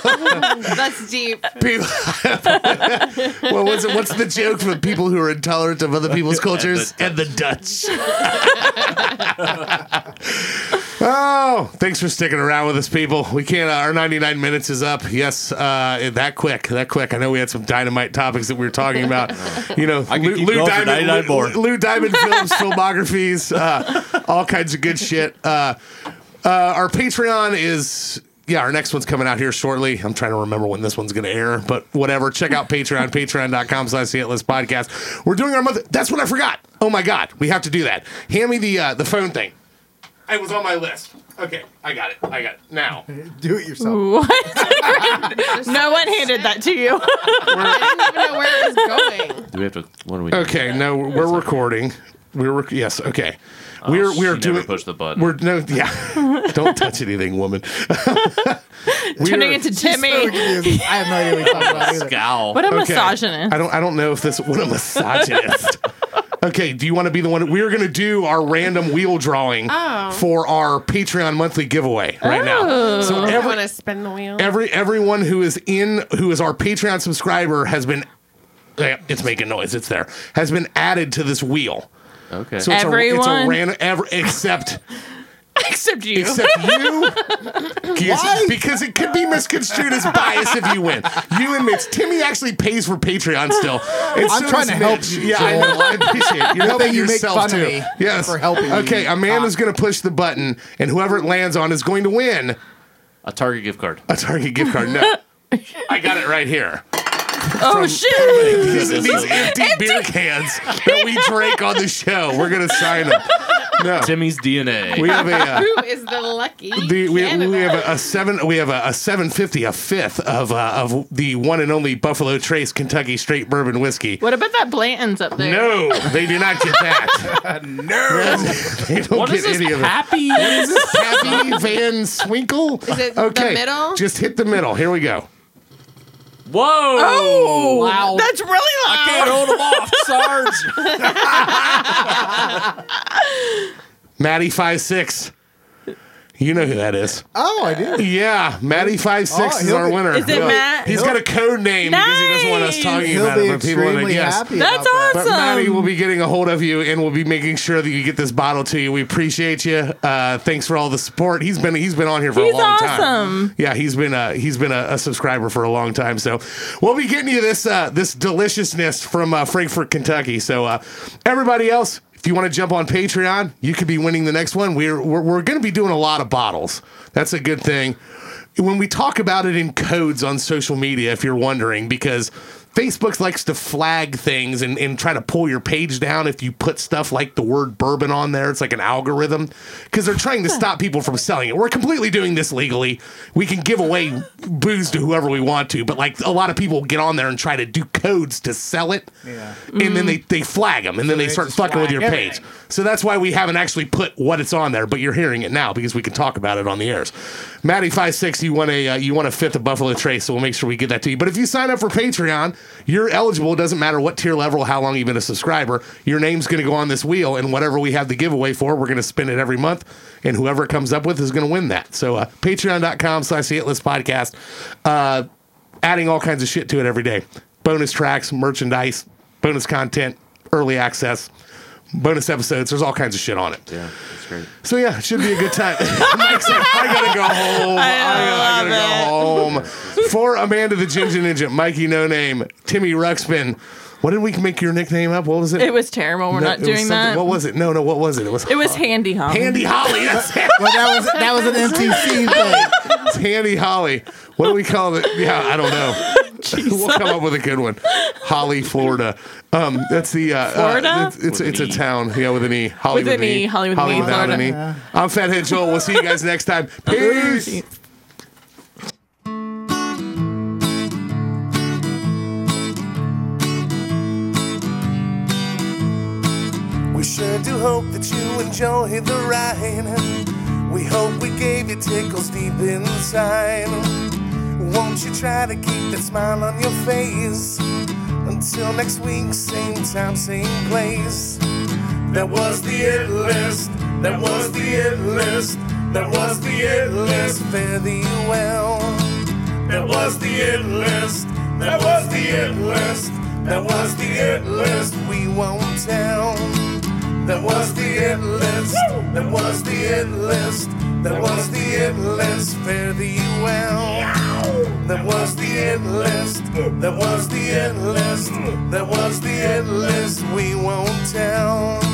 That's deep. people. well, what's what's the joke for people who are intolerant of other people's cultures and the Dutch? Oh, thanks for sticking around with us, people. We can't. Uh, our 99 minutes is up. Yes, uh, that quick, that quick. I know we had some dynamite topics that we were talking about. You know, I could keep going for 99 more. Lou, Lou Diamond films, filmographies, uh, all kinds of good shit. Uh, uh, our Patreon is yeah, our next one's coming out here shortly. I'm trying to remember when this one's going to air, but whatever. Check out Patreon, patreon.com slash the Hitlist podcast. We're doing our month. That's what I forgot. Oh my God. We have to do that. Hand me the uh, the phone thing. It was on my list. Okay, I got it. I got it. Now. Do it yourself. What? no one handed that to you. I didn't even know where it was going. Do we have to? What do we? Okay, no, we're recording. We're rec- yes, okay. we're Oh, we're she doing. never pushed the button. We're no, yeah. Don't touch anything, woman. We Turning are- into Timmy. I have no idea what you're talking about either. Scowl. What a Okay. misogynist. I don't. I don't know if this. What a misogynist. Okay. Do you want to be the one? We're going to do our random wheel drawing Oh. for our Patreon monthly giveaway right now. Oh. So I every want to spin the wheel. every everyone who is in who is our Patreon subscriber has been. yeah, It's making noise. It's there. Has been added to this wheel. Okay. So it's a, it's a Everyone? random. Ever, except Except you. except you. Because, because it could be misconstrued as bias if you win. You and Mitch. Timmy actually pays for Patreon still. And I'm so trying does to help you, Yeah, I know. I appreciate it. You're helping thing you make yourself fun of too. me yes. for helping Okay, me. Okay, Amanda's ah. going to push the button, and whoever it lands on is going to win a Target gift card. a Target gift card. No. I got it right here. Oh shit! These, these empty beer cans that we drank on the show. We're going to sign them. No. Timmy's DNA. We have a. Uh, Who is the lucky The, we, candidate? we have a, a seven. We have a, a seven fifty, a fifth of uh, of the one and only Buffalo Trace Kentucky Straight Bourbon Whiskey. What about that Blanton's up there? No, they do not get that. no, they don't What get is this any of it. happy? Is this Pappy Van Winkle? Is it the okay, middle? Just hit the middle. Here we go. Whoa! Oh, Loud. that's really loud. I can't hold him off, Sarge. Maddie five six. You know who that is. Oh, I do. Yeah, Maddie five six Oh, is he'll our be- winner. Is it Yeah. Matt? He's got a code name because he doesn't want us Nice. talking He'll about be it, but people want to extremely guess. happy. That's about that. awesome. But Maddie will be getting a hold of you, and we'll be making sure that you get this bottle to you. We appreciate you. Uh, thanks for all the support. He's been he's been on here for He's a long time. awesome. Yeah, he's been a he's been a, a subscriber for a long time. So we'll be getting you this uh, this deliciousness from uh, Frankfort, Kentucky. So uh, everybody else. If you want to jump on Patreon, you could be winning the next one. We're we're, we're going to be doing a lot of bottles. That's a good thing. When we talk about it in codes on social media, if you're wondering, because Facebook likes to flag things and, and try to pull your page down if you put stuff like the word bourbon on there. It's like an algorithm because they're trying to stop people from selling it. We're completely doing this legally. We can give away booze to whoever we want to, but like a lot of people get on there and try to do codes to sell it. Yeah. And then they, they flag them and then they, they start fucking with flag your page. So that's why we haven't actually put what it's on there, but you're hearing it now because we can talk about it on the airs. Matty five six, you want a uh, you want a fifth of Buffalo Trace, so we'll make sure we get that to you. But if you sign up for Patreon, you're eligible. It doesn't matter what tier level, how long you've been a subscriber. Your name's going to go on this wheel, and whatever we have the giveaway for, we're going to spin it every month, and whoever it comes up with is going to win that. So uh, Patreon.com/slash The Hitlist Podcast. Uh, adding all kinds of shit to it every day. Bonus tracks, merchandise, bonus content, early access, bonus episodes. There's all kinds of shit on it. Yeah, that's great. So yeah, it should be a good time. Mike's like, I gotta go home. I, gotta, I gotta go home. For Amanda the Ginja Ninja, Mikey No Name, Timmy Ruxspin. What did we make your nickname up? What was it? It was terrible. We're No, not doing something- that. What was it? No, no. What was it? It was. it was Handy Hum. Handy Holly. That's it. Well, that was that was an MTC thing. It's Handy Holly. What do we call it? Yeah, I don't know. we'll come up with a good one. Holly, Florida. Um, that's the uh, Florida? Uh, it's it's, With it's an a town. Yeah, with an E. Holly With an E, Holly with an E, without an Florida. E. I'm Phathead Joel. We'll see you guys next time. Peace. We sure do hope that you enjoy the ride. We hope we gave you tickles deep inside. Won't you try to keep that smile on your face? Until next week, same time, same place. That was the hit list. That was the hit list. That was the hit list. Fare thee well. That was the hit list. That was the hit list. That was the hit list. We won't tell. That was the hit list. That was the hit list. That was the hit list. Fare thee well. That was the list. That was the list. That was the list. We won't tell.